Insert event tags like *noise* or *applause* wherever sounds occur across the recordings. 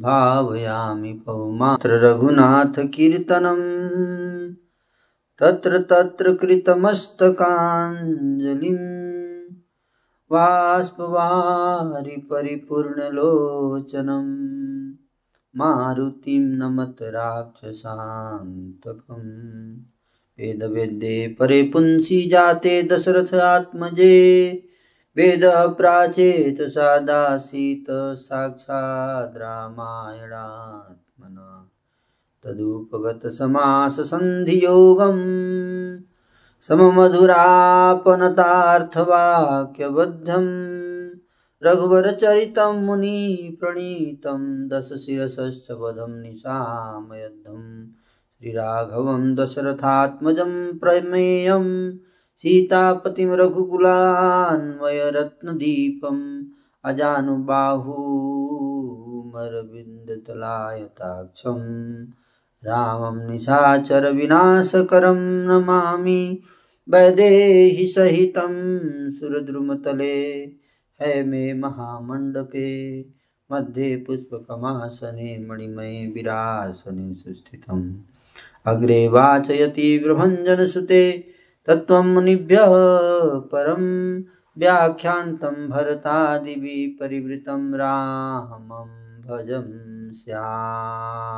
भावयामि पौमात्र रघुनाथकीर्तनम् तत्र तत्र कृतमस्तकाञ्जलिम् बाष्पवारि परिपूर्णलोचनं। मारुतिं नमत राक्षसान्तकम्। वेदवेद्ये परे पुंसि जाते दशरथात्मजे वेद प्राचेत सादासीत साक्षाद् रामायणात्मना। तदुपगतसमाससन्धियोगम् सममधुरापनतार्थवाक्यबद्धम्। रघुवरचरितं मुनिप्रणीतं दशशिरसश्च वधं निशामयद्धम्। श्रीराघवं दशरथात्मजं प्रमेयं सीतापतिं रघुकुलान्वयरत्नदीपम् अजानुबाहुमरविन्दतलायताक्षं रामं निशाचरविनाशकरं नमामि, वैदेहि सहितं सुरद्रुमतले। है मे महामण्डपे मध्ये पुष्पकमासने मणिमये विरासने सुस्थितम्। अग्रे वाचयति ब्रभञ्जनसुते तत्त्वं मुनिभ्यः परं व्याख्यान्तं भरतादिभिः परिवृतं रामं भजं श्यामलम्।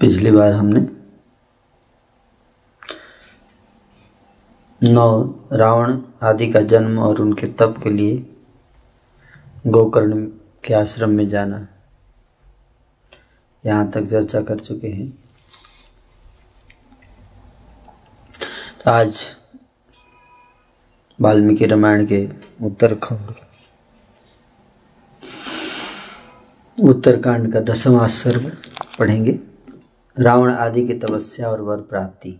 पिछली बार हमने नौ रावण आदि का जन्म और उनके तप के लिए गोकर्ण के आश्रम में जाना। यहाँ तक चर्चा कर चुके हैं। तो आज वाल्मीकि रामायण के उत्तरखंड, उत्तरकांड का दसवां सर्ग पढ़ेंगे। रावण आदि की तपस्या और वर प्राप्ति।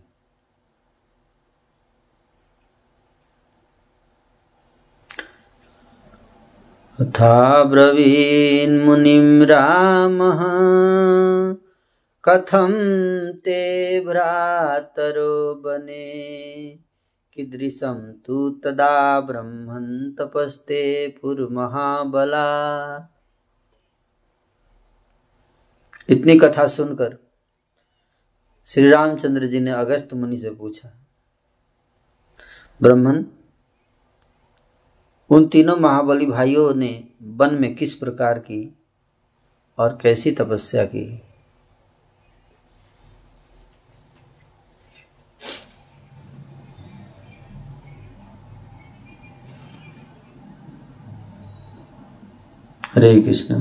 ब्रवीन्मुनिं रामः। कथं ते भ्रातरो बने? कीदृशं तु तदा ब्रह्मन् तपस्ते पुरमहाबला। इतनी कथा सुनकर श्री रामचंद्र जी ने अगस्त मुनि से पूछा, ब्रह्मन उन तीनों महाबली भाइयों ने वन में किस प्रकार की और कैसी तपस्या की? हरे कृष्ण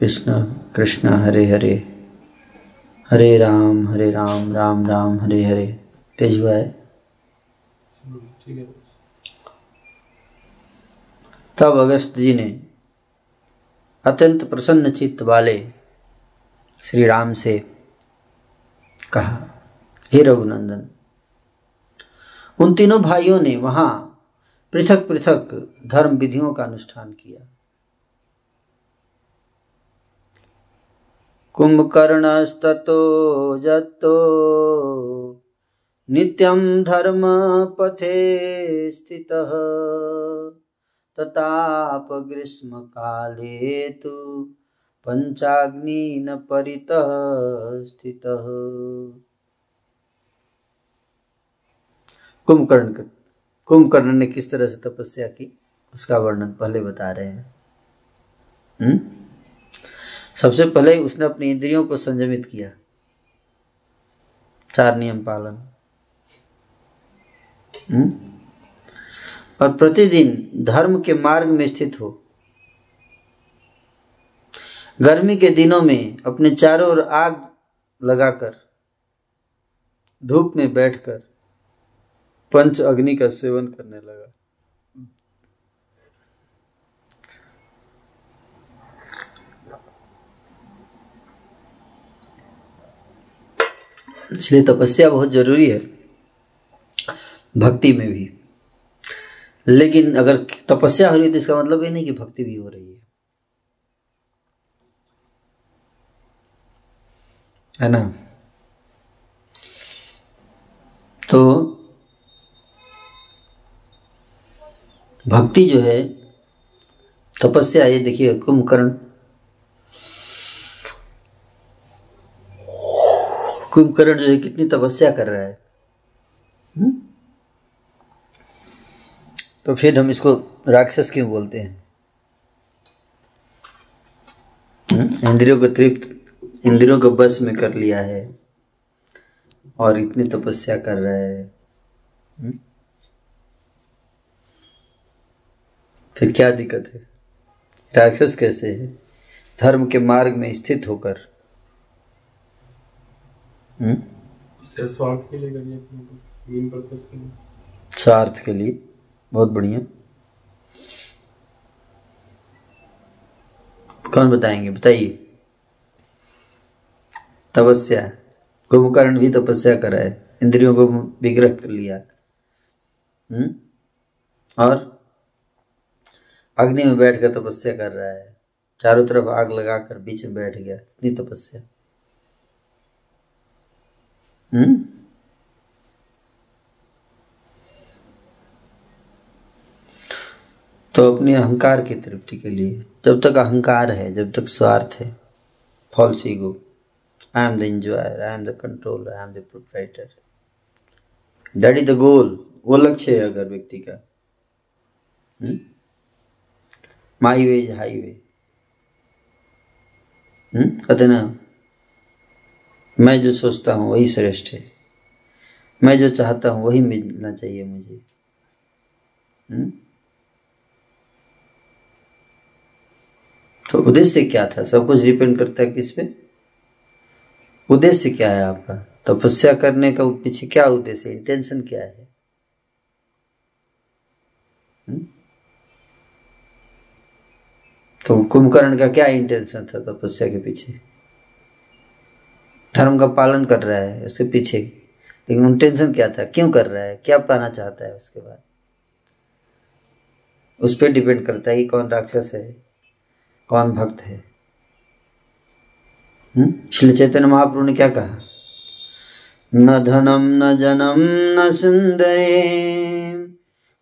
कृष्ण कृष्ण, हरे हरे। हरे राम हरे राम राम राम, हरे हरे। तेज हुआ है। तब अगस्त जी ने अत्यंत प्रसन्न चित्त वाले श्री राम से कहा, हे रघुनंदन, उन तीनों भाइयों ने वहाँ पृथक पृथक धर्म विधियों का अनुष्ठान किया। कुम्भकर्णस्ततो जत्तो नित्यं धर्मपथे स्थितः ततापग्रीष्मकाले तु पञ्चाग्निन परितः स्थितः कुंभकर्ण कुंभकर्ण ने किस तरह से तपस्या की उसका वर्णन पहले बता रहे हैं? हम्म? सबसे पहले उसने अपनी इंद्रियों को संयमित किया चार नियम पालन हुँ? और प्रतिदिन धर्म के मार्ग में स्थित हो। गर्मी के दिनों में अपने चारों ओर आग लगाकर, धूप में बैठकर, पंच अग्नि का सेवन करने लगा। इसलिए तपस्या बहुत ज़रूरी है, भक्ति में भी। लेकिन अगर तपस्या हो रही है तो इसका मतलब ये नहीं कि भक्ति भी हो रही है। है ना? तो भक्ति जो है, तपस्या ये देखिए, कुंभकर्ण। कुंभकर्ण जो है, कितनी तपस्या कर रहा है? तो फिर हम इसको राक्षस क्यों बोलते हैं? हम्म? इंद्रियों को तृप्त इंद्रियों को बस में कर लिया है और इतनी तपस्या कर रहा है। हम्म? फिर क्या दिक्कत है? राक्षस कैसे है? धर्म के मार्ग में स्थित होकर। हम्म? स्वार्थ के लिए मेन पर्पस के लिए। स्वार्थ के लिए। बहुत बढ़िया। कौन बताएँगे? बताइए। तपस्या। कुंभकर्ण भी तपस्या करा है। इंद्रियों को विग्रह कर लिया। हम्म? और? अग्नि में बैठ कर तपस्या कर रहा है। चारों तरफ़ आग लगाकर बीच में बैठ गया। इतनी तपस्या। हम्म? तो अपने अहंकार की तृप्ति के लिए, जब तक अहंकार है, जब तक स्वार्थ है false ego I am the enjoyer I am the controller I am the proprietor that is the goal वो लक्ष्य है अगर व्यक्ति का। माई वे इज़ हाईवे कहते ना, मैं जो सोचता हूँ वही श्रेष्ठ है। मैं जो चाहता हूँ वही मिलना चाहिए मुझे। हुँ? तो उद्देश्य क्या था? सब कुछ डिपेंड करता है किस पे? उद्देश्य क्या है आपका? तपस्या करने का पीछे क्या उद्देश्य इंटेंशन क्या है? हुँ? हम्म? तो कुंभकर्ण का क्या इंटेंशन था तपस्या के पीछे? धर्म का पालन कर रहा है उसके पीछे। लेकिन इंटेंशन क्या था? क्यों कर रहा है? क्या पाना चाहता है उसके बाद? उस पर डिपेंड करता है कि कौन राक्षस है। कौन भक्त है? हम्म? श्री चैतन्य महाप्रभु ने क्या कहा? न धनम न जनम न सुंदरे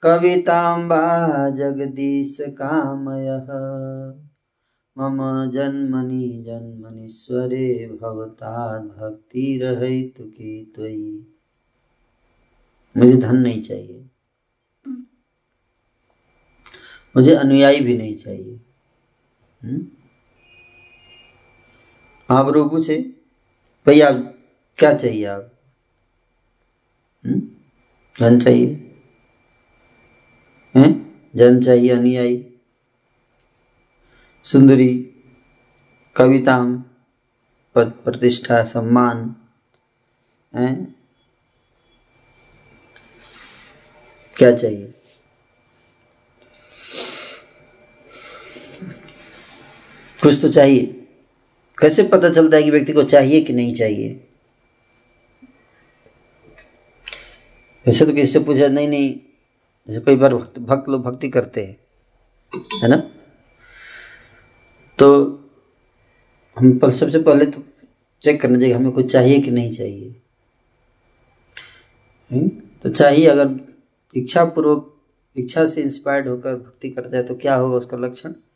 कविताम्बा जगदीश कामय। मम जन्मनि जन्मनीश्वरे भवताद भक्ति रहित की त्वयि। मुझे धन नहीं चाहिए। मुझे अनुयायी भी नहीं चाहिए। हम्म? महाप्रभु पूछे? भैया, क्या चाहिए आप? हम्म? धन चाहिए। हैं? जन चाहिए, अनुयायी। सुंदरी कविता पद प्रतिष्ठा, सम्मान। है? क्या चाहिए? कुछ तो चाहिए। कैसे पता चलता है कि व्यक्ति को चाहिए कि नहीं चाहिए? वैसे तो किससे पूछा नहीं नहीं। जैसे कई बार भक्त, भक्त लोग भक्ति करते हैं है ना? तो हम पर सबसे पहले तो चेक करना चाहिए हमें कुछ चाहिए कि नहीं चाहिए। हुँ? तो चाहिए अगर इच्छा पूर्वक इच्छा से इंस्पायर्ड होकर भक्ति करता है तो क्या होगा उसका लक्षण? हम्म?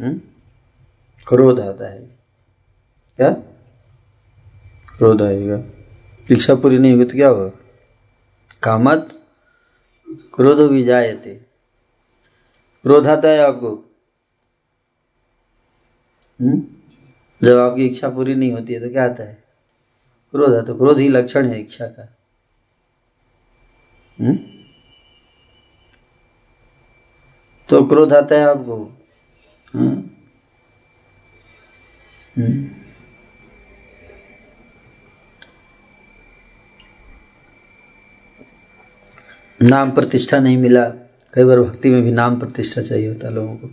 क्रोध आता है। क्या? क्रोध आएगा। इच्छा पूरी नहीं होगी तो क्या होगा कामत? क्रोध भी जाए थे। क्रोध आता है आपको। हुँ? हम्म? जब आपकी इच्छा पूरी नहीं होती है तो क्या आता है? क्रोध। आता तो क्रोध ही लक्षण है इच्छा का। हुँ? हम्म? तो क्रोध आता है आपको। हम्म। नाम प्रतिष्ठा नहीं मिला। कई बार भक्ति में भी नाम प्रतिष्ठा चाहिए होता लोगों को।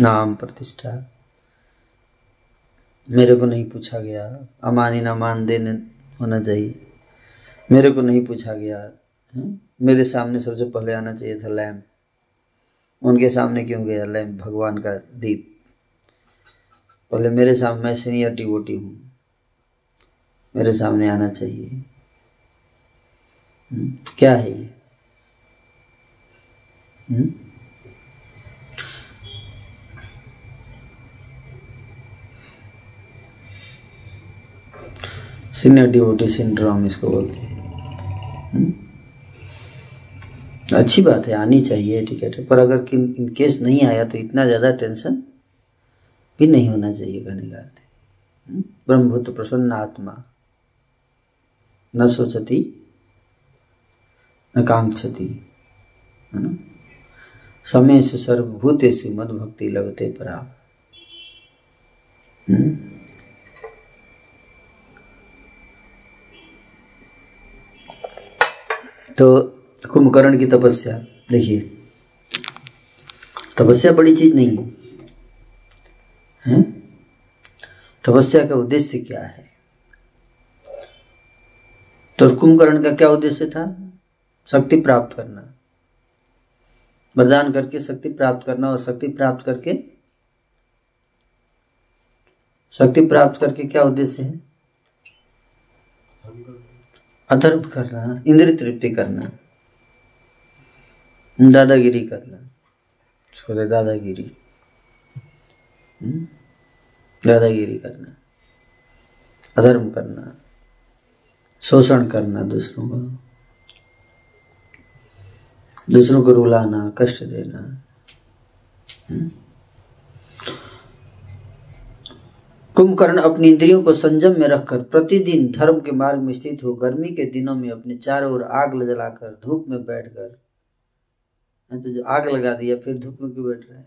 नाम प्रतिष्ठा। मेरे को नहीं पूछा गया। अमानी ना मान देने होना चाहिए। मेरे को नहीं पूछा गया। हम्म? मेरे सामने सबसे पहले आना चाहिए था लैम्प उनके सामने क्यों गया? लैम्प भगवान का दीप। बोले मेरे सामने मैं सीनियर डिवोटी हूँ। मेरे सामने आना चाहिए। हम्म, क्या है ये? हम्म? सीनियर डिवोटी सिंड्रोम इसको बोलते हैं। हम्म? अच्छी बात है, आनी चाहिए टिकट पर अगर इन केस नहीं आया तो इतना ज़्यादा टेंशन भी नहीं होना चाहिए कहने का अर्थ? ब्रह्मभूत प्रसन्न आत्मा। न सोचती, न कांक्षति, है ना? समय से सर्वभूतेषु मद भक्ति लगते परा। हम्म? तो कुंभकर्ण की तपस्या। देखिए, तपस्या बड़ी चीज़ नहीं है? तपस्या का उद्देश्य क्या है? तो कुंभकर्ण का क्या उद्देश्य था? शक्ति प्राप्त करना। वरदान करके शक्ति प्राप्त करना और शक्ति प्राप्त करके शक्ति प्राप्त करके क्या उद्देश्य है? अधर्म करना। इंद्रिय तृप्ति करना। दादागिरी करना। उसको दादागिरी। हम्म? दादागिरी करना। अधर्म करना। शोषण करना दूसरों का। दूसरों को रुलाना, कष्ट देना। हम्म? कुंभकर्ण अपनी इंद्रियों को संयम में रखकर प्रतिदिन धर्म के मार्ग में स्थित हो, गर्मी के दिनों में अपने चारों ओर आग जलाकर धूप में बैठकर तो जो आग लगा दिया फिर धूप में क्यों बैठ रहा है?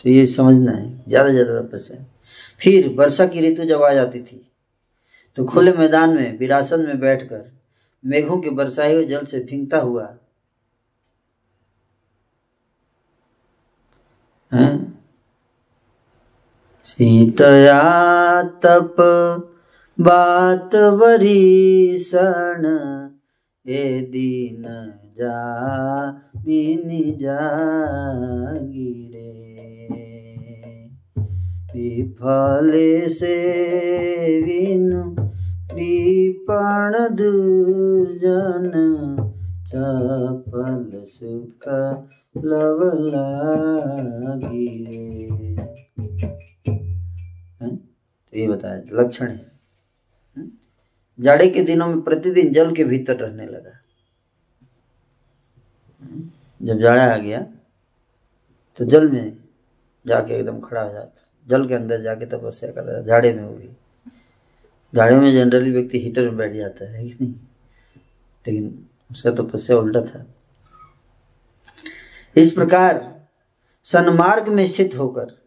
तो ये समझना है ज़्यादा ज़्यादा तपस्या फिर वर्षा की ऋतु जब आ जाती थी तो खुले मैदान में विरासन में बैठकर मेघों के बरसाए हुए जल से फिंगता हुआ सीतया तप बात वरी वरीषण ए दीन जा मिनी जागिरे। विफले से विनु कृपण दुर्जन चपल सुख लवला तो ये बताया, लक्षण है। जाड़े के दिनों में प्रतिदिन जल के भीतर रहने लगा। जब जाड़ा आ गया तो जल में जाके एकदम खड़ा हो जाता जल के अंदर जाके तपस्या करता रहा जाड़े में वो भी जाड़े में जनरली व्यक्ति हीटर में बैठ जाता है कि नहीं? लेकिन उसका तपस्या उल्टा था। इस प्रकार सन्मार्ग में स्थित होकर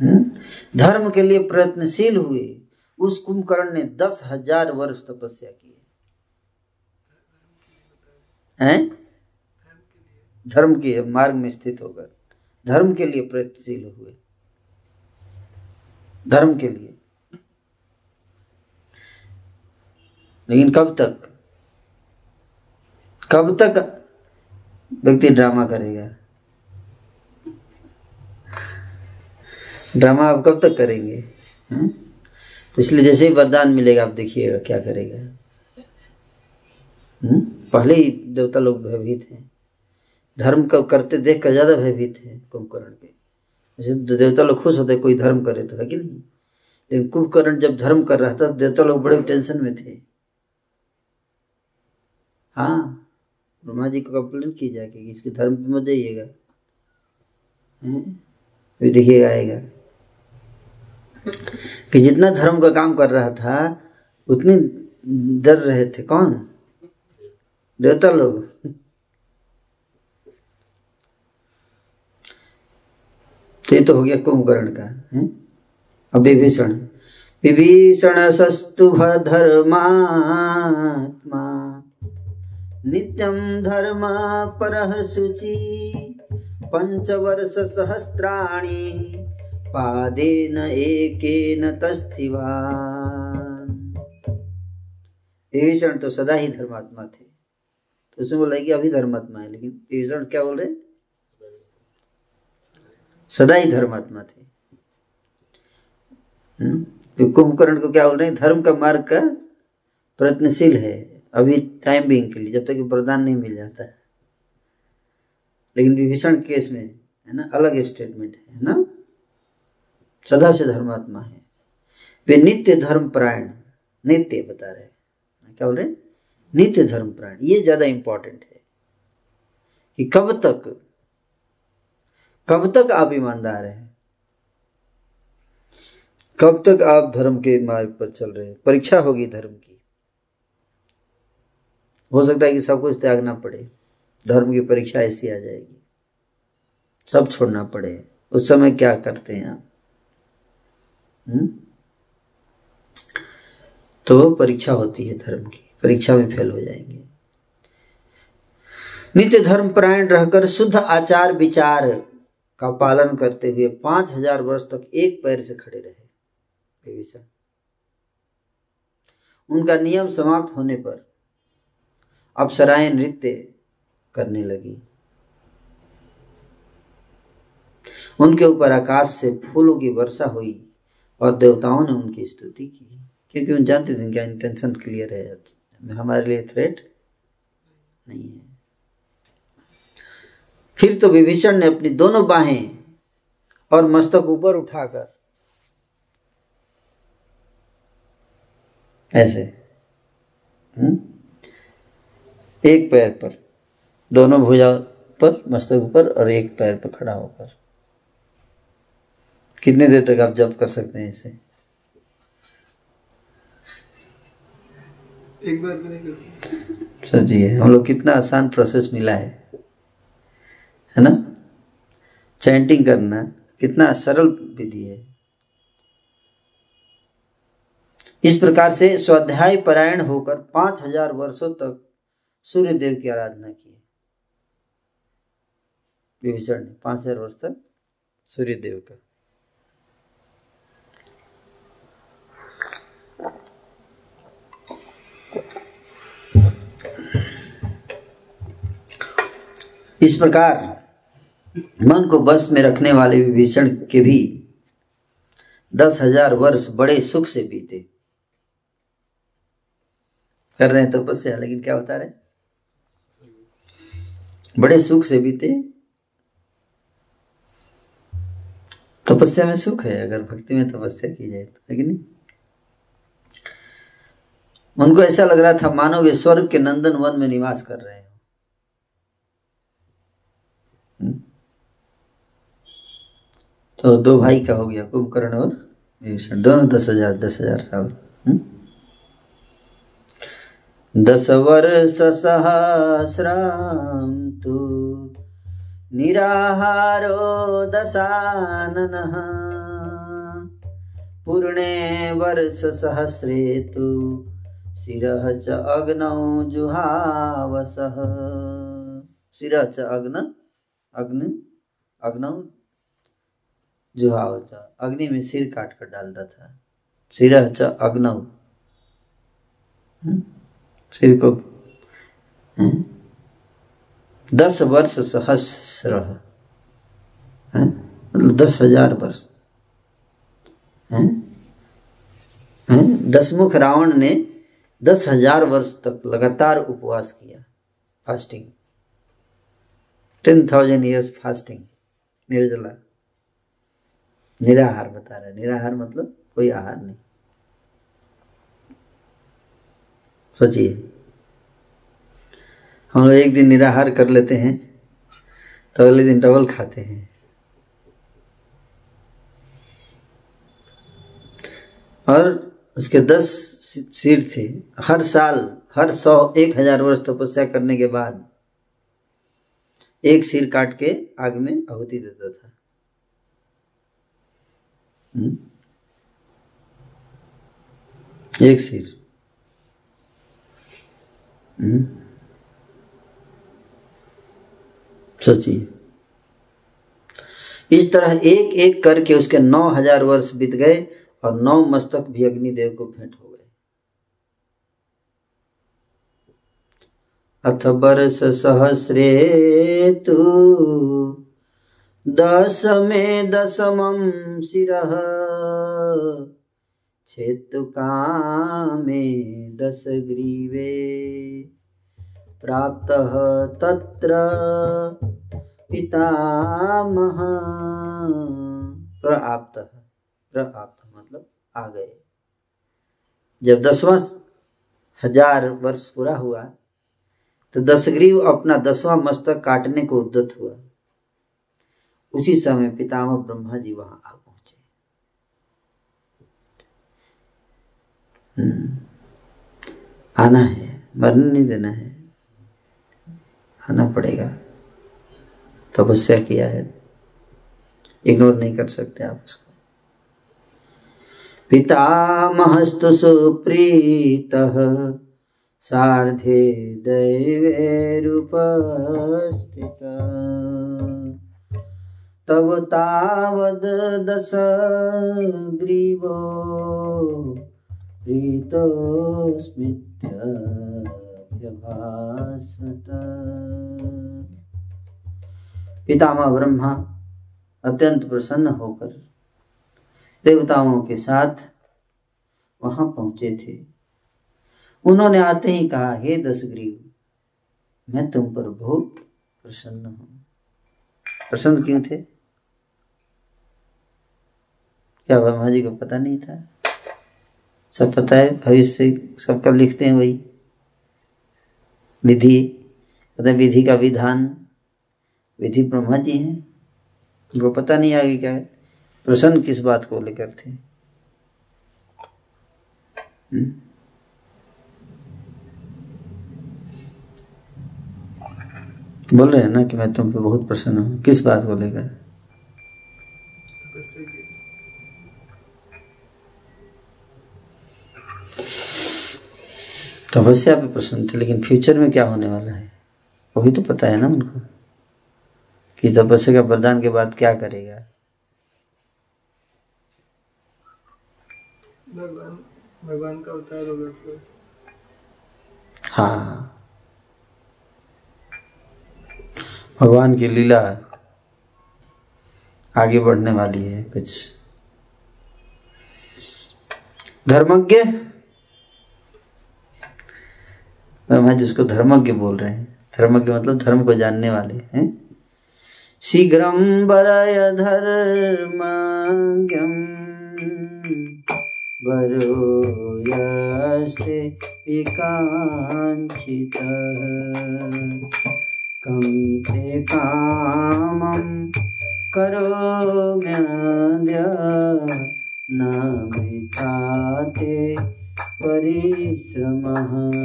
हम्म, धर्म के लिए प्रयत्नशील हुए उस कुंभकर्ण ने दस हज़ार वर्ष तपस्या की है। हैं? धर्म के मार्ग में स्थित होकर। धर्म के लिए प्रयत्नशील हुए। धर्म के लिए। लेकिन कब तक? कब तक व्यक्ति ड्रामा करेगा? ड्रामा आप कब तक करेंगे? हा? तो इसलिए जैसे ही वरदान मिलेगा, आप देखिएगा क्या करेगा। हुँ? पहले ही देवता लोग भयभीत हैं। धर्म का करते देख कर ज़्यादा भयभीत है कुंभकर्ण के। जैसे देवता लोग खुश होते, कोई धर्म करे तो है कि नहीं? लेकिन कुंभकर्ण जब धर्म कर रहा था देवता लोग बड़े टेंशन में थे। हाँ ब्रह्मा जी को कंप्लेन की जाएगी कि इसके धर्म पे मत जाइएगा। देखिएगा, आएगा। कि जितना धर्म का काम कर रहा था, उतने डर रहे थे। कौन? देवता लोग। तो ये तो हो गया कुंभकर्ण का, है? अब विभीषण। विभीषण सस्तुभ धर्मात्मा नित्यम धर्म पर शुचि पंचवर्ष सहस्राणी पादेन एकेन तस्थिवान विभीषण तो सदा ही धर्मात्मा थे। तो उसमें बोला कि अभी धर्मात्मा है, लेकिन विभीषण क्या बोल रहे सदा ही धर्मात्मा थे। हम्म? तो कुंभकर्ण को क्या बोल रहे हैं? धर्म का मार्ग का प्रयत्नशील है, अभी टाइम बिंग के लिए, जब तक वरदान नहीं मिल जाता है। लेकिन विभीषण केस में, है ना, अलग स्टेटमेंट है ना? सदा से धर्मात्मा है। वे नित्य धर्म परायण, नित्य बता रहे हैं। क्या बोल रहे नित्य धर्म परायण, ये ज़्यादा इंपॉर्टेंट है कि कब तक कब तक आप ईमानदार हैं? कब तक आप धर्म के मार्ग पर चल रहे हैं? परीक्षा होगी धर्म की। हो सकता है कि सब कुछ त्यागना पड़े, धर्म की परीक्षा ऐसी आ जाएगी। सब छोड़ना पड़े। उस समय क्या करते हैं आप? हम्म? तो परीक्षा होती है धर्म की। परीक्षा में फेल हो जाएँगे। नित्य धर्म परायण रहकर शुद्ध आचार विचार का पालन करते हुए पाँच हज़ार वर्ष तक एक पैर से खड़े रहे। उनका नियम समाप्त होने पर अप्सराएँ नृत्य करने लगी। उनके ऊपर आकाश से फूलों की वर्षा हुई। और देवताओं ने उनकी स्तुति की, क्योंकि उन जानते थे क्या इंटेंशन क्लियर है हमारे लिए थ्रेट नहीं है फिर तो विभीषण ने अपनी दोनों बाहें और मस्तक ऊपर उठाकर ऐसे हुँ? हम्म? एक पैर पर, दोनों भुजा पर, मस्तक ऊपर और एक पैर पर खड़ा होकर कितने देर तक आप जब कर सकते हैं इसे? एक बार नहीं सोचिए हम लोग कितना आसान प्रोसेस मिला है। है ना? चैंटिंग करना कितना सरल विधि है। इस प्रकार से स्वाध्याय परायण होकर पाँच हज़ार वर्षों तक सूर्य देव की आराधना की विभीषण ने पाँच हज़ार वर्ष तक सूर्य देव का। इस प्रकार मन को बस में रखने वाले विभीषण के भी दस हज़ार वर्ष बड़े सुख से बीते। कर रहे हैं तपस्या, लेकिन क्या बता रहे बड़े सुख से बीते। तपस्या में सुख है, अगर भक्ति में तपस्या की जाए तो है कि नहीं? उनको ऐसा लग रहा था मानो वे स्वर्ग के नंदन वन में निवास कर रहे हैं। तो दो भाई का हो गया कुंभकर्ण और विभीषण। दोनों दस हज़ार दस हज़ार साल। हम्म? दस वर्ष सहस्रम तु निराहारो दशाननः। पूर्णे वर्ष सहस्रे तु शिरः च अग्नौ जुहावसः। शिरः च अग्न? अग्नि? अग्नौ जुहावच अग्नि में सिर काट कर डालता था। सिर च अग्नौ। हम्म? सिर को? दस वर्ष सहस्र मतलब दस हज़ार वर्ष दसमुख रावण ने दस हज़ार वर्ष तक लगातार उपवास किया fasting ten thousand years fasting निर्जला। निराहार बता रहा है। निराहार मतलब कोई आहार नहीं। सोचिए। हम लोग एक दिन निराहार कर लेते हैं तो अगले दिन डबल खाते हैं। और उसके दस सिर थे। हर साल, हर सौ, एक हज़ार वर्ष तपस्या करने के बाद एक सिर काट के आग में आहुति देता था? एक सिर। हुँ? सोचिए। इस तरह एक एक करके उसके नौ हज़ार वर्ष बीत गए और नौ मस्तक भी अग्निदेव को भेंट हो गए। अथ वर्ष सहस्रे तु दस में दसमं शिरः। छेत्तुकामे दशग्रीवे। प्राप्तः तत्र पितामह। प्राप्त प्राप्त मतलब आ गए। जब दसवां हज़ार वर्ष पूरा हुआ तो दशग्रीव अपना दसवां मस्तक काटने को उद्दत हुआ। उसी समय पितामह ब्रह्मा जी वहाँ आ पहुँचे। हम्म। आना है, मरने नहीं देना है। आना पड़ेगा। तपस्या तो किया है। इग्नोर नहीं कर सकते आप उसको। पितामहस्तु सुप्रीतः सार्धे दैवेरुपस्थित। तव तावद् दश ग्रीवो प्रीतोस्मित्यभ्यभासत पितामह ब्रह्मा अत्यंत प्रसन्न होकर देवताओं के साथ वहाँ पहुँचे थे। उन्होंने आते ही कहा, हे दशग्रीव मैं तुम पर बहुत प्रसन्न हूँ। प्रसन्न क्यों थे? क्या ब्रह्मा जी को पता नहीं था? सब पता है, भविष्य सबका लिखते हैं वही। विधि, पता है विधि का विधान, विधि ब्रह्मा जी हैं। उनको पता नहीं आगे क्या है। प्रसन्न किस बात को लेकर थे? हम्म? बोल रहे हैं ना कि मैं तुम पे बहुत प्रसन्न हूँ। किस बात को लेकर? तपस्या पे प्रसन्न थे लेकिन फ्यूचर में क्या होने वाला है? वही तो पता है ना उनको कि तपस्या का वरदान के बाद क्या करेगा। भगवान भगवान का अवतार होगा हाँ। भगवान की लीला आगे बढ़ने वाली है कुछ। धर्मज्ञ मैं जिसको धर्मज्ञ बोल रहे हैं। धर्मज्ञ मतलब धर्म को जानने वाले हैं। शीघ्रम वरय धर्मज्ञम वरो यस्ते विकाञ्चितः कं ते कामं करोम्यद्य न ते परिश्रमः।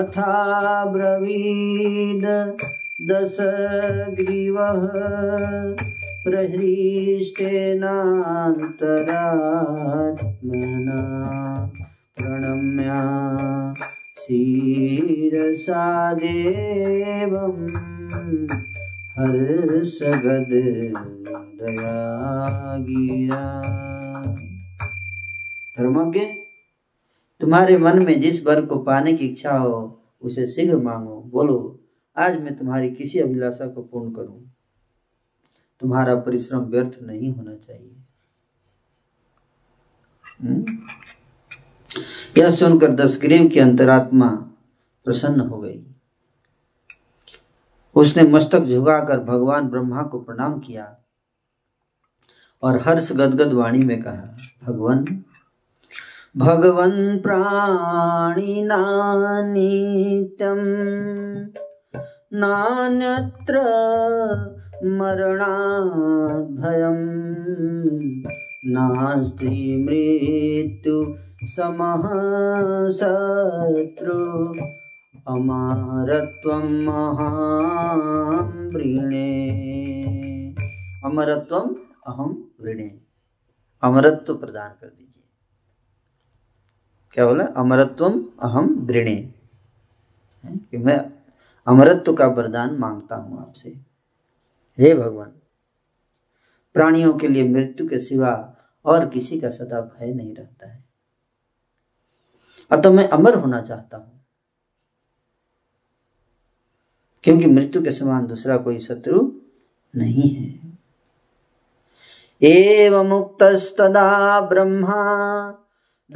अथा ब्रवीद दशग्रीवः। प्रहृष्टेनान्तरात्मना प्रणम्या शिरसा देवं हर्षगदया गिरा। धर्मज्ञ। तुम्हारे मन में जिस वर को पाने की इच्छा हो, उसे शीघ्र मांगो। बोलो, आज मैं तुम्हारी किसी अभिलाषा को पूर्ण करूँ? तुम्हारा परिश्रम व्यर्थ नहीं होना चाहिए। हम्म? यह सुनकर दशग्रीव की अंतरात्मा प्रसन्न हो गई। उसने मस्तक झुकाकर भगवान ब्रह्मा को प्रणाम किया और हर्ष गदगद वाणी में कहा, भगवान भगवन प्राणिना नित्यम नान्यत्र मरणाद्भयं नास्ति मृत्यु समः शत्रु अमरत्वं अहं वृणे अमरत्वम अहम वृणे अमरत्व प्रदान कर दीजिए क्या बोला? अमरत्वम अहम वृणे कि मैं अमरत्व का वरदान माँगता हूँ आपसे। हे भगवान, प्राणियों के लिए मृत्यु के सिवा और किसी का सदा भय नहीं रहता है। अतः मैं अमर होना चाहता हूँ। क्योंकि मृत्यु के समान दूसरा कोई शत्रु नहीं है। एवमुक्तस्तदा ब्रह्मा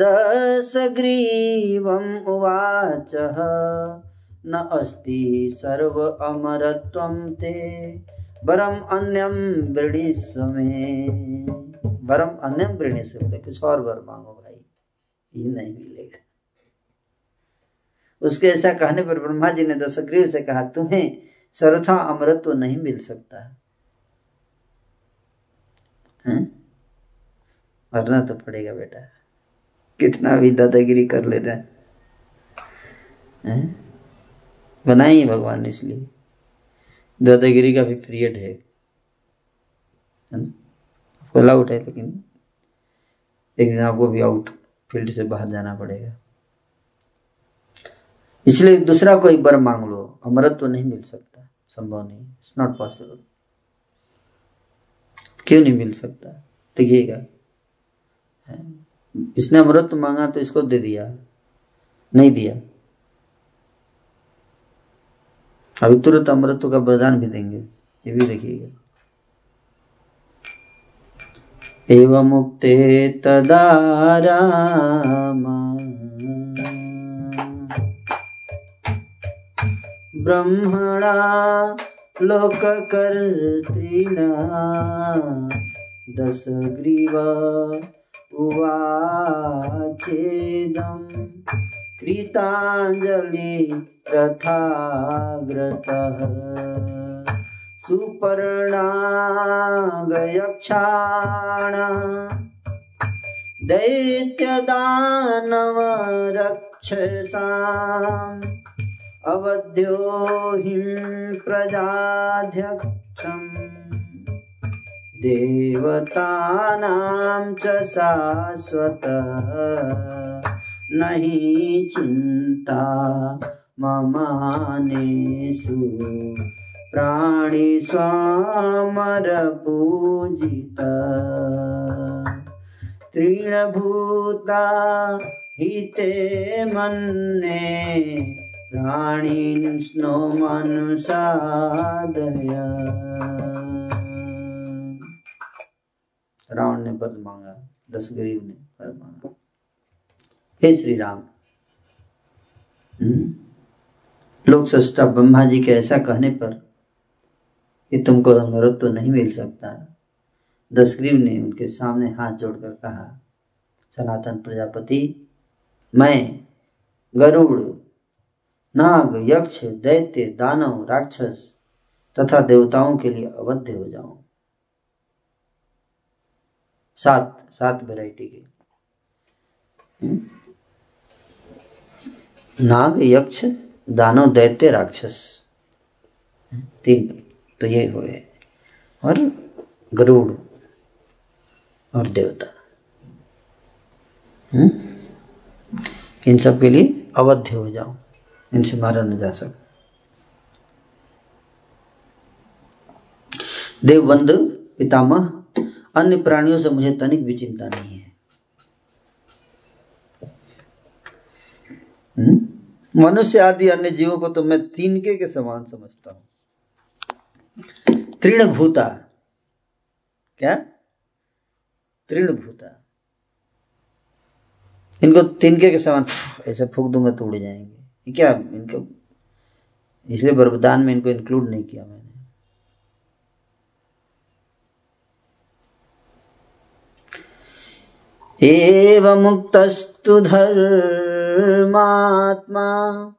दशग्रीवम् उवाचः। न अस्ति सर्व अमरत्वं ते, वरम अन्यम वृणीस्व में। वरम अन्यम वृणीस्व बोले कुछ और वर मांगो भाई, ये नहीं मिलेगा। उसके ऐसा कहने पर ब्रह्मा जी ने दशग्रीव से कहा, तुम्हें सर्वथा अमृत तो नहीं मिल सकता। है? मरना तो पड़ेगा बेटा। कितना भी दादागिरी कर ले रहा है? बनाई है भगवान इसलिए। दादागिरी का भी पीरियड है। फुल आउट है, लेकिन एक दिन आपको भी आउट फ़ील्ड से बाहर जाना पड़ेगा। इसलिए दूसरा कोई बर मांग लो। अमृत तो नहीं मिल सकता। संभव नहीं इट्स नॉट पॉसिबल क्यों नहीं मिल सकता? देखिएगा। इसने अमृत मांगा तो इसको दे दिया। नहीं दिया। अभी तुरंत अमृत का वरदान भी देंगे। ये भी देखिएगा। एवं मुक्ते तदा ब्रह्मणा लोककर्तृणा दशग्रीव उवाचेदम् कृताञ्जलि रथाग्रतः सुपर्णागयक्षाण दैत्यदानवरक्षसाम् अवध्यो हिं प्रजाध्यक्षम् देवतानां च शाश्वतः नहीं चिंता ममानेषु प्राणी स्वामर पूजित. तृणभूता हिते मन्ने प्राणिन्स्नो मनुषादय. रावण ने वर मांगा, दस गरीब ने वर मांगा। हे श्री राम हम्म? लोक सष्टा ब्रह्मा जी के ऐसा कहने पर कि तुमको अमृत तो नहीं मिल सकता। दसग्रीव ने उनके सामने हाथ जोड़कर कहा, सनातन प्रजापति, मैं गरुड़, नाग, यक्ष, दैत्य, दानव, राक्षस तथा देवताओं के लिए अवध्य हो जाऊँ। सात सात वैरायटी के। हम्म? नाग, यक्ष दानव दैत्य, राक्षस। तीन। तो ये हुए और गरुड़ और देवता। हुँ? इन सब के लिए अवध्य हो जाओ। इनसे मारा न जा सकता देवबंध, पितामह अन्य प्राणियों से मुझे तनिक भी चिंता नहीं है। हम्म? मनुष्य आदि अन्य जीवों को तो मैं तीनके के समान समझता हूँ। तृणभूता। क्या? तृणभूता। इनको तिनके के समान, ऐसे फूक दूँगा तो उड़ जाएँगे। क्या इनको, इसलिए बरबदान में इनको इंक्लूड नहीं किया मैंने। एवमुक्तस्तु धर्मात्मा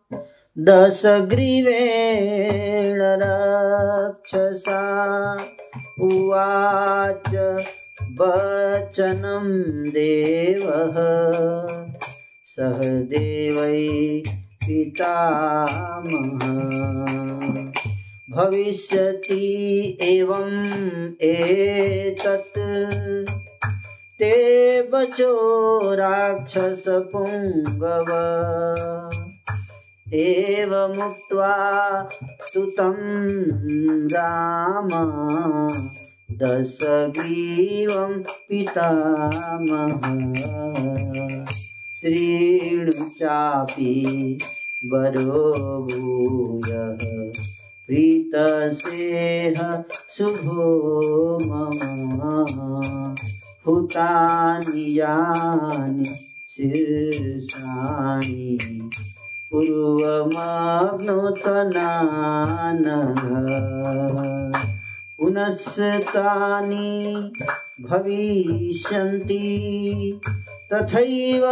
दशग्रीवेण रक्षसा। उवाच वचनं देवः। सह देवै पितामह। भविष्यति एवम् एतत् ते बचो राक्षसपुङ्गव एवमुक्त्वा तु तं राम। दशग्रीवं पितामह। श्रीणु चापि वरो भूयः। प्रीतसेह शुभो मम हुतानि यानि शीर्षाणि पूर्वमग्नोतनानः पुनस्तानि भविष्यन्ति। तथैव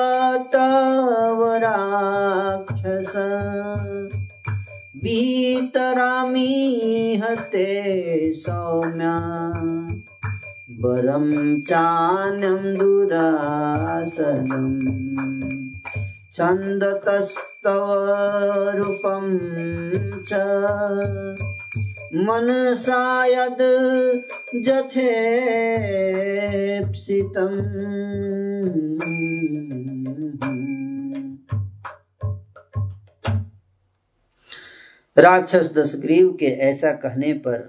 तव राक्षस वितरामि हते सौम्या। वरं चान्यं दुरासनम् छन्दतस्तव रूपं च मनसा यद् जथेप्सितम् राक्षस दशग्रीव के ऐसा कहने पर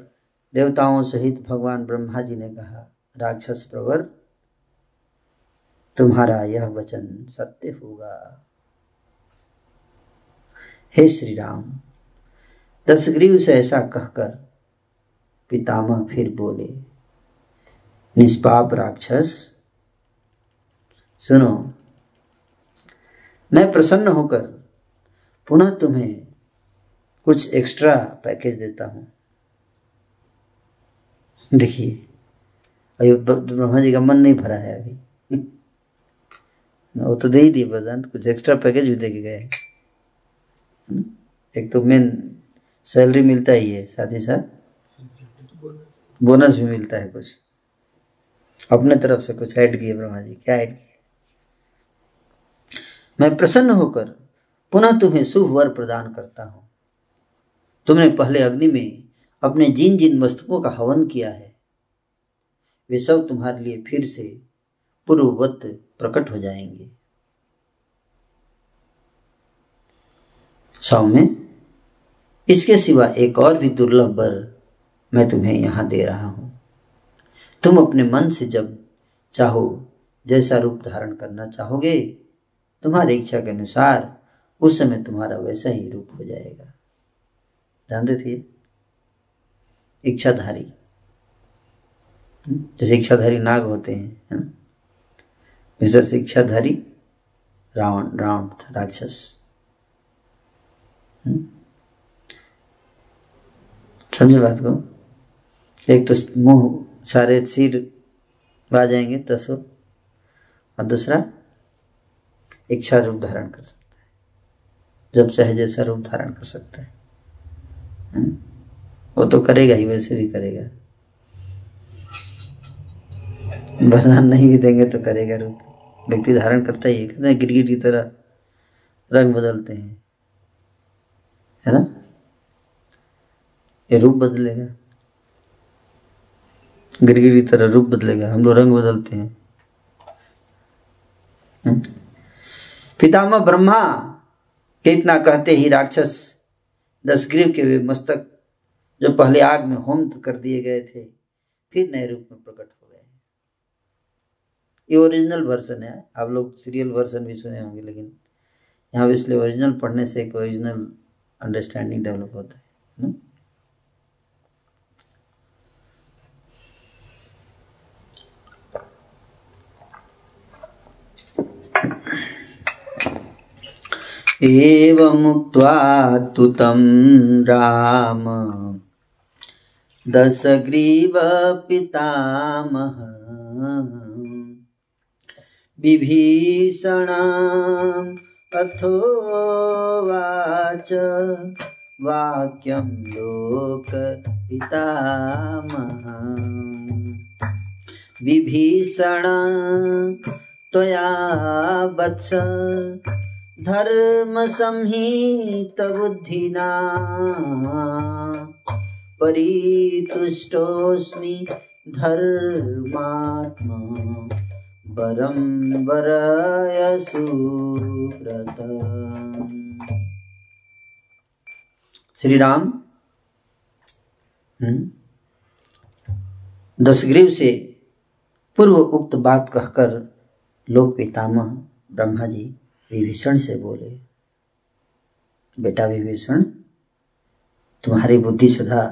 देवताओं सहित भगवान ब्रह्मा जी ने कहा राक्षस प्रवर, तुम्हारा यह वचन सत्य होगा। हे श्री राम दशग्रीव से ऐसा कहकर पितामह फिर बोले, निष्पाप राक्षस, सुनो, मैं प्रसन्न होकर पुनः तुम्हें कुछ एक्स्ट्रा पैकेज देता हूँ। देखिए अभी ब्रह्मा जी का मन नहीं भरा है अभी वो तो दे ही दिए वरदान कुछ एक्स्ट्रा पैकेज भी दे के गए। एक तो मेन सैलरी मिलता ही है, साथ ही साथ बोनस भी मिलता है कुछ। अपने तरफ़ से कुछ ऐड किए ब्रह्मा जी क्या ऐड किए? मैं प्रसन्न होकर पुनः तुम्हें शुभ वर प्रदान करता हूँ। तुमने पहले अग्नि में अपने जिन जिन वस्तुओं का हवन किया है। वे सब तुम्हारे लिए फिर से पूर्ववत प्रकट हो जाएँगे। सौम्य इसके सिवा एक और भी दुर्लभ वर मैं तुम्हें यहाँ दे रहा हूँ। तुम अपने मन से जब चाहो, जैसा रूप धारण करना चाहोगे, तुम्हारी इच्छा के अनुसार उस समय तुम्हारा वैसा ही रूप हो जाएगा। जानते थे? इच्छाधारी। जैसे इच्छाधारी नाग होते हैं, है ना? विशर से इच्छाधारी रावण रावण था, राक्षस। समझे बात को? एक तो मुँह, सारे सिर आ जाएँगे दसों और दूसरा, इच्छा रूप धारण कर सकता है। जब चाहे जैसा रूप धारण कर सकता है। वो तो करेगा ही, वैसे भी करेगा। वरदान नहीं भी देंगे तो करेगा रूप व्यक्ति धारण करता ही कहते हैं गिरगिट की तरह रंग बदलते हैं। है ना? ये रूप बदलेगा। गिरगिट की तरह रूप बदलेगा। हम लोग रंग बदलते हैं। पितामह ब्रह्मा के इतना कहते ही राक्षस दशग्रीव के वे मस्तक जो पहले आग में होम कर दिए गए थे, फिर नए रूप में प्रकट ये ओरिजिनल वर्जन है। आप लोग सीरियल वर्जन भी सुने होंगे, लेकिन यहाँ इसलिए ओरिजिनल पढ़ने से एक ओरिजिनल अंडरस्टैंडिंग डेवलप होता है ना? एवमुक्त्वा तु तं राम। विभीषणाम् अथोवाच वाक्यं लोकपितामह विभीषण त्वया वत्स धर्मसंहितबुद्धिना। परितुष्टोऽस्मि धर्मात्मा। वरं वराय सुव्रत श्री राम दशग्रीव से पूर्व उक्त बात कहकर लोक पितामह ब्रह्मा जी विभीषण से बोले, बेटा विभीषण, तुम्हारी बुद्धि सदा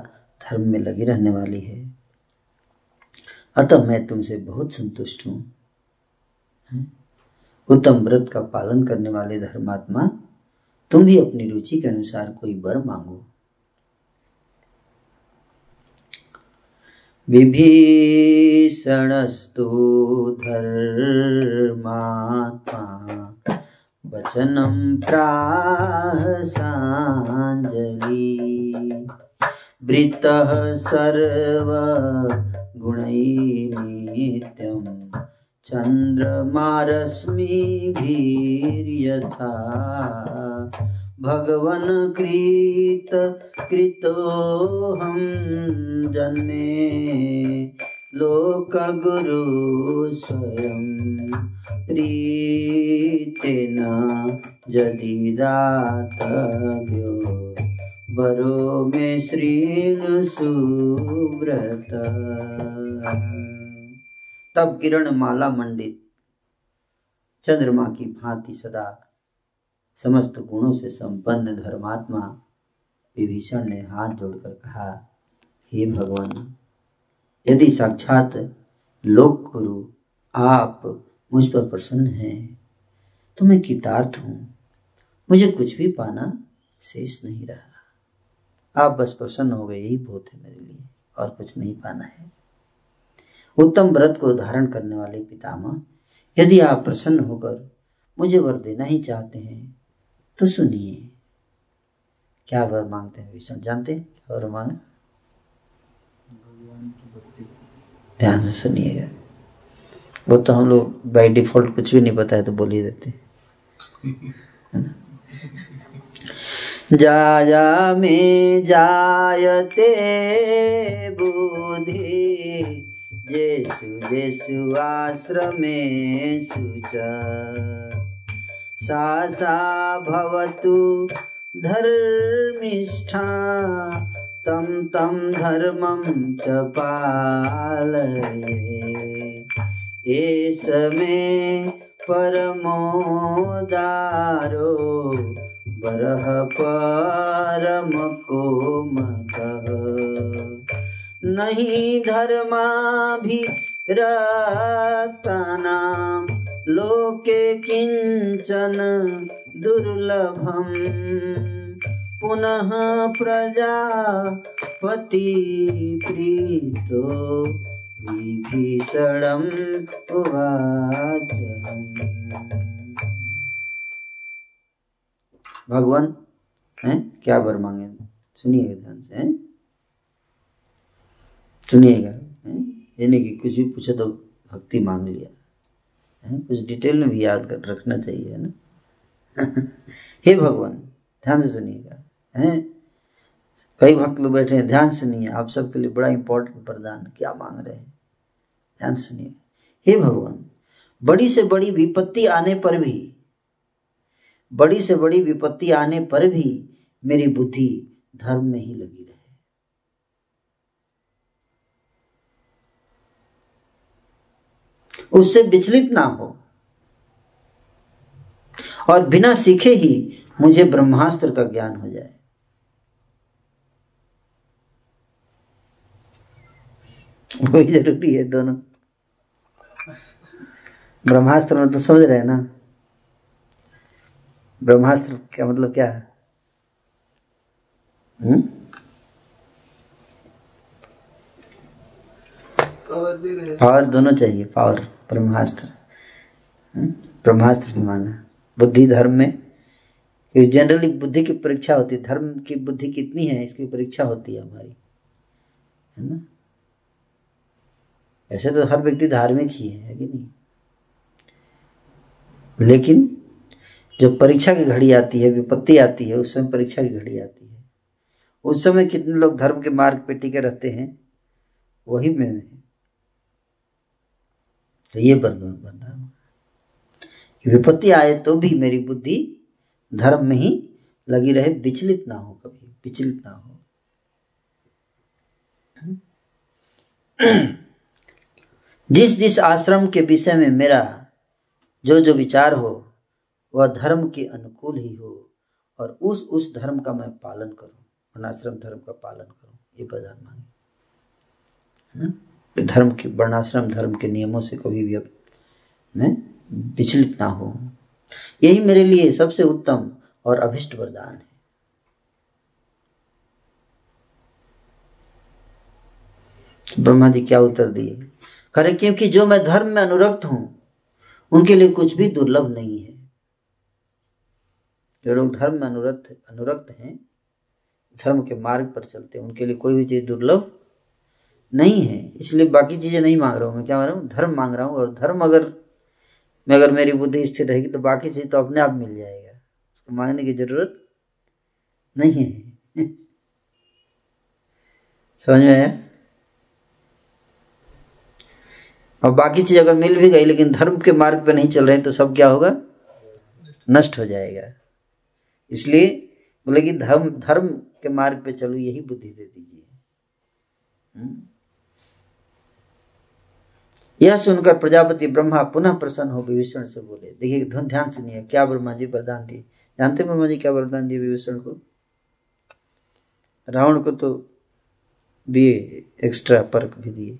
धर्म में लगी रहने वाली है। अतः मैं तुमसे बहुत संतुष्ट हूँ। उत्तम व्रत का पालन करने वाले धर्मात्मा, तुम भी अपनी रुचि के अनुसार कोई वर मांगो। विभीषणस्तु धर्मात्मा, वचनं प्राहसाञ्जलि वृत्तः सर्वगुणैः नित्यं चन्द्रमारश्मिभिर्यथा भगवन् कृत कृतोऽहं जन्मे लोकगुरु स्वयं प्रीतेन यदि दातव्यो। वरो मे श्रीणु सुव्रत। तब किरण माला मंडित। चंद्रमा की भांति सदा समस्त गुणों से संपन्न धर्मात्मा विभीषण ने हाथ जोड़कर कहा, हे भगवान, यदि साक्षात लोक गुरु आप मुझ पर प्रसन्न हैं तो मैं कितार्थ हूँ। मुझे कुछ भी पाना शेष नहीं रहा। आप बस प्रसन्न हो गए, यही बहुत है मेरे लिए, और कुछ नहीं पाना है। उत्तम व्रत को धारण करने वाले पितामह, यदि आप प्रसन्न होकर मुझे वर देना ही चाहते हैं तो सुनिए। क्या वर मांगते हैं विष्णु? जानते हैं क्या वर मांगे? ध्यान से सुनिएगा। वो तो हम लोग बाई डिफ़ॉल्ट कुछ भी नहीं पता है तो बोल ही देते जाया में जायते बुद्धि। जेसु जेसु आश्रमेषु च सा सा भवतु धर्मिष्ठा, तं तं धर्मं च पालये। एष मे परमोदारो वरः परमकोमतः नहि धर्माभिरक्तानां लोके किंचन दुर्लभम्। पुनः प्रजापति प्रीतो विभीषणम् उवाच। भगवान, हैं? क्या वर मांगे? सुनिए ध्यान से, हैं? सुनिएगा ये नहीं कि कुछ भी पूछे तो भक्ति मांग लिया। है? कुछ डिटेल में भी याद कर, रखना चाहिए, है ना? *laughs* हे भगवान, ध्यान से सुनिएगा, हैं? कई भक्त लोग बैठे हैं, ध्यान सुनिए, आप सबके लिए बड़ा इंपॉर्टेंट प्रदान, क्या मांग रहे हैं? ध्यान सुनिए। हे भगवान, बड़ी से बड़ी विपत्ति आने पर भी, बड़ी से बड़ी विपत्ति आने पर भी मेरी बुद्धि धर्म में ही लगी रहे उससे विचलित ना हो। और बिना सीखे ही मुझे ब्रह्मास्त्र का ज्ञान हो जाए। वही ज़रूरी है दोनों? ब्रह्मास्त्र में तो समझ रहे हैं ना। ब्रह्मास्त्र का मतलब क्या है? हुँ? पावर दोनों चाहिए पावर ब्रह्मास्त्र। ब्रह्मास्त्र भी माना। बुद्धि धर्म में जनरली बुद्धि की परीक्षा होती है। धर्म की बुद्धि कितनी है इसकी परीक्षा होती है हमारी। है ना? ऐसे तो हर व्यक्ति धार्मिक ही है, है कि नहीं? लेकिन जब परीक्षा की घड़ी आती है विपत्ति आती है उस समय परीक्षा की घड़ी आती है। उस समय कितने लोग धर्म के मार्ग पे टिके रहते हैं वही मैंने तो ये वरदान विपत्ति आए तो भी मेरी बुद्धि धर्म में ही लगी रहे, विचलित ना हो कभी, विचलित ना हो। जिस जिस आश्रम के विषय में मेरा जो जो विचार हो, वह धर्म के अनुकूल ही हो, और उस उस धर्म का मैं पालन करूँ वर्णाश्रम धर्म का पालन करूँ, ये वरदान मांगे। है ना? धर्म के, वर्णाश्रम धर्म के नियमों से कभी भी मैं विचलित ना हो। यही मेरे लिए सबसे उत्तम और अभिष्ट वरदान है। ब्रह्मा जी क्या उत्तर दिए? करे, क्योंकि जो मैं धर्म में अनुरक्त हूँ, उनके लिए कुछ भी दुर्लभ नहीं है। जो लोग धर्म में अनुरक्त अनुरक्त हैं, धर्म के मार्ग पर चलते हैं, उनके लिए कोई भी चीज़ दुर्लभ नहीं है, इसलिए बाकी चीज़ें नहीं मांग रहा हूँ, मैं क्या मांग रहा हूँ? धर्म मांग रहा हूँ, और धर्म अगर मैं, अगर मेरी बुद्धि स्थिर रहेगी तो बाकी चीज़ तो अपने आप मिल जाएगा। उसको मांगने की ज़रूरत नहीं है। *laughs* समझ में आया? और बाकी चीज़ अगर मिल भी गई, लेकिन धर्म के मार्ग पे नहीं चल रहे तो सब क्या होगा? नष्ट हो जाएगा। इसलिए बोले कि धर्म धर्म के मार्ग पे चलो, यही बुद्धि दे दीजिए। हम्म। यह सुनकर प्रजापति ब्रह्मा पुनः प्रसन्न हो विभीषण से बोले देखिए धुन ध्यान सुनिए क्या ब्रह्मा जी वरदान दिए? जानते ब्रह्मा जी क्या वरदान दिए विभीषण को? रावण को तो दिए एक्स्ट्रा पर्क भी दिए।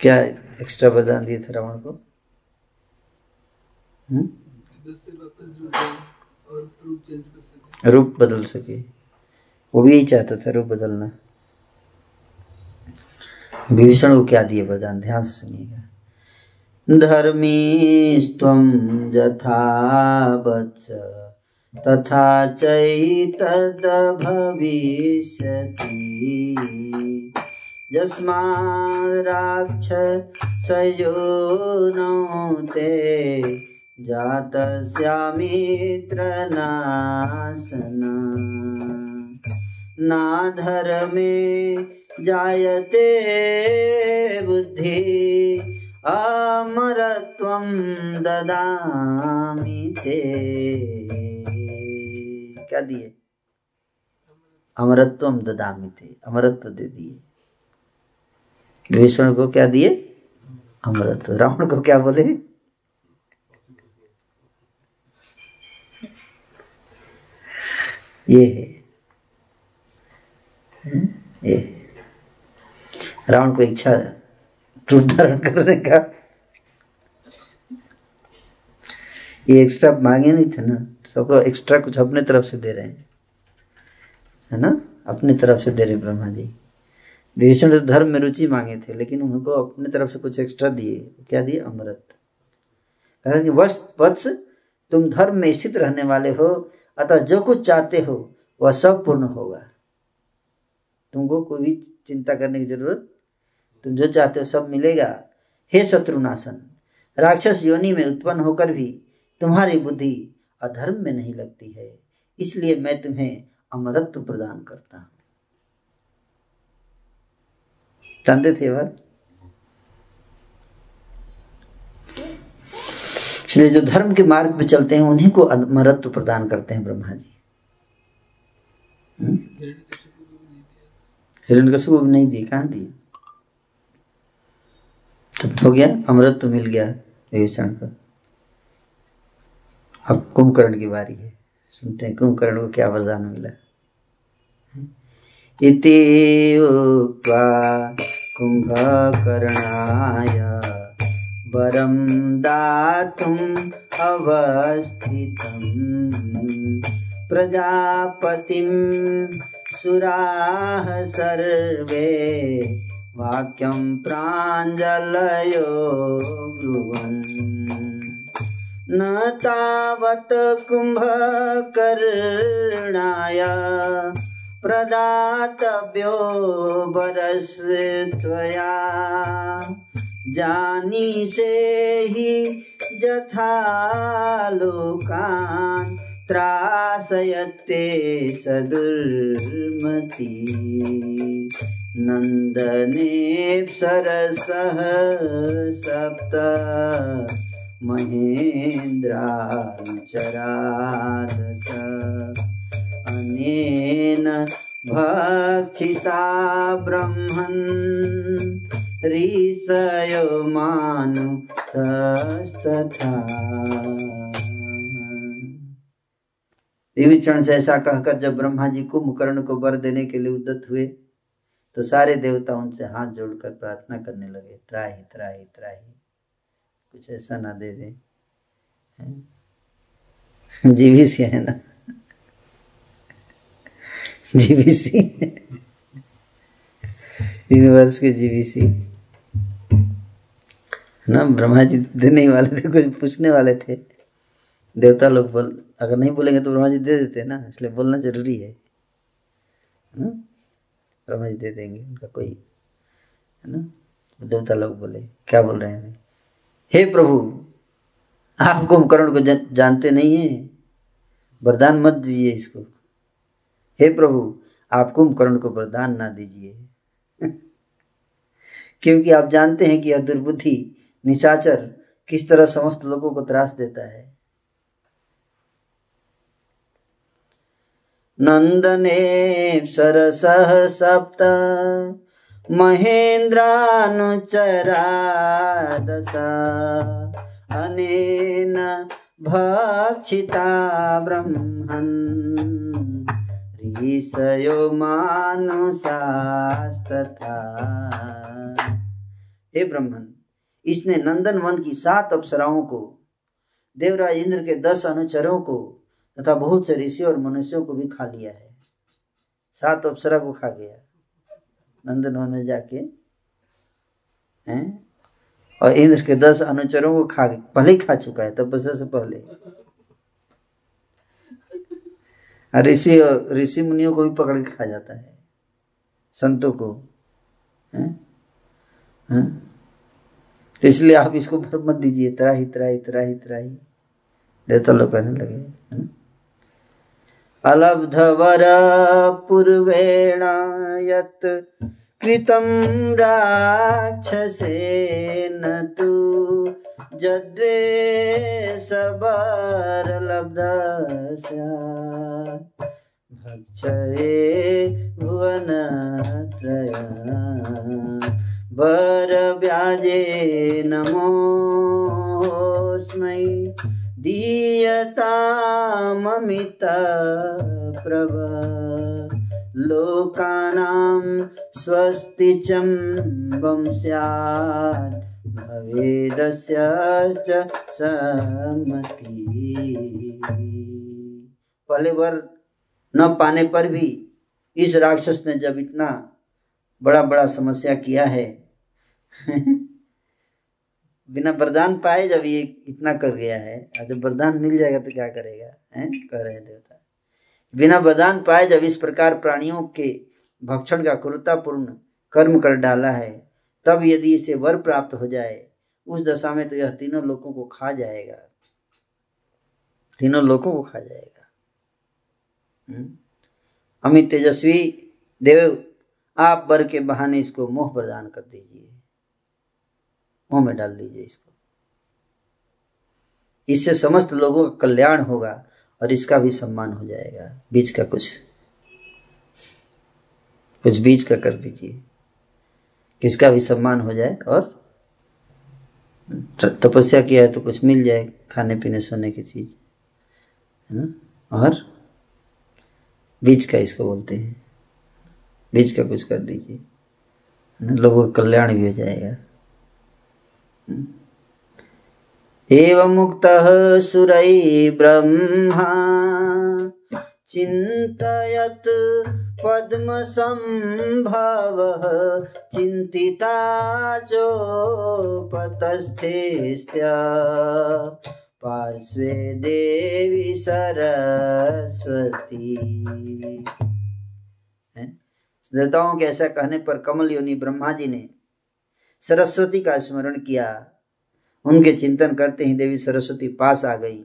क्या एक्स्ट्रा वरदान दिए थे रावण को? हम्म? रूप बदल सके। वो भी यही चाहता था रूप बदलना। विभीषण को क्या दिए वरदान ध्यान से सुनिएगा। धर्मी यथा वत्स, तथा चैतद्भविष्यति। यस्माराक्षसयो नो ते जातस्यामित्रनाशना। नाधर्मे जायते बुद्धि, अमरत्वं ददामि ते। क्या दिए? अमरत्वम ददामि थे अमरत्व दे दिए। विभीषण को क्या दिए? अमृत रावण को क्या बोले? ये है। ये रावण को इच्छा रूप धारण करने का। ये एक्स्ट्रा मांगे नहीं थे ना। सबको एक्स्ट्रा कुछ अपने तरफ़ से दे रहे हैं। है ना? अपनी तरफ़ से दे रहे ब्रह्मा जी विभीषण तो धर्म में रुचि मांगे थे, लेकिन उनको अपने तरफ़ से कुछ एक्स्ट्रा दिए। क्या दिए? अमृत। कहा कि, वश, वत्स, तुम धर्म में स्थित रहने वाले हो, अतः जो कुछ चाहते हो, वह सब पूर्ण होगा। तुमको कोई भी चिंता करने की ज़रूरत तुम जो चाहते हो सब मिलेगा। हे शत्रुनाशन, राक्षस योनि में उत्पन्न होकर भी तुम्हारी बुद्धि अधर्म में नहीं लगती है। इसलिए मैं तुम्हें अमरत्व प्रदान करता हूँ। जानते थे इसलिए जो धर्म के मार्ग पे चलते हैं, उन्हीं को अमरत्व प्रदान करते हैं ब्रह्मा जी। हिरण कशु को नहीं दिए कहा दिए तो हो गया, अमृत तो मिल गया विभीषण को। अब कुंभकर्ण की बारी है। सुनते हैं कुंभकर्ण को क्या वरदान मिला। इति उक्त्वा कुम्भकर्णाय वरं दातुम् सर्वे वाक्यं प्राञ्जलयो ब्रुवन्। न तावत् कुम्भकर्णाय प्रदातव्यो बरस त्वया। जानीषे हि यथा लोकान् त्रासयते सदुर्मति। नन्दनेप्सरसः सप्त महेन्द्राचरादश। अनेन भक्षिता ब्रह्मन् ऋषयो मानुषस्तथा। विभीषण से ऐसा कहकर जब ब्रह्मा जी कुंभकर्ण को वर देने के लिए उद्दत हुए तो सारे देवता उनसे हाथ जोड़कर प्रार्थना करने लगे, त्राही त्राही त्राही, कुछ ऐसा ना दे दे। जीवीसी है ना? जीवीसी? यूनिवर्स के जीवीसी। ना ब्रह्मा जी देने वाले थे, कुछ पूछने वाले थे। देवता लोग बोल, अगर नहीं बोलेंगे तो ब्रह्मा जी दे देते ना, इसलिए बोलना ज़रूरी है। ब्रह्मा जी दे देंगे उनका कोई है ना? देवता लोग बोले क्या बोल रहे हैं? हे प्रभु आप कुंभकर्ण को जा, जानते नहीं है वरदान मत दीजिए इसको। हे प्रभु आप कुंभकर्ण को वरदान ना दीजिए। *laughs* क्योंकि आप जानते हैं कि यह दुर्बुद्धि निशाचर किस तरह समस्त लोगों को त्रास देता है। नंदने सरसः सप्त महेन्द्रानुचरा दश अनेन भक्षिता ब्रह्मन्। ऋषयो मानुषास्तथा हे ब्रह्मन, इसने नंदन वन की सात अप्सराओं को, देवराज इंद्र के दस अनुचरों को तथा बहुत से ऋषि और मनुष्यों को भी खा लिया है। सात अप्सरा को खा गया। नंदन में जाके, हैं? और इंद्र के दस अनुचरों को खा पहले ही खा चुका है तपस्या से पहले। ऋषि ऋषि मुनियों को भी पकड़ के खा जाता है। संतों को, हैं? हैं? तो इसलिए आप इसको भर मत दीजिए तरा तराही तराही तराही तराही देवता लोग कहने लगे अलब्धवर पूर्वेण यत् कृतं राक्षसेन तु जद्वेषबरलब्धस्य भक्षये भुवनत्रया वरव्याजे नमोऽस्मै दीयताममित प्रभ। लोकानां स्वस्ति चम्बं स्यात्, भवेदस्य च सम्मति पहले वर न पाने पर भी इस राक्षस ने जब इतना बड़ा बड़ा समस्या किया है बिना वरदान पाए जब ये इतना कर गया है जब वरदान मिल जाएगा तो क्या करेगा, हैं? कह रहे देवता। बिना वरदान पाए जब इस प्रकार प्राणियों के भक्षण का क्रूरतापूर्ण कर्म कर डाला है, तब यदि इसे वर प्राप्त हो जाए, उस दशा में तो यह तीनों लोगों को खा जाएगा। तीनों लोगों को खा जाएगा। अमित तेजस्वी, देव, आप वर के बहाने इसको मोह प्रदान कर दीजिए। मुँह में डाल दीजिए इसको। इससे समस्त लोगों का कल्याण होगा और इसका भी सम्मान हो जाएगा। बीच का कुछ कुछ बीच का कर दीजिए। किसका भी सम्मान हो जाए और तपस्या किया है तो कुछ मिल जाए खाने पीने सोने की चीज़, है ना? और बीज का इसको बोलते हैं। बीज का कुछ कर दीजिए लोगों का कल्याण भी हो जाएगा। एवं मुक्तः सुरै ब्रह्मा, चिन्तयत् पद्मसम्भवः, चिन्तिता चोपतस्थेस्त्य। पार्श्वे देवी सरस्वती। देवताओं के ऐसा कहने पर कमल योनि ब्रह्मा जी ने सरस्वती का स्मरण किया। उनके चिंतन करते ही देवी सरस्वती पास आ गई।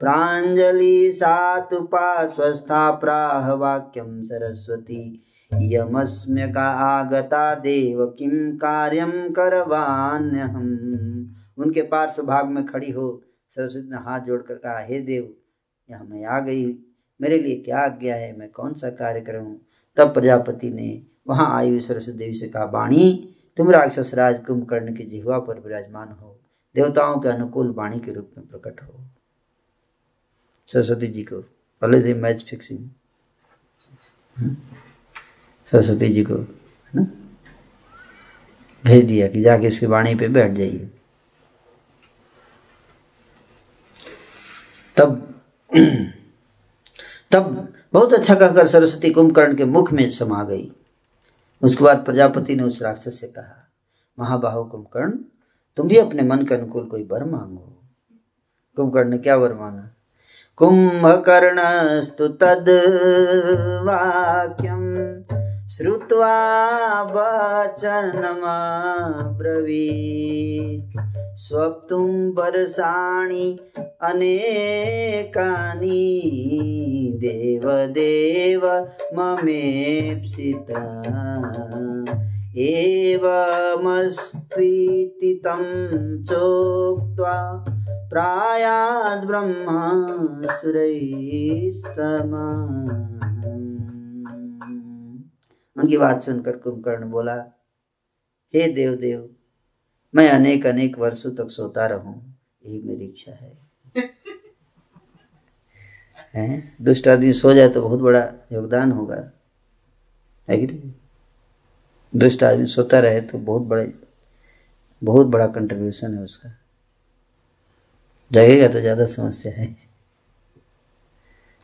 प्राञ्जलि सातुपास्वस्था प्राह वाक्यम सरस्वती आगता देव किम कार्यम करवान्यहम। उनके पार्श्व भाग में खड़ी हो सरस्वती ने हाथ जोड़कर कहा, हे देव, यहाँ मैं आ गई मेरे लिए क्या आज्ञा है? मैं कौन सा कार्य करूँ तब प्रजापति ने वहाँ आई हुई सरस्वती देवी से कहा वाणी तुम राक्षस राज कुंभकर्ण की जिहवा पर विराजमान हो, देवताओं के अनुकूल वाणी के रूप में प्रकट हो। सरस्वती जी को, पहले से मैच फिक्सिंग सरस्वती जी को, है ना? भेज दिया कि जाके इसकी वाणी पे बैठ जाइए। तब *clears throat* तब बहुत अच्छा कहकर सरस्वती कुंभकर्ण के मुख में समा गई। उसके बाद प्रजापति ने उस राक्षस से कहा महाबाहु कुंभकर्ण तुम भी अपने मन के अनुकूल कोई वर मांगो। कुंभकर्ण ने क्या वर मांगा? कुंभकर्ण स्तु तद वाक्यम् श्रुत्वा वचनमब्रवीत् स्वप्तुं वर्षाणि अनेकानि। देवदेव ममेप्सिता। एवमस्त्वीति तं चोक्त्वा प्रायाद् ब्रह्मा सुरैस्तमा उनकी बात सुनकर कुंभकर्ण बोला हे देव देव मैं अनेक अनेक वर्षों तक सोता रहूँ यही मेरी इच्छा है। *laughs* हैं? दुष्ट आदमी सो जाए तो बहुत बड़ा योगदान होगा है कि नहीं? दुष्ट आदमी सोता रहे तो बहुत बड़े बहुत बड़ा कंट्रीब्यूशन है उसका। जगेगा तो ज़्यादा समस्या है।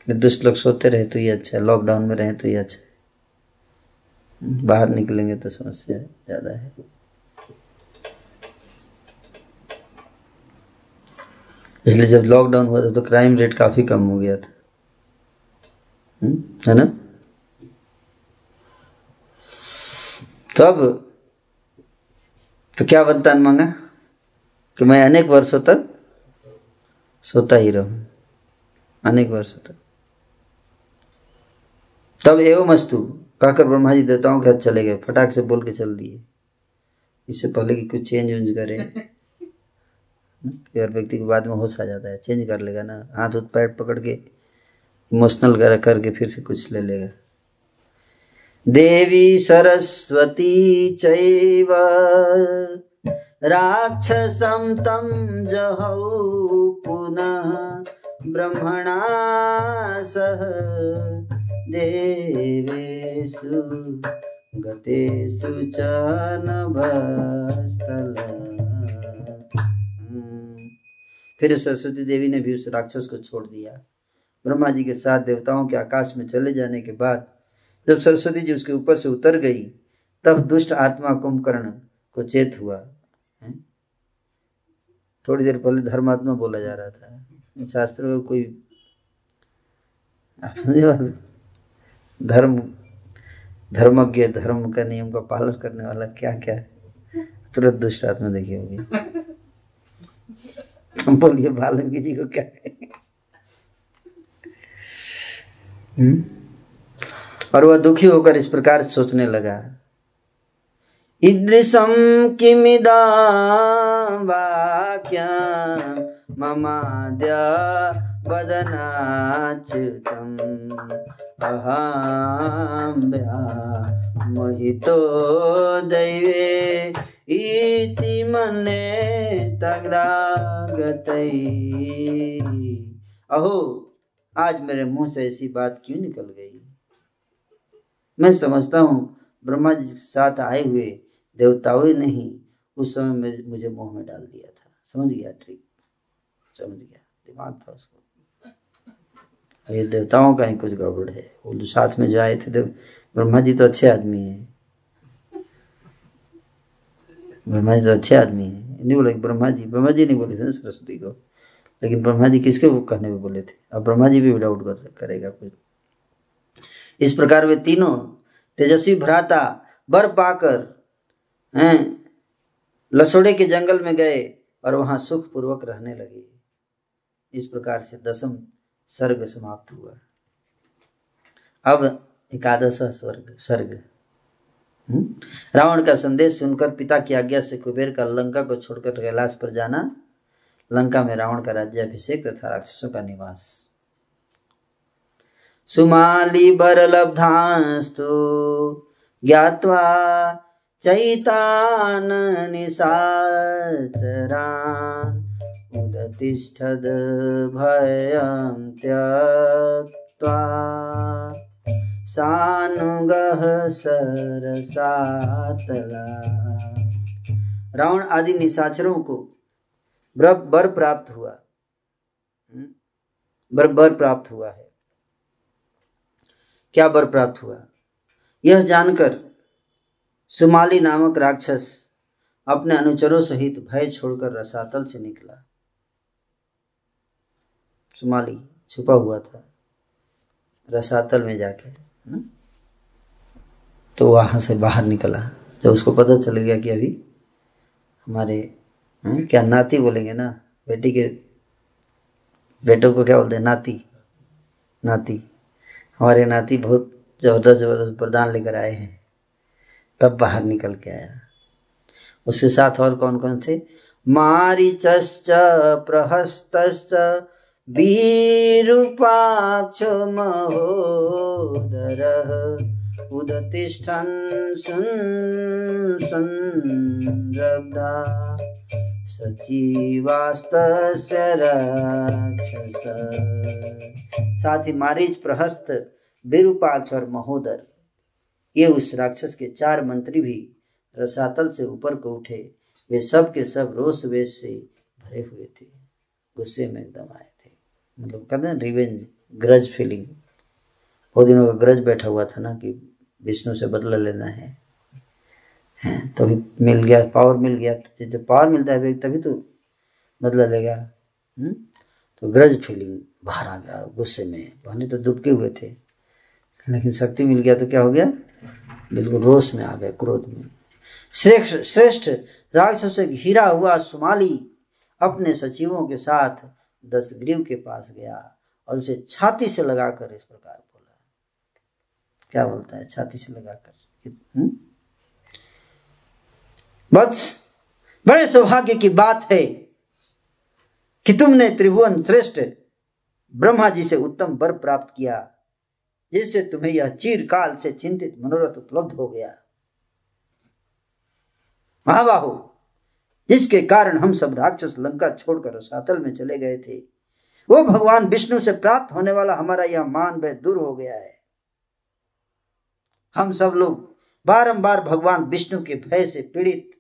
*laughs* दुष्ट लोग सोते रहे तो ये अच्छा है लॉकडाउन में रहे तो ये अच्छा है। बाहर निकलेंगे तो समस्या ज़्यादा है। इसलिए जब लॉकडाउन हुआ था तो क्राइम रेट काफ़ी कम हो गया था। हम्म, है ना? तब तो क्या वरदान मांगा? कि मैं अनेक वर्षों तक सोता ही रहूँ। अनेक वर्षों तक। तब एवं अस्तु। कहकर ब्रह्मा जी देवताओं के हाथ चले गए फटाक से बोल के चल दिए। इससे पहले कि कुछ चेंज वेंज करे *laughs* हर व्यक्ति के बाद में होश आ जाता है चेंज कर लेगा ना। हाथ उत पैर पकड़ के इमोशनल कर करके फिर से कुछ ले लेगा। देवी सरस्वती चैव राक्षसं तं जहौ पुनः ब्रह्मणा सह देवेषु गतेषु च नभस्थल फिर सरस्वती देवी ने भी उस राक्षस को छोड़ दिया। ब्रह्मा जी के साथ देवताओं के आकाश में चले जाने के बाद जब सरस्वती जी उसके ऊपर से उतर गई, तब दुष्ट आत्मा कुंभकर्ण को चेत हुआ। है? थोड़ी देर पहले धर्मात्मा बोला जा रहा था। शास्त्रों को कोई आप समझे बात? धर्म, धर्मज्ञ, धर्म का नियम का पालन करने वाला क्या क्या है? तुरंत दुष्ट आत्मा देखी होगी। बोलिए बालन जी को क्या हम्म? और वह दुखी होकर इस प्रकार सोचने लगा। ईदृशं किमिदा वाक्यं ममाद्य वदनाच्युतम्। अहं मोहितो दैवे इति मन्ये तग्रागतै अहो, आज मेरे मुँह से ऐसी बात क्यों निकल गई? मैं समझता हूँ ब्रह्मा जी के साथ आए हुए देवताओं ने ही उस समय मुझे मुँह में डाल दिया था। समझ गया ट्रिक समझ गया। दिमाग था उसको। ये देवताओं का ही कुछ गड़बड़ है। वो जो साथ में जो आए थे ब्रह्मा जी तो अच्छे आदमी है। ब्रह्मा जी तो अच्छे आदमी है। नहीं बोले ब्रह्मा जी ब्रह्मा जी नहीं बोले थे सरस्वती को। लेकिन ब्रह्मा जी किसके कहने में बोले थे? अब ब्रह्मा जी भी डाउट कर, करेगा कुछ। इस प्रकार वे तीनों तेजस्वी भ्राता बर पाकर हैं लसोड़े के जंगल में गए और वहाँ सुख पूर्वक रहने लगे। इस प्रकार से दसम सर्ग समाप्त हुआ। अब एकादश स्वर्ग, सर्ग। रावण का संदेश सुनकर पिता की आज्ञा से कुबेर का लंका को छोड़कर कैलाश पर जाना, लंका में रावण का राज्याभिषेक तथा राक्षसों का निवास। सुमाली बरलब्धास्तु ज्ञात्वा चैतान निशाचरान् उदतिष्ठद् भयं त्यक्त्वा दत्त्वा सानुगः सरसातला। रावण आदि निशाचरों को बर प्राप्त हुआ। हम्म? बर बर प्राप्त हुआ है। क्या बर प्राप्त हुआ? यह जानकर सुमाली नामक राक्षस अपने अनुचरों सहित भय छोड़कर रसातल से निकला। सुमाली छुपा हुआ था, रसातल में जाके तो वहाँ से बाहर निकला, जब उसको पता चल गया कि अभी हमारे क्या नाती बोलेंगे ना, बेटी के, बेटों को क्या बोलते हैं, नाती नाती। हमारे नाती बहुत ज़बरदस्त ज़बरदस्त प्रदान लेकर आए हैं। तब बाहर निकल के आया। उसके साथ और कौन कौन थे? मारी मारीचश्च प्रहस्तश्च वीरूपाक्ष महोदरः उदतिष्ठन् राक्षस। साथ ही मारीच प्रहस्त विरूपाक्ष और महोदर, ये उस राक्षस के चार मंत्री भी रसातल से ऊपर को उठे। वे सब के सब रोष वेश से भरे हुए थे। गुस्से में एकदम आए। मतलब कहते हैं रिवेंज ग्रज फीलिंग बहुत दिनों का ग्रज बैठा हुआ था ना कि विष्णु से बदला लेना है। हैं तो अभी मिल गया पावर मिल गया। तो जब पावर मिलता है तभी तो बदला लेगा। हुँ? हम्म? तो ग्रज फीलिंग बाहर आ गया, गुस्से में। पहले तो दुबके हुए थे, लेकिन शक्ति मिल गया तो क्या हो गया? बिल्कुल रोष में आ गए, क्रोध में। श्रेष्ठ श्रेष्ठ राक्षसों से घिरा हुआ सुमाली अपने सचिवों के साथ दस ग्रीव के पास गया और उसे छाती से लगाकर इस प्रकार बोला। क्या बोलता है? छाती से लगाकर। हम्म? बस, बड़े सौभाग्य की बात है कि तुमने त्रिभुवन श्रेष्ठ ब्रह्मा जी से उत्तम वर प्राप्त किया, जिससे तुम्हें यह चीरकाल से चिंतित मनोरथ उपलब्ध हो गया। महाबाहु जिसके कारण हम सब राक्षस लंका छोड़कर सातल में चले गए थे। वो भगवान विष्णु से प्राप्त होने वाला हमारा यह मान भय दूर हो गया है। हम सब लोग बारंबार भगवान विष्णु के भय से पीड़ित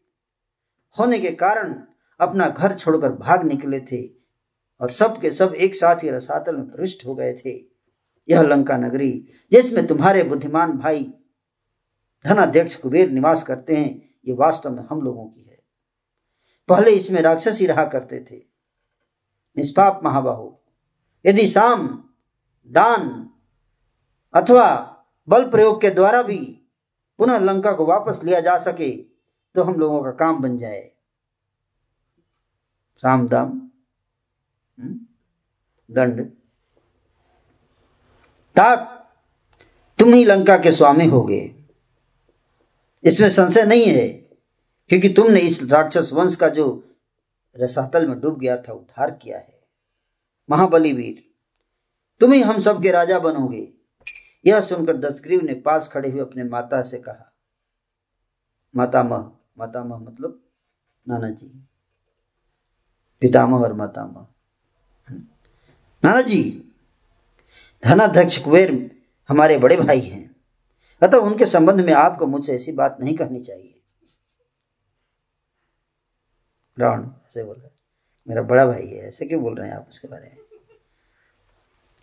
होने के कारण अपना घर छोड़कर भाग निकले थे और सब के सब एक साथ ही रसातल में प्रविष्ट हो गए थे। यह लंका नगरी, जिसमें तुम्हारे बुद्धिमान भाई धनाध्यक्ष कुबेर निवास करते हैं, ये वास्तव में हम लोगों की पहले इसमें राक्षस ही रहा करते थे। निष्पाप महाबाहु। यदि शाम दान अथवा बल प्रयोग के द्वारा भी पुनः लंका को वापस लिया जा सके तो हम लोगों का काम बन जाए। साम दाम। हम्म, दंड। तात तुम ही लंका के स्वामी होगे। इसमें संशय नहीं है। क्योंकि तुमने इस राक्षस वंश का जो रसातल में डूब गया था, उद्धार किया है। महाबली वीर तुम ही हम सब के राजा बनोगे। यह सुनकर दशग्रीव ने पास खड़े हुए अपने माता से कहा मातामह मातामह मतलब नाना जी, पितामह और मातामह नाना जी, धनाध्यक्ष कुबेर हमारे बड़े भाई हैं, अतः उनके संबंध में आपको मुझसे ऐसी बात नहीं कहनी चाहिए। रावण ऐसे बोल रहे मेरा बड़ा भाई है, ऐसे क्यों बोल रहे हैं आप उसके बारे में?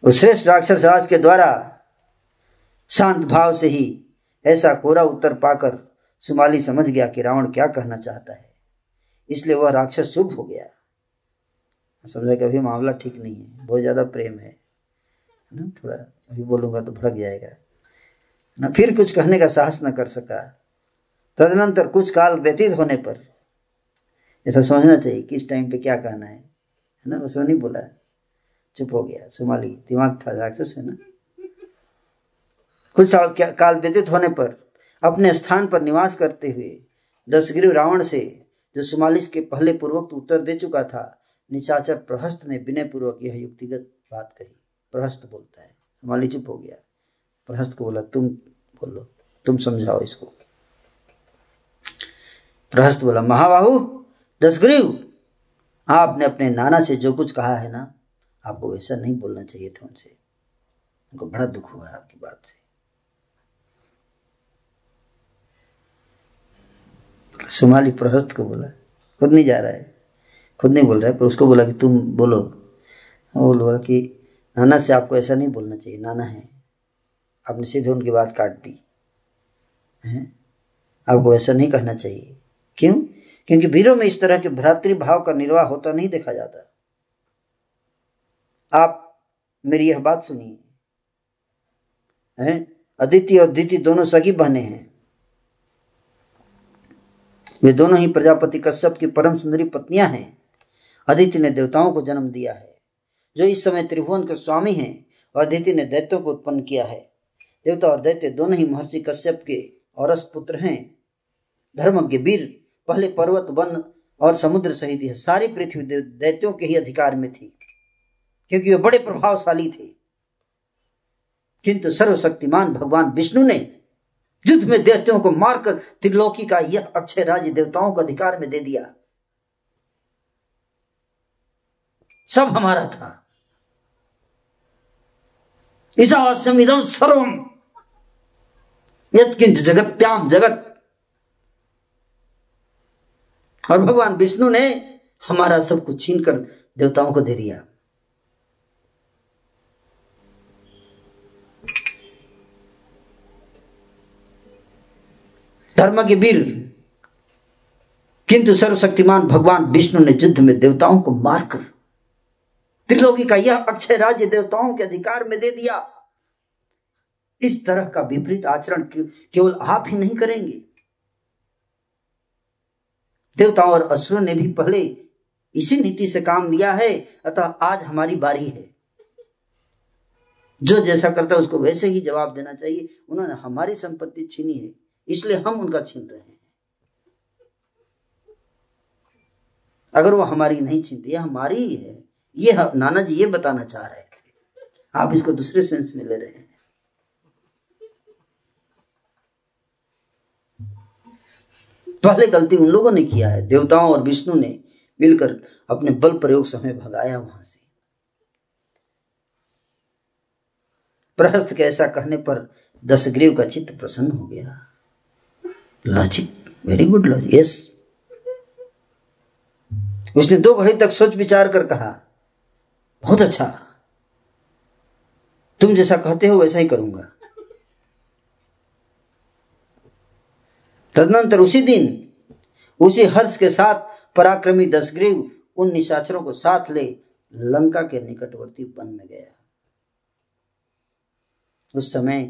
उस श्रेष्ठ राक्षस राज के द्वारा शांत भाव से ही ऐसा कोरा उत्तर पाकर सुमाली समझ गया कि रावण क्या कहना चाहता है। इसलिए वह राक्षस चुप हो गया। समझा कि अभी मामला ठीक नहीं है, बहुत ज़्यादा प्रेम है ना? थोड़ा अभी बोलूँगा तो भड़क जाएगा। ना फिर कुछ कहने का साहस न कर सका। तदनंतर कुछ काल व्यतीत होने पर ऐसा समझना चाहिए किस टाइम पे क्या कहना है। है ना? उसने नहीं बोला। चुप हो गया। सुमाली, दिमाग था, राक्षस है ना? कुछ साल काल व्यतीत होने पर, अपने स्थान पर निवास करते हुए दशग्रीव रावण से, जो सुमालिस के पहले पूर्वक उत्तर दे चुका था, निशाचर प्रहस्त ने विनय पूर्वक यह युक्तिगत बात कही। प्रहस्त बोलता है। सुमाली चुप हो गया। प्रहस्त को बोला, तुम बोलो। तुम समझाओ इसको। प्रहस्त बोला, महाबाहु दसग्रीव आपने अपने नाना से जो कुछ कहा है ना, आपको वैसा नहीं बोलना चाहिए था उनसे। उनको बड़ा दुख हुआ है आपकी बात से। सुमाली प्रहस्त को बोला, खुद नहीं जा रहा है। खुद नहीं बोल रहा है, पर उसको बोला कि तुम बोलो। वो बोला कि नाना से आपको ऐसा नहीं बोलना चाहिए, नाना है। आपने सीधे उनकी बात काट दी। है? आपको ऐसा नहीं कहना चाहिए। क्यों? क्योंकि वीरों में इस तरह के भ्रातृभाव का निर्वाह होता नहीं देखा जाता। आप मेरी यह बात सुनिए। अदिति और दिति दोनों सगी बहने हैं। वे दोनों ही प्रजापति कश्यप की परम सुंदरी पत्नियाँ हैं। अदिति ने देवताओं को जन्म दिया है, जो इस समय त्रिभुवन के स्वामी हैं और अदिति ने दैत्यों को उत्पन्न किया है। देवता और दैत्य दोनों ही महर्षि कश्यप के औरस पुत्र हैं। धर्मज्ञ वीर पहले पर्वत, वन और समुद्र सहित यह सारी पृथ्वी दैत्यों के ही अधिकार में थी, क्योंकि वे बड़े प्रभावशाली थे। किंतु सर्वशक्तिमान भगवान विष्णु ने युद्ध में दैत्यों को मारकर त्रिलोकी का यह अक्षय राज्य देवताओं को अधिकार में दे दिया। सब हमारा था। ईशावास्यम इदम सर्वम। यत्किंच जगत्याम जगत और भगवान विष्णु ने हमारा सब कुछ छीन कर देवताओं को दे दिया। धर्म के वीर किंतु सर्वशक्तिमान भगवान विष्णु ने युद्ध में देवताओं को मारकर त्रिलोकी का यह अक्षय राज्य देवताओं के अधिकार में दे दिया। इस तरह का विपरीत आचरण केवल आप ही नहीं करेंगे। देवताओं और असुरों ने भी पहले इसी नीति से काम लिया है, अतः आज हमारी बारी है। जो जैसा करता है उसको वैसे ही जवाब देना चाहिए। उन्होंने हमारी संपत्ति छीनी है, इसलिए हम उनका छीन रहे हैं। अगर वो हमारी नहीं छीनती हमारी ही है। ये नाना जी ये बताना चाह रहे थे। आप इसको दूसरे सेंस में ले रहे हैं। पहले गलती उन लोगों ने किया है, देवताओं और विष्णु ने मिलकर अपने बल प्रयोग से हमें भगाया वहाँ से। प्रहस्त के ऐसा कहने पर दशग्रीव का चित्त प्रसन्न हो गया। Logic very good logic yes उसने दो घड़ी तक सोच विचार कर कहा, बहुत अच्छा। तुम जैसा कहते हो वैसा ही करूँगा। तदनंतर उसी दिन, उसी हर्ष के साथ पराक्रमी दशग्रीव उन निशाचरों को साथ ले लंका के निकटवर्ती वन में गया उस समय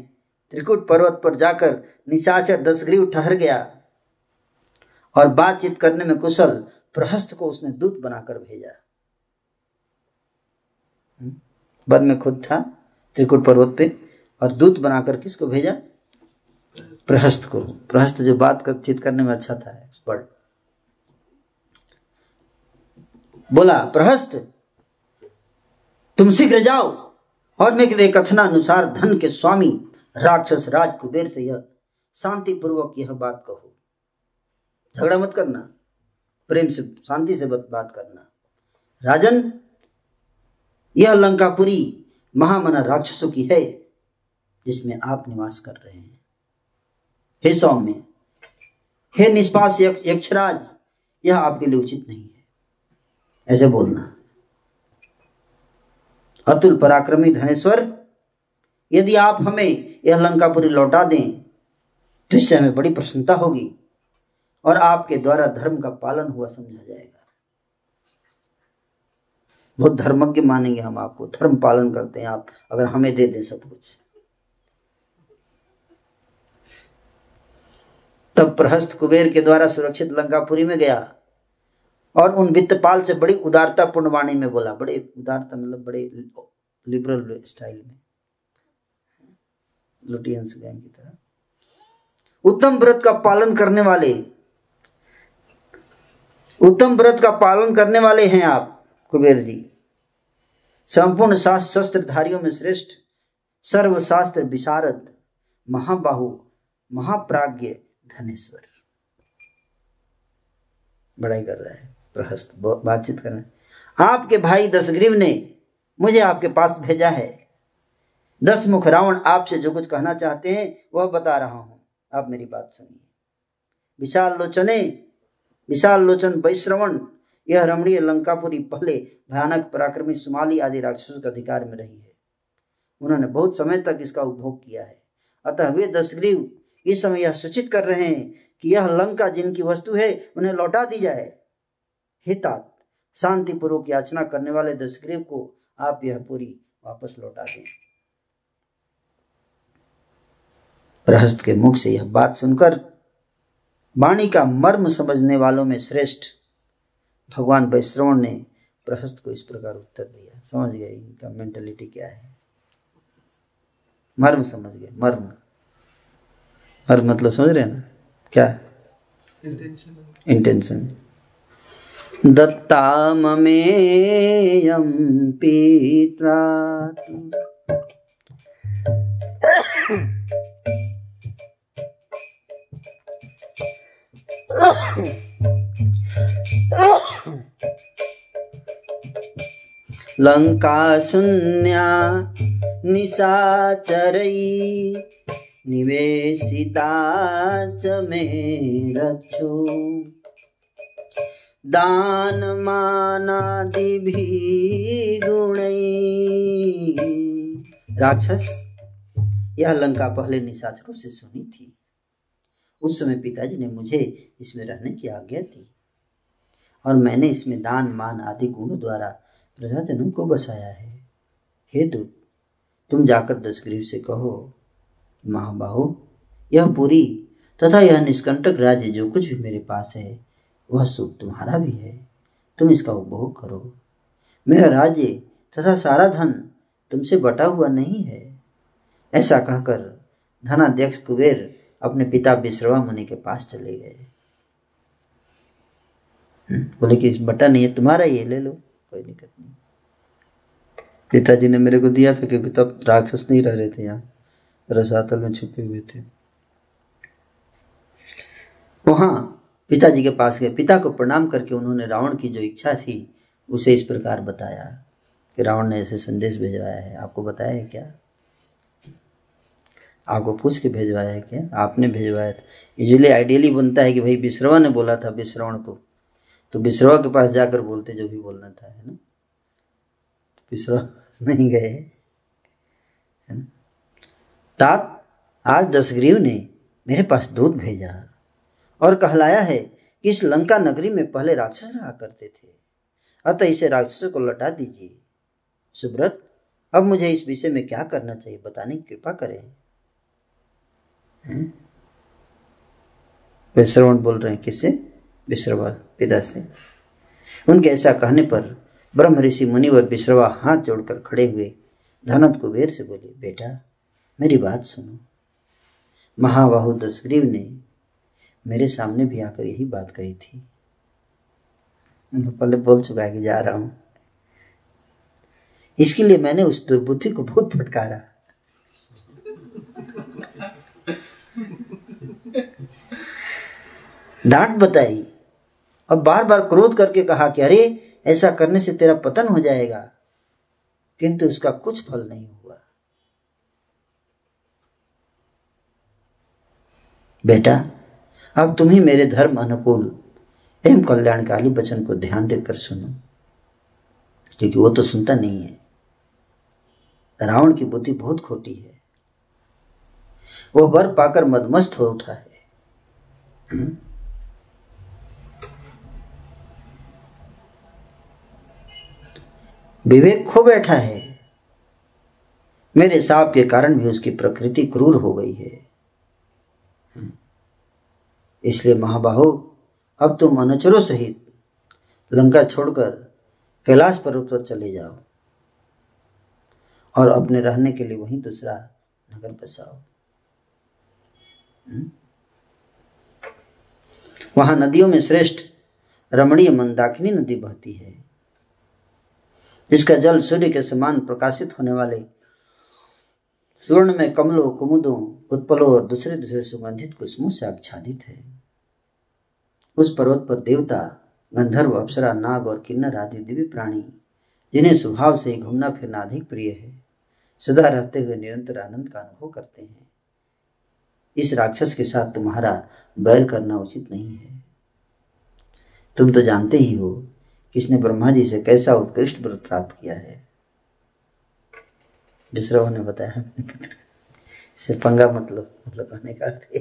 त्रिकुट पर्वत पर जाकर निशाचर दशग्रीव ठहर गया और बातचीत करने में कुशल प्रहस्त को उसने दूत बनाकर भेजा? वन में खुद था त्रिकुट पर्वत पे और दूत बनाकर किसको भेजा प्रहस्त को, प्रहस्त जो बात कर, चित करने में अच्छा था एक्सपर्ट बोला, प्रहस्त, तुम शीघ्र जाओ और मेरे कथना अनुसार धन के स्वामी, राक्षस राज कुबेर से यह शांति पूर्वक यह बात कहो। झगड़ा मत करना, प्रेम से, शांति से बात करना। राजन, यह लंकापुरी महामना राक्षसों की है, जिसमें आप निवास कर रहे हैं। हे सौम्य, हे निष्पास यक्षराज, यह आपके लिए उचित नहीं है। ऐसे बोलना। अतुल पराक्रमी धनेश्वर, यदि आप हमें यह लंकापुरी लौटा दें तो इससे हमें बड़ी प्रसन्नता होगी और आपके द्वारा धर्म का पालन हुआ समझा जाएगा। बहुत धर्मज्ञ मानेंगे हम आपको। धर्म पालन करते हैं आप, अगर हमें दे दें सब कुछ। तब प्रहस्त कुबेर के द्वारा सुरक्षित लंकापुरी में गया और उन वित्तपाल से बड़ी उदारता पूर्णवाणी में बोला। बड़े उदारता मतलब बड़े लिबरल स्टाइल में। लुटियंस गैंग की तरह। उत्तम व्रत का पालन करने वाले, उत्तम व्रत का पालन करने वाले हैं आप, कुबेर जी। संपूर्ण शास्त्र शस्त्रधारियों में श्रेष्ठ, सर्वशास्त्र विशारद, महाबाहु, महाप्राज्ञ धनेश्वर। बड़ाई कर रहा है, प्रहस्त बातचीत कर रहे हैं। आपके भाई दशग्रीव ने मुझे आपके पास भेजा है। दस मुख रावण आपसे जो कुछ कहना चाहते हैं, वह बता रहा हूँ। आप मेरी बात सुनिए। विशाल लोचने विशाल लोचन वैश्रवण, यह रमणीय लंकापुरी पहले भयानक पराक्रमी सुमाली आदि राक्षसों के अधिकार में रही है। उन्होंने बहुत समय तक इसका उपभोग किया है। अतः वे दशग्रीव इस समय यह सूचित कर रहे हैं कि यह लंका जिनकी वस्तु है, उन्हें लौटा दी जाए। हितात शांति पूर्वक याचना करने वाले दशग्रीव को आप यह पूरी वापस लौटा दें। प्रहस्त के मुख से यह बात सुनकर वाणी का मर्म समझने वालों में श्रेष्ठ भगवान वैश्रवण ने प्रहस्त को इस प्रकार उत्तर दिया। समझ गए इनका मेंटेलिटी क्या है? मर्म समझ गए, मर्म। मर्म मतलब समझ रहे हैं ना? क्या? इंटेंशन दत्ता ममेयम पित्रा लंका शून्या निवेशिता च मे रक्षो। दानमानादिभिः राक्षस, यह लंका पहले निशाचरों से सुनी थी। उस समय पिताजी ने मुझे इसमें रहने की आज्ञा दी और मैंने इसमें दान, मान आदि गुणों द्वारा प्रजाजनों को बसाया है। हे दूत, तुम जाकर दशग्रीव से कहो महाबाहु यह पूरी तथा यह निष्कंटक राज्य जो कुछ भी मेरे पास है वह सुख तुम्हारा भी है। तुम इसका उपभोग करो। मेरा राज्य तथा सारा धन तुमसे बटा हुआ नहीं है। ऐसा कहकर धनाध्यक्ष कुबेर अपने पिता विश्रवा मुनि के पास चले गए। हम्म, बोले कि बटा नहीं है तुम्हारा ये ले लो कोई दिक्कत नहीं। पिताजी ने मेरे को दिया था क्योंकि तब राक्षस नहीं रह रहे थे यहाँ। रसातल में छुपे हुए थे। वहाँ पिताजी के पास गए। पिता को प्रणाम करके उन्होंने रावण की जो इच्छा थी, उसे इस प्रकार बताया कि रावण ने ऐसे संदेश भेजवाया है। आपको बताया है क्या? आपको पूछ के भेजवाया है क्या? आपने भेजवाया था। यूजली आइडियली बनता है कि भाई बिश्रवा ने बोला था बिश्रवण को। तो बिश्रवा के पास जाकर बोलते जो भी बोलना था, है ना? तो विश्रवा *laughs* नहीं गए। तात आज दशग्रीव ने मेरे पास दूध भेजा और कहलाया है कि इस लंका नगरी में पहले राक्षस रहा करते थे। अतः इसे राक्षसों को लौटा दीजिए। सुब्रत, अब मुझे इस विषय में क्या करना चाहिए बताने की कृपा करें। विश्रवण बोल रहे हैं किससे? विश्रवा, पिता से। उनके ऐसा कहने पर ब्रह्म ऋषि मुनिवर विश्रवा हाथ जोड़कर खड़े हुए धनत कुबेर से बोले, बेटा मेरी बात सुनो। महाबाहु दशग्रीव ने मेरे सामने भी आकर यही बात कही थी। पहले बोल चुका है कि जा रहा हूँ। इसके लिए मैंने उस दुर्बुद्धि को बहुत फटकारा। डांट बताई और बार बार क्रोध करके कहा कि अरे, ऐसा करने से तेरा पतन हो जाएगा, किंतु उसका कुछ फल नहीं हुआ। बेटा, अब तुम ही मेरे धर्म अनुकूल एवं कल्याणकारी वचन को ध्यान देकर सुनो, क्योंकि वो तो सुनता नहीं है रावण की बुद्धि बहुत खोटी है वह वर पाकर मदमस्त हो उठा है हम्म? विवेक खो बैठा है मेरे साप के कारण भी उसकी प्रकृति क्रूर हो गई है? इसलिए महाबाहु, अब तुम अनुचरों सहित लंका छोड़कर कैलाश पर्वत पर चले जाओ और अपने रहने के लिए वहीं दूसरा नगर बसाओ हम्म? वहाँ नदियों में श्रेष्ठ रमणीय मंदाकिनी नदी बहती है, जिसका जल सूर्य के समान प्रकाशित होने वाले स्वर्ण में कमलों, कुमुदों, उत्पलों और दूसरे दूसरे सुगंधित कुसुमों से आच्छादित है उस पर्वत पर देवता, गंधर्व, अप्सरा, नाग और किन्नर आदि दिव्य प्राणी, जिन्हें स्वभाव से घूमना फिरना अधिक प्रिय है, सदा रहते हुए निरंतर आनंद का अनुभव करते हैं। इस राक्षस के साथ तुम्हारा बैर करना उचित नहीं है। तुम तो जानते ही हो कि इसने ब्रह्मा जी से कैसा उत्कृष्ट व्रत प्राप्त किया है। दूसरा ने बताया इसे पंगा मतलब मतलब कहने का अर्थ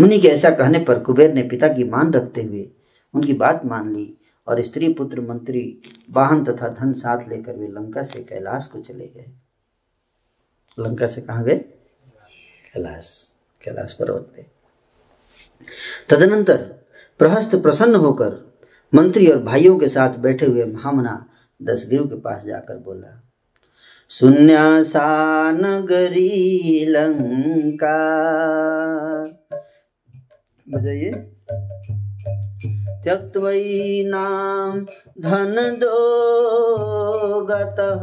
मुनि के ऐसा कहने पर कुबेर ने पिता की मान रखते हुए उनकी बात मान ली और स्त्री पुत्र मंत्री वाहन तथा धन साथ लेकर वे लंका से कैलाश को चले गए। लंका से कहा गए? कैलाश कैलाश पर्वत पे। तदनंतर प्रहस्त प्रसन्न होकर मंत्री और भाइयों के साथ बैठे हुए महामना दसगिरु के पास जाकर बोला सा नगरी लंका बजाइए। त्यक्त्वयीनां धनदो गतः।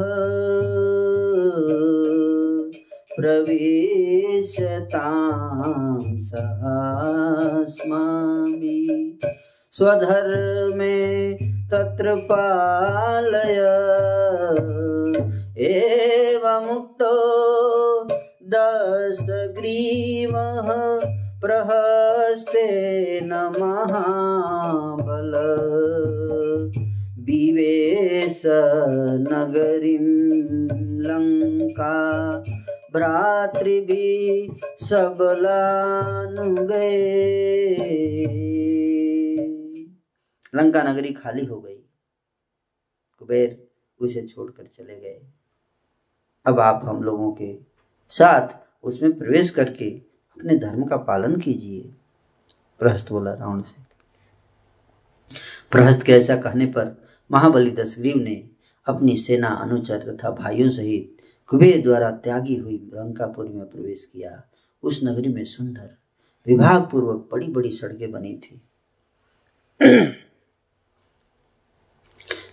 प्रवेशतां सहस्माभिः स्वधर्मे तत्र पालय। एवमुक्तो दशग्रीवः प्रहस्तेन महाबल विवेश नगरीं लङ्का भ्रातृभिः सबलानुगए लंका नगरी खाली हो गई। कुबेर उसे छोड़कर चले गए। अब आप हम लोगों के साथ उसमें प्रवेश करके अपने धर्म का पालन कीजिए। प्रहस्त बोला रावण से। प्रहस्त के ऐसा कहने पर महाबली दशग्रीव ने अपनी सेना, अनुचर तथा भाइयों सहित कुबेर द्वारा त्यागी हुई लंकापुर में प्रवेश किया। उस नगरी में सुंदर विभाग पूर्वक बड़ी बड़ी सड़कें बनी थी। *clears throat*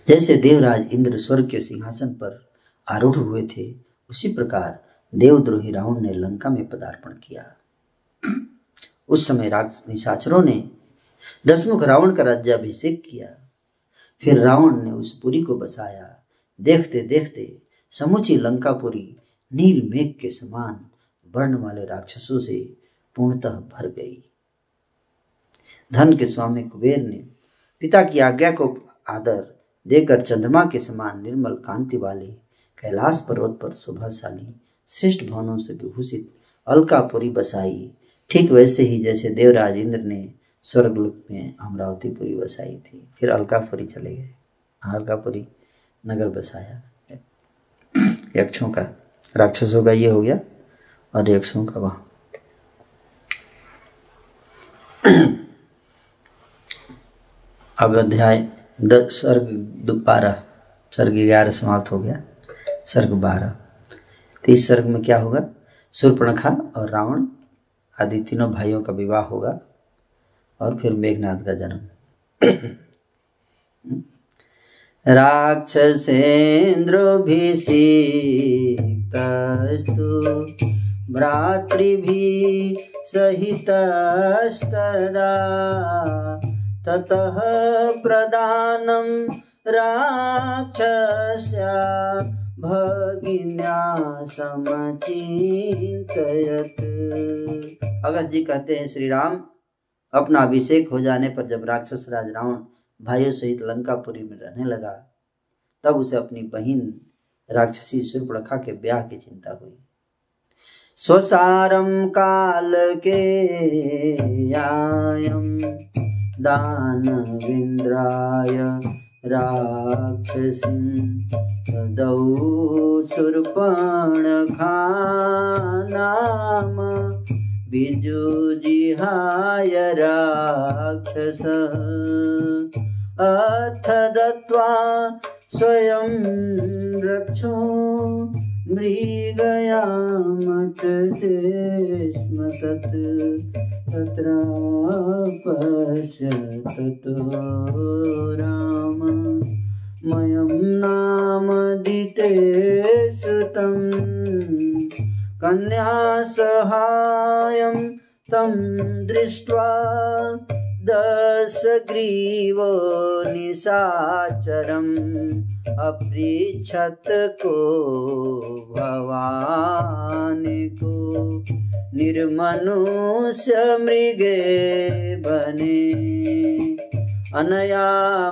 जैसे देवराज इंद्र स्वर्ग के सिंहासन पर आरूढ़ हुए थे, उसी प्रकार देवद्रोही रावण ने लंका में पदार्पण किया। उस समय निशाचरों ने दसमुख रावण का राज्याभिषेक किया। फिर रावण ने उस पुरी को बसाया। देखते देखते समूची लंकापुरी नील मेघ के समान वर्ण वाले राक्षसों से पूर्णतः भर गई। धन के स्वामी कुबेर ने पिता की आज्ञा को आदर देकर चंद्रमा के समान निर्मल कांति वाले कैलाश पर्वत पर शोभाशाली श्रेष्ठ भवनों से विभूषित अलकापुरी बसाई। ठीक वैसे ही जैसे देवराज इंद्र ने स्वर्गलोक में अमरावतीपुरी बसाई थी, फिर अलकापुरी चले गए। अलकापुरी नगर बसाया। यक्षों का राक्षसों का ये हो गया और यक्षों का वहाँ। अब अध्याय दस बारह। सर्ग ग्यारह समाप्त हो गया। सर्ग बारह। तो इस सर्ग में क्या होगा? सूर्पणखा और रावण आदि तीनों भाइयों का विवाह होगा और फिर मेघनाथ का जन्म। राक्षसेन्द्रोभिषिक्तस्तु भ्रातृभिः सहितस्तदा ततः प्रदानं राक्षस्या अगस्त जी कहते हैं श्री राम अपना अभिषेक हो जाने पर जब राक्षस राज रावण भाइयों सहित लंकापुरी में रहने लगा, तब उसे अपनी बहन राक्षसी सुर्पणखा के ब्याह की चिंता हुई। स्वसारम काल के विंद्राय राक्षसी तदौ सुर्पणखा नाम विजुजिहाय राक्षस अथ दत्त्वा स्वयं रक्षो मृगयामटते स्म तत् तत्र पश्यततो राम मयं नामदिते सुतम् कन्यासहायं तं दृष्ट्वा दशग्रीवो निशाचरम् अपृच्छत् को भवान् को निर्मनुष्य मृगे बने अनया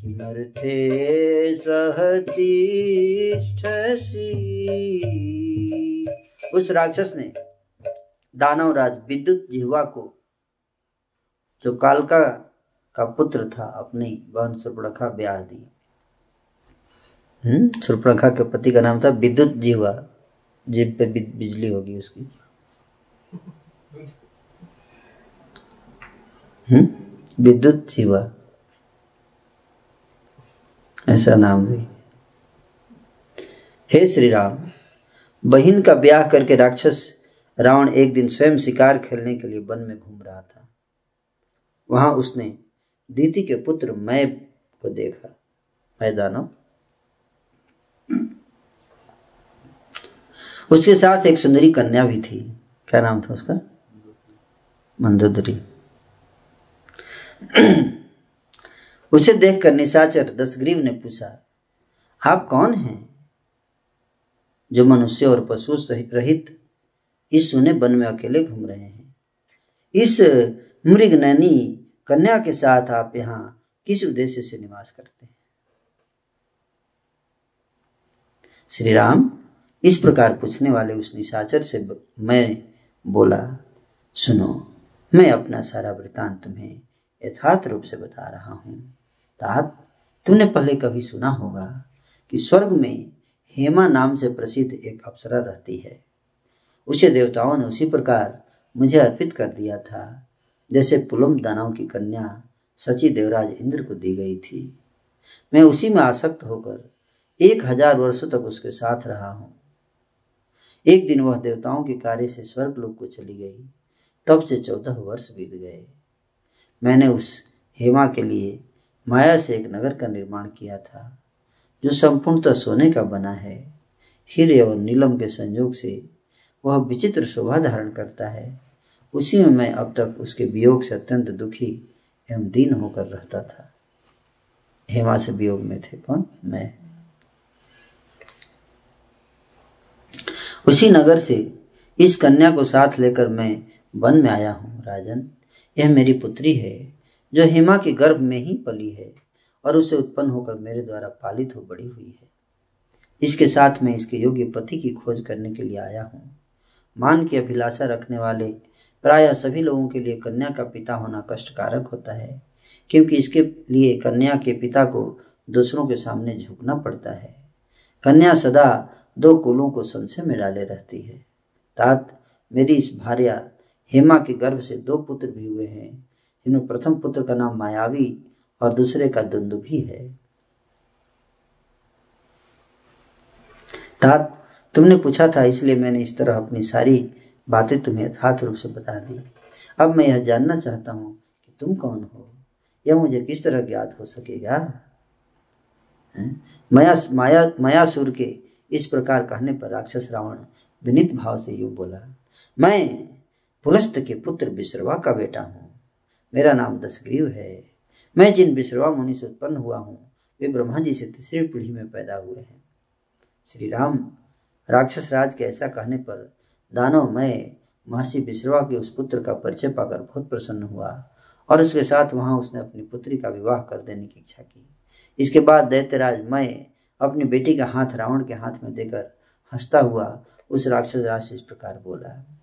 किमर्थे उस राक्षस ने दानवराज विद्युत जिह्वा को, जो कालका का पुत्र था, अपनी बहन सुर्पणखा ब्याह दी। हम्म के पति का नाम था विद्युत जिह्वा। जीव पे बिजली होगी उसकी। विद्युत जिह्वा ऐसा नाम दी। हे श्री राम बहन का ब्याह करके राक्षस रावण एक दिन स्वयं शिकार खेलने के लिए वन में घूम रहा था। वहाँ उसने दीति के पुत्र मय को देखा। मैदानव उसके साथ एक सुंदरी कन्या भी थी। क्या नाम था उसका? मंदोदरी। *clears throat* उसे देखकर निशाचर दसग्रीव ने पूछा, आप कौन हैं? जो मनुष्य और पशु रहित इस सुने वन में अकेले घूम रहे हैं। इस मृग नैनी कन्या के साथ आप यहाँ किस उद्देश्य से निवास करते हैं? श्री राम इस प्रकार पूछने वाले उस निशाचर से मैं बोला, सुनो, मैं अपना सारा वृतांत तुम्हें यथार्थ रूप से बता रहा हूँ। तात तुमने पहले कभी सुना होगा कि स्वर्ग में हेमा नाम से प्रसिद्ध एक अप्सरा रहती है। उसे देवताओं ने उसी प्रकार मुझे अर्पित कर दिया था, जैसे पुलम दानव की कन्या सची देवराज इंद्र को दी गई थी। मैं उसी में आसक्त होकर एक हज़ार वर्षों तक उसके साथ रहा हूँ। एक दिन वह देवताओं के कार्य से स्वर्ग लोक को चली गई। तब से चौदह वर्ष बीत गए। मैंने उस हेमा के लिए माया से एक नगर का निर्माण किया था, जो संपूर्णतः सोने का बना है। हीरे और नीलम के संयोग से वह विचित्र शोभा धारण करता है। उसी में मैं अब तक उसके वियोग से अत्यंत दुखी एवं दीन होकर रहता था। हेमा से वियोग में थे कौन? मैं। उसी नगर से इस कन्या को साथ लेकर मैं वन में आया हूँ, राजन। यह मेरी पुत्री है, जो हेमा के गर्भ में ही पली है और उसे उत्पन्न होकर मेरे द्वारा पालित हो बड़ी हुई है। इसके साथ मैं इसके योग्य पति की खोज करने के लिए आया हूँ। मान की अभिलाषा रखने वाले प्राय सभी लोगों के लिए कन्या का पिता होना कष्टकारक होता है, क्योंकि इसके लिए कन्या के पिता को दूसरों के सामने झुकना पड़ता है। कन्या सदा दो कुलों को संशय में डाले रहती है। तात, मेरी इस भार्या हेमा के गर्भ से दो पुत्र भी हुए हैं, जिनमें प्रथम पुत्र का नाम मायावी और दूसरे का द्वंद्व भी है। तात, तुमने पूछा था, इसलिए मैंने इस तरह अपनी सारी बातें तुम्हें यथार्थ रूप से बता दी। अब मैं यह जानना चाहता हूँ कि तुम कौन हो? यह मुझे किस तरह ज्ञात हो सकेगा? माया माया, मायासुर के इस प्रकार कहने पर राक्षस रावण विनित भाव से यूँ बोला, मैं पुलस्त के पुत्र विश्रवा का बेटा हूँ। मेरा नाम दशग्रीव है। मैं जिन विश्रवा मुनि से उत्पन्न हुआ हूँ, वे ब्रह्मा जी से तीसरी पीढ़ी में पैदा हुए हैं। श्री राम राक्षस राज के ऐसा कहने पर दानव मैं महर्षि विश्रवा के उस पुत्र का परिचय पाकर बहुत प्रसन्न हुआ और उसके साथ वहाँ उसने अपनी पुत्री का विवाह कर देने की इच्छा की। इसके बाद दैत्यराज मैं अपनी बेटी का हाथ रावण के हाथ में देकर हंसता हुआ उस राक्षस राज से इस प्रकार बोला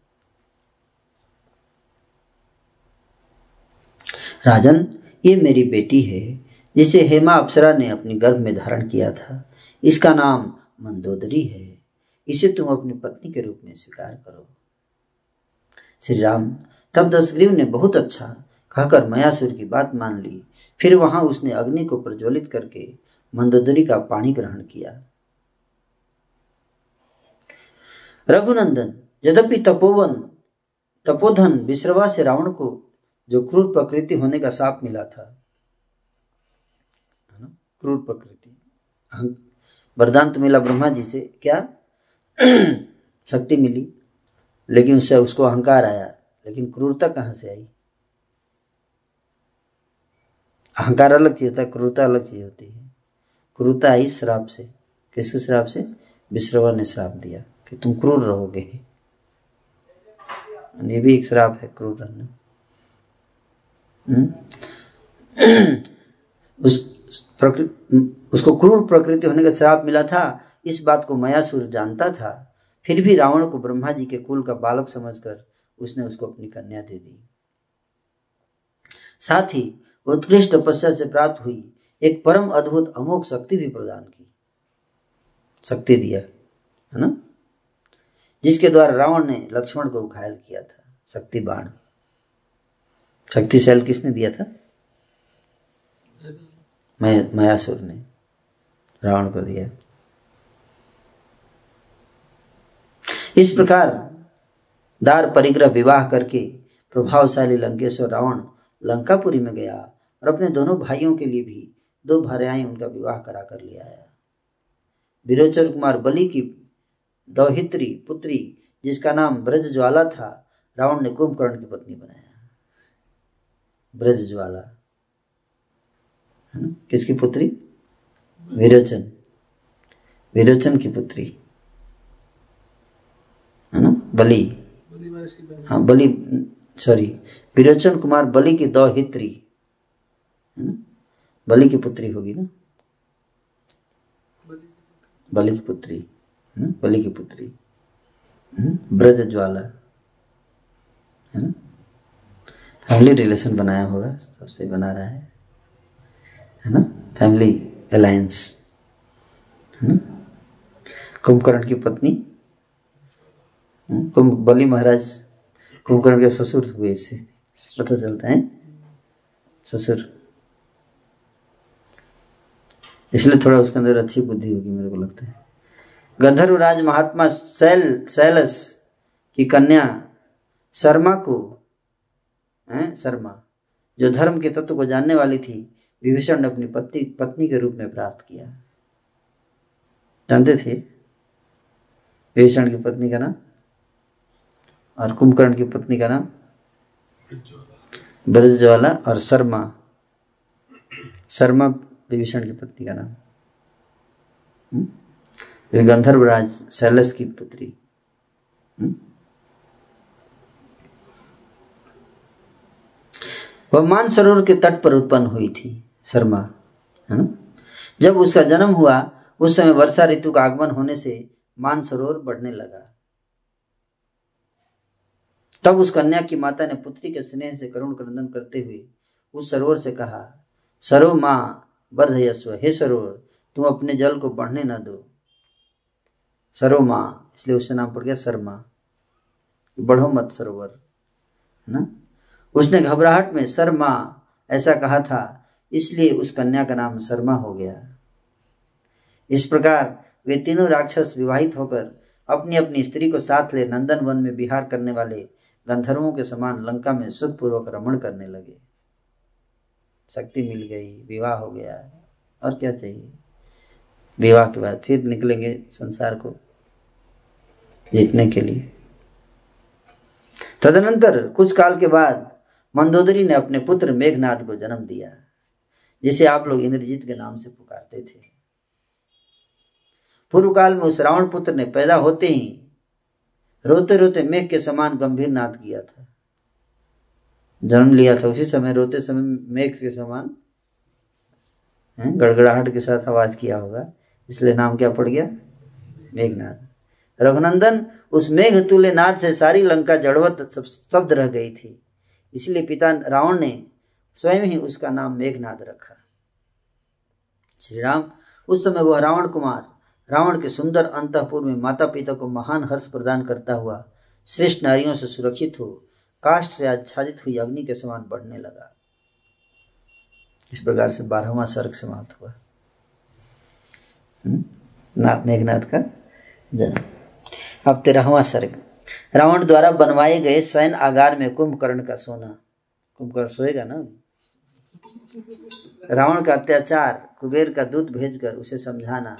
राजन, ये मेरी बेटी है, जिसे हेमा अप्सरा ने अपनी गर्भ में धारण किया था। इसका नाम मंदोदरी है। इसे तुम अपनी पत्नी के रूप में स्वीकार करो। श्री राम तब दशग्रीव ने बहुत अच्छा कहकर मयासुर की बात मान ली। फिर वहाँ उसने अग्नि को प्रज्वलित करके मंदोदरी का पानी ग्रहण किया। रघुनंदन, यद्यपि तपोवन, तपोधन विश्रवा से रावण को जो क्रूर प्रकृति होने का साप मिला था। क्रूर प्रकृति। वरदान तो मिला ब्रह्मा जी से, क्या? *clears throat* शक्ति मिली, लेकिन उससे उसको अहंकार आया, लेकिन क्रूरता कहाँ से आई? अहंकार अलग चीज़ होता है, क्रूरता अलग चीज़ होती है। क्रूरता आई श्राप से। किसके श्राप से? विश्रवा ने श्राप दिया कि तुम क्रूर रहोगे। ये भी एक श्राप है, क्रूर रहना? *clears throat* उस उसको क्रूर प्रकृति होने का श्राप मिला था, इस बात को मयासुर जानता था। फिर भी रावण को ब्रह्मा जी के कुल का बालक समझकर उसने उसको अपनी कन्या दे दी। साथ ही उत्कृष्ट तपस्या से प्राप्त हुई एक परम अद्भुत अमोक शक्ति भी प्रदान की। शक्ति दिया, है ना? जिसके द्वारा रावण ने लक्ष्मण को घायल किया था शक्ति बाण शक्ति शैल किसने दिया था? मयासुर ने। रावण को दिया। इस प्रकार दार परिग्रह विवाह करके प्रभावशाली लंकेश्वर रावण लंकापुरी में गया और अपने दोनों भाइयों के लिए भी दो भार्याएँ उनका विवाह करा कर ले आया। विरोचर कुमार बलि की दौहित्री पुत्री, जिसका नाम ब्रज ज्वाला था, रावण ने कुंभकर्ण की पत्नी बनाया। ब्रज ज्वाला। किसकी पुत्री? विरोचन। विरोचन की पुत्री। है ना? बलि। हाँ बलि सॉरी विरोचन कुमार बलि की दौहित्री। है ना? बलि की पुत्री होगी ना? बलि की पुत्री। है ना? बलि की पुत्री। ब्रज ज्वाला। है ना? फैमिली रिलेशन बनाया होगा, सबसे बना रहा है। है ना? फैमिली अलायंस है ना? कुंभकर्ण की पत्नी। कुंभ, बलि महाराज। कुंभकर्ण के ससुर हुए इससे। पता चलता है? ससुर। इसलिए थोड़ा उसके अंदर अच्छी बुद्धि होगी, मेरे को लगता है। गंधर्व राज महात्मा शैल, शैलस की कन्या शर्मा को है, शर्मा, जो धर्म के तत्व को जानने वाली थी, विभीषण ने अपनी पत्नी पत्नी के रूप में प्राप्त किया। जानते थे? विभीषण की पत्नी का नाम? और कुंभकर्ण की पत्नी का नाम? ब्रजज्वाला और शर्मा। शर्मा विभीषण की पत्नी का नाम। हम्म? गंधर्वराज शैलस की पुत्री। हम्म? वह मानसरोवर के तट पर उत्पन्न हुई थी, शर्मा, है ना? जब उसका जन्म हुआ, उस समय वर्षा ऋतु का आगमन होने से मानसरोवर बढ़ने लगा। तब उस कन्या की माता ने पुत्री के स्नेह से करुण क्रंदन करते हुए उस सरोवर से कहा, सरो माँ वर्धयस्व हे सरोवर, तुम अपने जल को बढ़ने न दो। सरो माँ, इसलिए उससे नाम पड़ गया शर्मा। बढ़ो मत सरोवर, है ना? उसने घबराहट में, शर्मा, ऐसा कहा था, इसलिए उस कन्या का नाम शर्मा हो गया। इस प्रकार वे तीनों राक्षस विवाहित होकर अपनी अपनी स्त्री को साथ ले नंदन वन में विहार करने वाले गंधर्वों के समान लंका में सुखपूर्वक रमण करने लगे। शक्ति मिल गई, विवाह हो गया। और क्या चाहिए? विवाह के बाद फिर निकलेंगे संसार को जीतने के लिए। तदनंतर कुछ काल के बाद मंदोदरी ने अपने पुत्र मेघनाथ को जन्म दिया, जिसे आप लोग इंद्रजीत के नाम से पुकारते थे। पूर्व काल में उस रावण पुत्र ने पैदा होते ही रोते रोते मेघ के समान गंभीर नाद किया था। जन्म लिया था उसी समय, रोते समय मेघ के समान गड़गड़ाहट के साथ आवाज़ किया होगा, इसलिए नाम क्या पड़ गया? मेघनाथ रघुनंदन उस मेघ तुल्य नाद से सारी लंका जड़वत स्तब्ध रह गई थी। इसलिए पिता रावण ने स्वयं ही उसका नाम मेघनाद रखा। श्री राम उस समय वह रावण कुमार, रावण के सुंदर अंतपुर में माता पिता को महान हर्ष प्रदान करता हुआ श्रेष्ठ नारियों से सुरक्षित हो, काष्ठ से आच्छादित हुई अग्नि के समान बढ़ने लगा। इस प्रकार से बारहवा सर्ग समाप्त हुआ। हम्म? नाथ मेघनाथ का जन्म। अब तेरहवा सर्ग। रावण द्वारा बनवाए गए सैन आगार में कुंभकर्ण का सोना। कुंभकर्ण सोएगा ना? रावण का अत्याचार, कुबेर का दूत भेजकर उसे समझाना,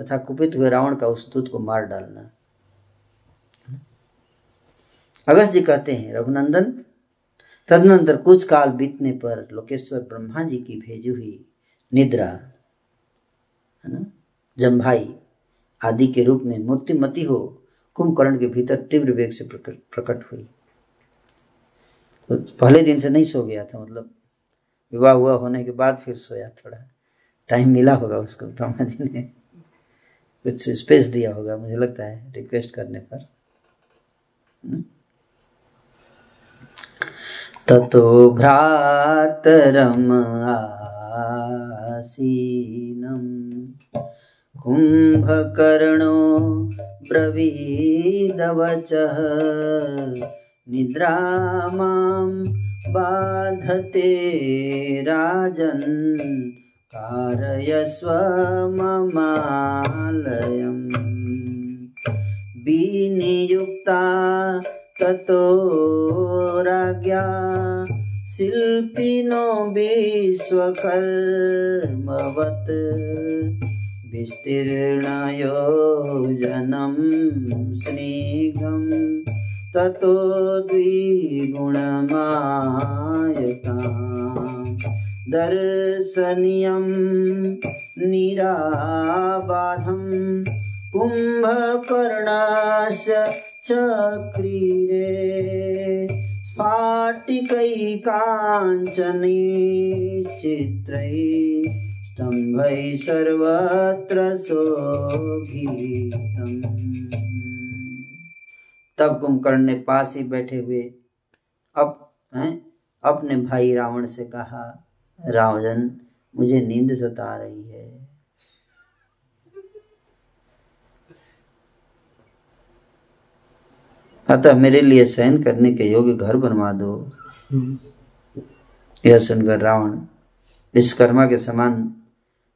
तथा कुपित हुए रावण का उस दूत को मार डालना। अगस्त जी कहते हैं, रघुनंदन, तदनंतर कुछ काल बीतने पर लोकेश्वर ब्रह्मा जी की भेजी हुई निद्रा, है ना? जम्भाई आदि के रूप में मूर्तिमती हो कुंभकर्ण के भीतर तीव्र वेग से प्रकट हुई। तो पहले दिन से नहीं सो गया था मतलब विवाह हुआ होने के बाद फिर सोया थोड़ा। टाइम मिला होगा उसको ब्रह्मा जी ने कुछ स्पेस दिया होगा, मुझे लगता है रिक्वेस्ट करने पर। ततो भ्रातरम आसीनम। कुंभकर्णो ब्रवीदवचः। निद्रा मां बाधते राजन् कारयस्व ममालयम्। विनियुक्ता ततो राज्ञा शिल्पिनो विश्वकर्मवत् विस्तीर्णयोजनं स्निग्धं ततो द्विगुणमायता दर्शनीयं निराबाधं कुम्भकर्णास्य चक्रीरे स्फाटिकैकाञ्चने चित्रै स्तम्भै सर्वत्र शोभितम्। तब कुंभकर्ण ने पास ही बैठे हुए अब हैं अपने भाई रावण से कहा रावण मुझे नींद सता रही है। अतः मेरे लिए सहन करने के योग्य घर बनवा दो। यह सुनकर रावण विश्वकर्मा के समान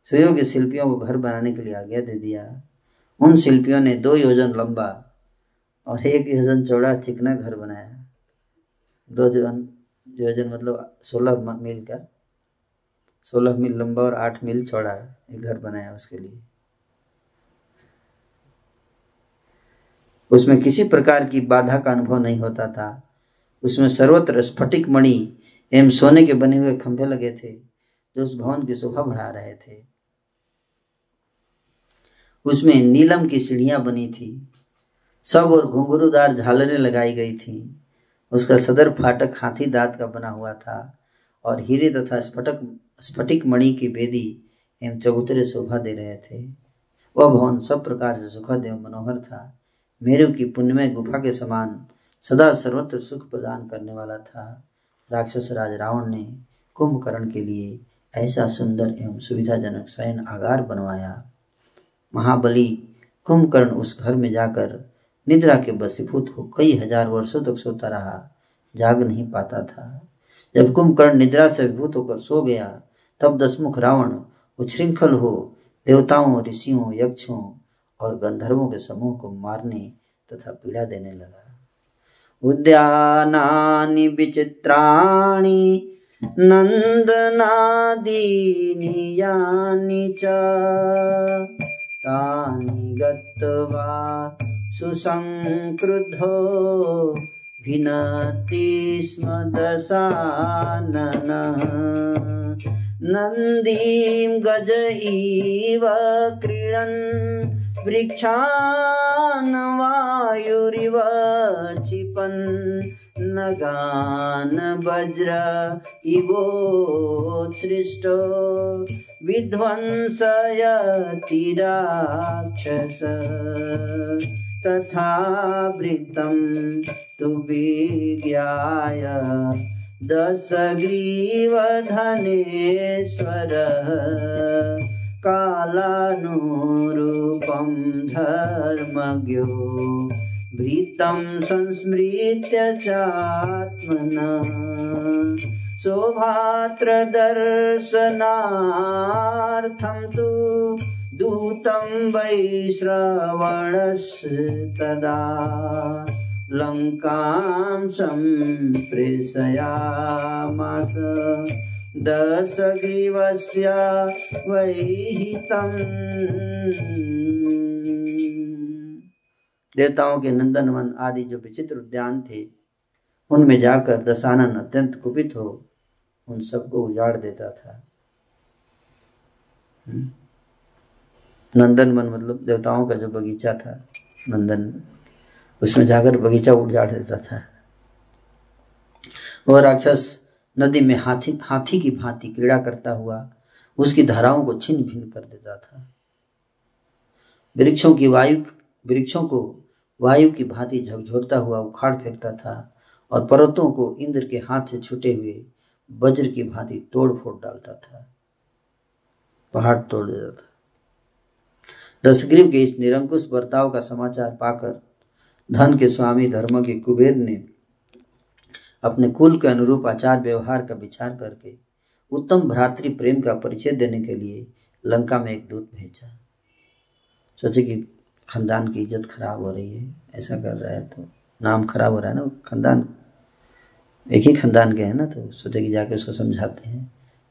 सुयोग्य शिल्पियों को घर बनाने के लिए आज्ञा दे दिया। उन शिल्पियों ने दो योजन लंबा और एक योजन चौड़ा चिकना घर बनाया। दो योजन योजन मतलब सोलह मील का। सोलह मील लंबा और आठ मील चौड़ा एक घर बनाया उसके लिए। उसमें किसी प्रकार की बाधा का अनुभव नहीं होता था। उसमें सर्वत्र स्फटिक मणि एवं सोने के बने हुए खंभे लगे थे, जो उस भवन की शोभा बढ़ा रहे थे। उसमें नीलम की सीढ़ियाँ बनी थी। सब और घुंघरूदार झालरें लगाई गई थी। उसका सदर फाटक हाथी दांत का बना हुआ था और हीरे तथा स्फटक, स्फटिक मणि की बेदी एवं चबूतरे शोभा दे रहे थे। वह भवन सब प्रकार से सुखद एवं मनोहर था। मेरु की पुण्यमय गुफा के समान सदा सर्वत्र सुख प्रदान करने वाला था। राक्षस राज रावण ने कुंभकर्ण के लिए ऐसा सुंदर एवं सुविधाजनक शयन आगार बनवाया। महाबली कुंभकर्ण उस घर में जाकर निद्रा के बसीभूत हो कई हज़ार वर्षों तक सोता रहा, जाग नहीं पाता था। जब कुंभकर्ण निद्रा से विभूत होकर सो गया, तब दसमुख रावण उच्छृंखल हो देवताओं, ऋषियों, यक्षों और गंधर्वों के समूह को मारने तथा पीड़ा देने लगा। उद्यानानि विचित्राणि नन्दनादीनि यानि च तानि गत्वा सुसङ्क्रुद्धो भिनति स्म दशाननः। नन्दीं गज इव क्रीडन् वृक्षान् वायुरिव क्षिपन् नगान् वज्र इवोत्सृष्टो विध्वंसयति राक्षस। तथा वृत्तं तु विज्ञाय दशग्रीवधनेश्वरः। कालानुरूपं धर्मज्ञो भृतं संस्मृत्य चात्मनः। सौभात्रदर्शनार्थं तु दूतं वै श्रवणस्तदा लङ्कां सम्प्रेषयामास। दशग्रीवस्य वैहितम् देवताओं के नंदनवन आदि जो विचित्र उद्यान थे, उनमें जाकर दशानन अत्यंत कुपित हो, उन सबको उजाड़ देता था। हम्म। नंदन वन मतलब देवताओं का जो बगीचा था, नंदन, उसमें जाकर बगीचा उजाड़ देता था। वह राक्षस नदी में हाथी हाथी की भांति क्रीड़ा करता हुआ, उसकी धाराओं को छिन्न भिन्न कर देता था। वृक्षों की वायु, वृक्षों को वायु की भांति झकझोरता हुआ उखाड़ फेंकता था और पर्वतों को इंद्र के हाथ से छूटे हुए वज्र की भांति तोड़ फोड़ डालता था। पहाड़ तोड़ देता था। दशग्रीव के इस निरंकुश बर्ताव का समाचार पाकर धन के स्वामी धर्म के कुबेर ने अपने कुल के अनुरूप आचार व्यवहार का विचार करके उत्तम भ्रातृ प्रेम का परिचय देने के लिए लंका में एक दूत भेजा। सोचे कि खानदान की इज़्ज़त खराब हो रही है, ऐसा कर रहा है तो नाम खराब हो रहा है ना, खानदान। एक ही खानदान के हैं ना तो सोचे कि जाके उसको समझाते हैं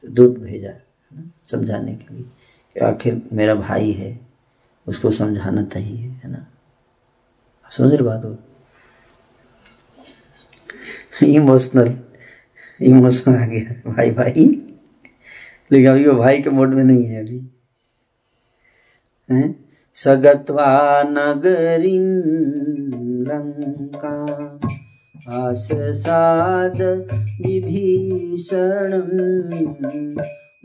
तो दूत भेजा, है ना, समझाने के लिए कि आखिर मेरा भाई है, उसको समझाना चाहिए, है ना। समझ रहे बात? हो इमोशनल इमोशनल आ गया भाई भाई। लेकिन अभी वो भाई के मोड में नहीं है अभी। हैं? सगत्वा नगरी लंका आससाद विभीषण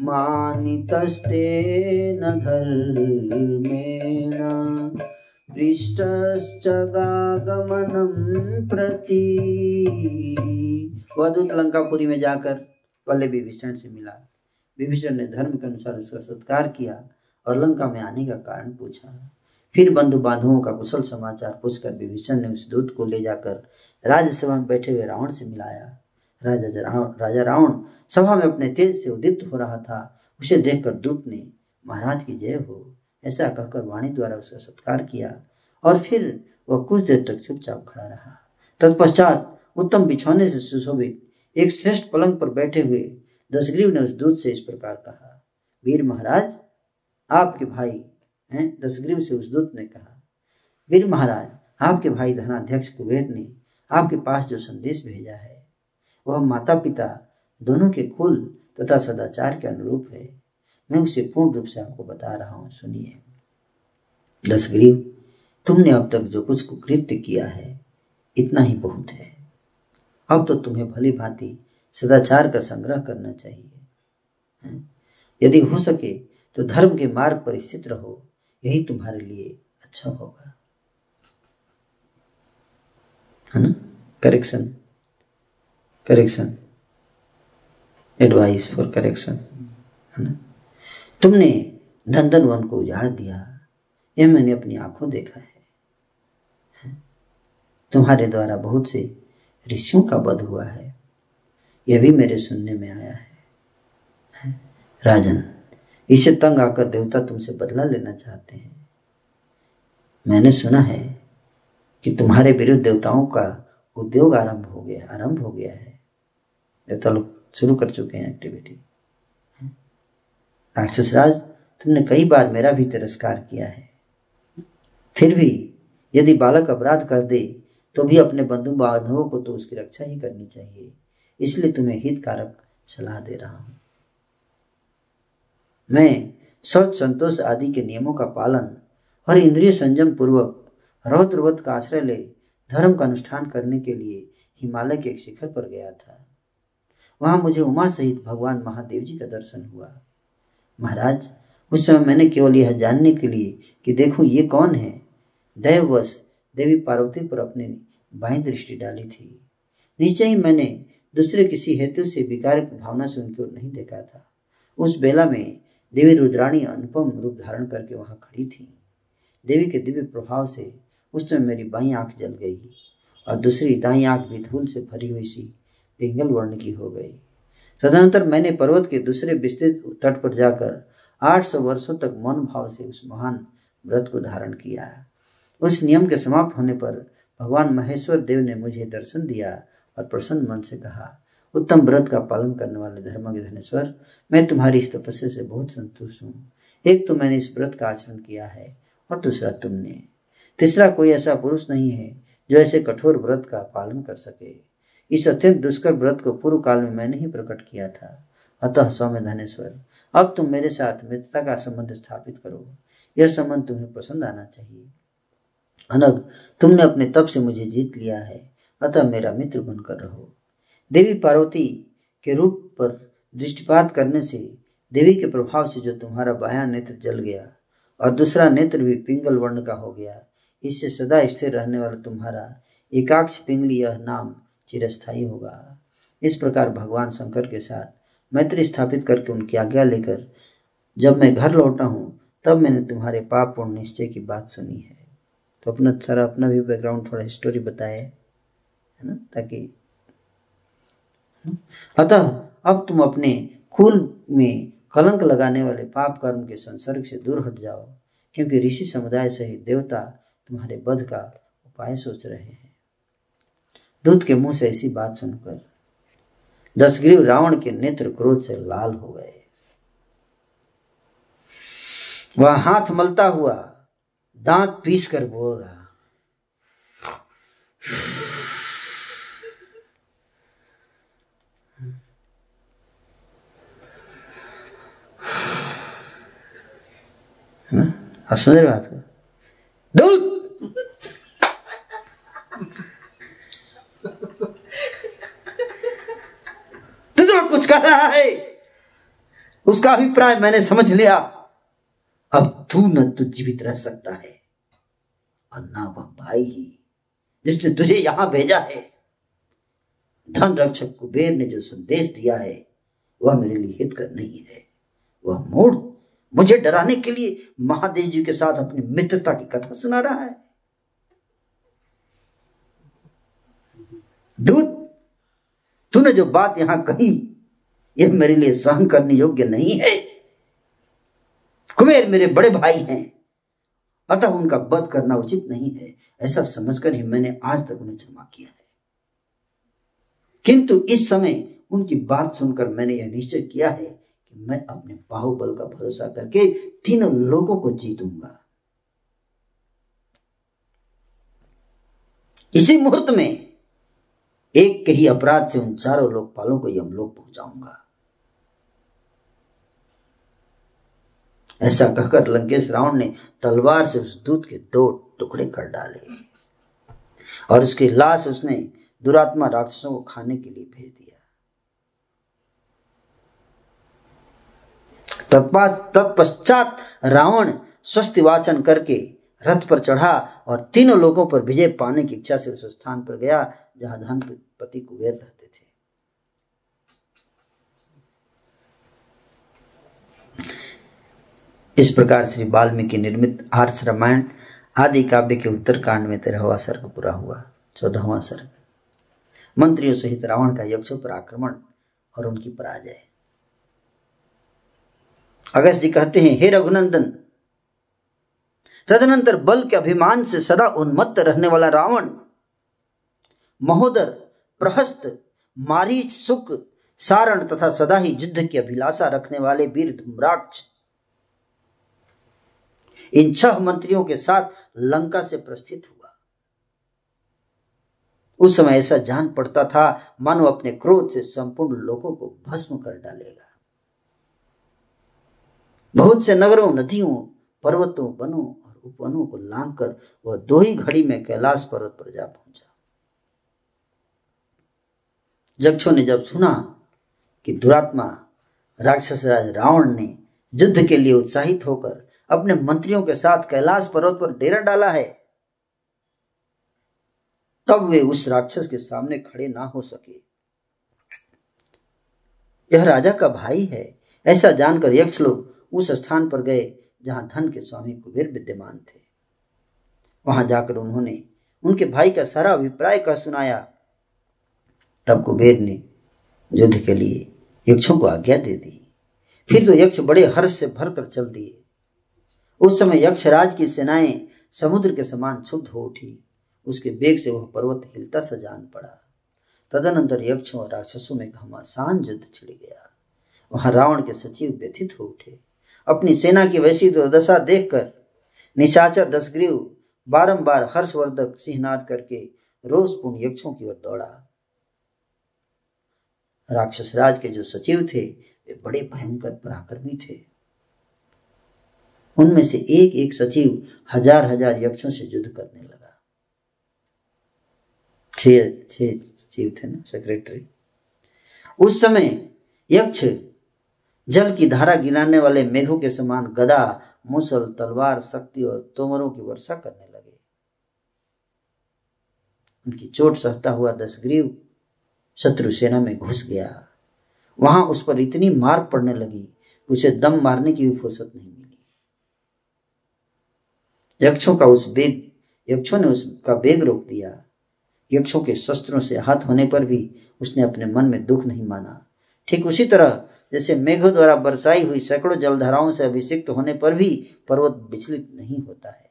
मानितस्तेन धर्मेण। पृष्ठश्चगागमनं प्रति। वह लंकापुरी में जाकर पहले विभीषण से मिला। विभीषण ने धर्म के अनुसार उसका सत्कार किया। और लंका में आने का कारण पूछा। फिर बंधु बांधवों का कुशल समाचार पूछकर विभीषण ने उस दूत को ले जाकर राज्यसभा में बैठे हुए रावण से मिलाया। राजा राजा रावण सभा में अपने तेज से उदित हो रहा था। उसे देखकर दूत ने, महाराज की जय हो। ऐसा कहकर वाणी द्वारा उसका सत्कार किया और फिर वह कुछ देर तक चुपचाप खड़ा रहा। तत्पश्चात उत्तम बिछौने से सुशोभित एक श्रेष्ठ पलंग पर बैठे हुए दशग्रीव ने उस दूत से इस प्रकार कहा, वीर महाराज आपके भाई हैं? दशग्रीव से उस दूत ने कहा वीर महाराज, आपके भाई धनाध्यक्ष कुबेर ने आपके पास जो संदेश भेजा है, वह माता पिता दोनों के कुल तथा सदाचार के अनुरूप है। मैं उसे पूर्ण रूप से आपको बता रहा हूँ, सुनिए। दशग्रीव तुमने अब तक जो कुछ कुकृत्य किया है, इतना ही बहुत है। अब तो तुम्हें भली भांति सदाचार का संग्रह करना चाहिए यदि हो सके तो धर्म के मार्ग पर स्थित रहो, यही तुम्हारे लिए अच्छा होगा। है ना? Correction correction advice for correction है ना? तुमने नंदन वन को उजाड़ दिया, यह मैंने अपनी आँखों देखा है। तुम्हारे द्वारा बहुत से ऋषियों का वध हुआ है, यह भी मेरे सुनने में आया है? राजन। इसे तंग आकर देवता तुमसे बदला लेना चाहते हैं। मैंने सुना है कि तुम्हारे विरुद्ध देवताओं का उद्योग आरंभ हो गया, आरंभ हो गया है। देवता लोग शुरू कर चुके हैं एक्टिविटी राक्षस राज तुमने कई बार मेरा भी तिरस्कार किया है। फिर भी यदि बालक अपराध कर दे तो भी अपने बंधु बांधवों को तो उसकी रक्षा ही करनी चाहिए। इसलिए तुम्हें हितकारक सलाह दे रहा हूँ। मैं शौच संतोष आदि के नियमों का पालन और इंद्रिय संयम पूर्वक रौद्रवत का आश्रय ले धर्म का अनुष्ठान करने के लिए हिमालय के एक शिखर पर गया था। वहाँ मुझे उमा सहित भगवान महादेव जी का दर्शन हुआ। महाराज, उस समय मैंने केवल यह जानने के लिए कि देखो ये कौन है? दैववश देवी पार्वती पर अपनी बाई दृष्टि डाली थी। नीचे ही मैंने दूसरे किसी हेतु से विकार की भावना से उनकी नहीं देखा था। उस बेला में देवी रुद्राणी अनुपम रूप धारण करके वहाँ खड़ी थी। देवी के दिव्य प्रभाव से उस समय मेरी बाई आँख जल गई और दूसरी दाई आँख भी धूल से भरी हुई सी पिंगल वर्ण की हो गई। तदनंतर मैंने पर्वत के दूसरे विस्तृत तट पर जाकर 800 वर्षों तक मौन भाव से उस महान व्रत को धारण किया। उस नियम के समाप्त होने पर भगवान महेश्वर देव ने मुझे दर्शन दिया और प्रसन्न मन से कहा उत्तम व्रत का पालन करने वाले धर्म के धनेश्वर मैं तुम्हारी इस तपस्या से बहुत संतुष्ट हूँ। एक तो मैंने इस व्रत का आचरण किया है, और दूसरा तुमने। तीसरा, कोई ऐसा पुरुष नहीं है जो ऐसे कठोर व्रत का पालन कर सके। इस अत्यंत दुष्कर व्रत को पूर्व काल में मैंने ही प्रकट किया था। अतः सौम्य धनेश्वर, अब तुम मेरे साथ मित्रता का संबंध स्थापित करो। यह संबंध तुम्हें पसंद आना चाहिए। अनग, तुमने अपने तप से मुझे जीत लिया है। अतः मेरा मित्र बनकर रहो। देवी पार्वती के रूप पर दृष्टिपात करने से देवी के प्रभाव से जो तुम्हारा बायां नेत्र जल गया और दूसरा नेत्र भी पिंगल वर्ण का हो गया, इससे सदा स्थिर रहने वाला तुम्हारा एकाक्ष पिंगली यह नाम चिरस्थायी होगा। इस प्रकार भगवान शंकर के साथ मैत्री स्थापित करके उनकी आज्ञा लेकर जब मैं घर लौटा हूँ, तब मैंने तुम्हारे पाप पूर्ण निश्चय की बात सुनी है। तो अपना सारा अपना भी बैकग्राउंड थोड़ा हिस्टोरी बताए, है ना, ताकि अतः अब तुम अपने कुल में कलंक लगाने वाले पाप कर्म के संसर्ग से दूर हट जाओ, क्योंकि ऋषि समुदाय सहित देवता तुम्हारे वध का उपाय सोच रहे हैं। दूत के मुँह से ऐसी बात सुनकर दसग्रीव रावण के नेत्र क्रोध से लाल हो गए। वह हाथ मलता हुआ दांत पीस कर बोल रहा आप समझ रहे बात को? दूध! तुझे कुछ कह रहा है। उसका अभिप्राय मैंने समझ लिया। अब तू न तो जीवित रह सकता है। और ना वह भाई ही, जिसने तुझे यहाँ भेजा है। धन रक्षक कुबेर ने जो संदेश दिया है, वह मेरे लिए हितकर नहीं है। वह मूड मुझे डराने के लिए महादेव जी के साथ अपनी मित्रता की कथा सुना रहा है। दूत, तूने जो बात यहाँ कही, यह मेरे लिए सहन करने योग्य नहीं है। कुबेर मेरे बड़े भाई हैं। अतः उनका वध करना उचित नहीं है। ऐसा समझकर ही मैंने आज तक उन्हें क्षमा किया है। किंतु इस समय उनकी बात सुनकर मैंने यह निश्चय किया है कि मैं अपने बाहुबल का भरोसा करके तीनों लोगों को जीतूँगा। इसी मुहूर्त में एक के ही अपराध से उन चारों लोकपालों को यमलोक पहुंचाऊँगा। ऐसा कहकर लंकेश रावण ने तलवार से उस दूध के दो टुकड़े कर डाले और उसकी लाश उसने दुरात्मा राक्षसों को खाने के लिए भेज दिया। तत्पश्चात रावण स्वस्थ वाचन करके रथ पर चढ़ा और तीनों लोगों पर विजय पाने की इच्छा से उस स्थान पर गया, जहाँ धन पति कुबेर रहते थे। इस प्रकार श्री वाल्मीकि निर्मित आर्ष रामायण आदि काव्य के उत्तर कांड में तेरहवा सर्ग पूरा हुआ, चौदहवा सर्ग। मंत्रियों सहित रावण का यक्षों पर आक्रमण और उनकी पराजय। अगस्त जी कहते हैं, हे रघुनंदन, तदनंतर बल के अभिमान से सदा उन्मत्त रहने वाला रावण, महोदर, प्रहस्त, मारीच, सुख, सारण तथा सदा ही युद्ध की अभिलाषा रखने वाले वीर धूम्राक्ष, इन छह मंत्रियों के साथ लंका से प्रस्थित हुआ। उस समय ऐसा जान पड़ता था, मानो अपने क्रोध से संपूर्ण लोगों को भस्म कर डालेगा। बहुत से नगरों, नदियों, पर्वतों, वनों और उपवनों को लांग कर वह दो ही घड़ी में कैलाश पर्वत पर जा पहुँचा। जक्षों ने जब सुना कि दुरात्मा राक्षस राज रावण ने युद्ध के लिए उत्साहित होकर अपने मंत्रियों के साथ कैलाश पर्वत पर डेरा डाला है, तब वे उस राक्षस के सामने खड़े ना हो सके। यह राजा का भाई है, ऐसा जानकर यक्ष लोग उस स्थान पर गए जहाँ धन के स्वामी कुबेर विद्यमान थे। वहाँ जाकर उन्होंने उनके भाई का सारा अभिप्राय का सुनाया। तब कुबेर ने युद्ध के लिए यक्षों को आज्ञा दे दी। फिर तो यक्ष बड़े हर्ष से भरकर चल दिए। उस समय यक्षराज की सेनाएँ समुद्र के समान क्षुब्ध हो उठी। उसके बेग से वह पर्वत हिलता सा जान पड़ा। तदनंतर यक्षों और राक्षसों में घमासान युद्ध छिड़ गया। वहाँ रावण के सचिव व्यथित हो उठे। अपनी सेना की वैसी दुर्दशा देखकर निशाचर दसग्रीव बारंबार हर्षवर्धक सिंहनाद करके रोषपूर्ण यक्षों की ओर दौड़ा। राक्षस राज के जो सचिव थे, वे बड़े भयंकर पराक्रमी थे। उनमें से एक एक सचिव हज़ार हज़ार यक्षों से युद्ध करने लगा। छह छह सचिव थे ना सेक्रेटरी उस समय यक्ष जल की धारा गिराने वाले मेघों के समान गदा, मुसल, तलवार, शक्ति और तोमरों की वर्षा करने लगे। उनकी चोट सहता हुआ दसग्रीव शत्रु सेना में घुस गया। वहाँ उस पर इतनी मार पड़ने लगी उसे दम मारने की भी फुर्सत नहीं मिली। यक्षों का उस बेग, यक्षों ने उसका बेग रोक दिया। यक्षों के शस्त्रों से हाथ होने पर भी उसने अपने मन में दुख नहीं माना। ठीक उसी तरह जैसे मेघों द्वारा बरसाई हुई सैकड़ों जलधाराओं से अभिषिक्त होने पर भी पर्वत विचलित नहीं होता है।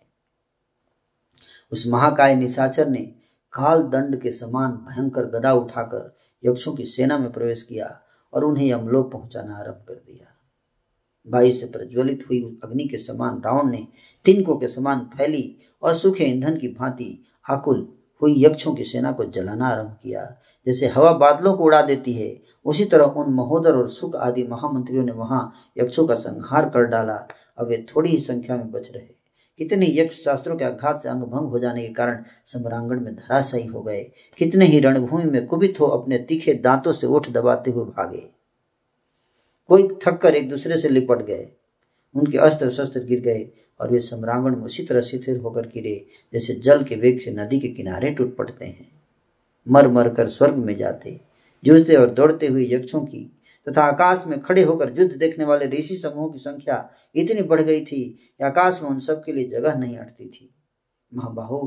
उस महाकाय निशाचर ने काल दंड के समान भयंकर गदा उठाकर यक्षों की सेना में प्रवेश किया और उन्हें यमलोक पहुंचाना आरंभ कर दिया। वायु से प्रज्वलित हुई अग्नि के समान रावण ने तिनकों के समान फैली और सूखे ईंधन की भांति आकुल हुई यक्षों की सेना को जलाना आरंभ किया। जैसे हवा बादलों को उड़ा देती है, उसी तरह उन महोदर और सुख आदि महामंत्रियों ने वहाँ यक्षों का संहार कर डाला। अब वे थोड़ी ही संख्या में बच रहे। कितने यक्ष शास्त्रों के आघात से अंग भंग हो जाने के कारण सम्रांगण में धराशायी हो गए। कितने ही रणभूमि में कुबित हो अपने तीखे दांतों से उठ दबाते हुए भागे। कोई थक कर एक दूसरे से लिपट गए। उनके अस्त्र शस्त्र गिर गए और वे सम्रांगण में उसी तरह शिथिर होकर गिरे, जैसे जल के वेग से नदी के किनारे टूट पड़ते हैं। मर मर कर स्वर्ग में जाते, जूझते और दौड़ते हुए यक्षों की तथा आकाश में खड़े होकर युद्ध देखने वाले ऋषि समूह की संख्या इतनी बढ़ गई थी कि आकाश में उन सब के लिए जगह नहीं अटती थी। महाबाहु,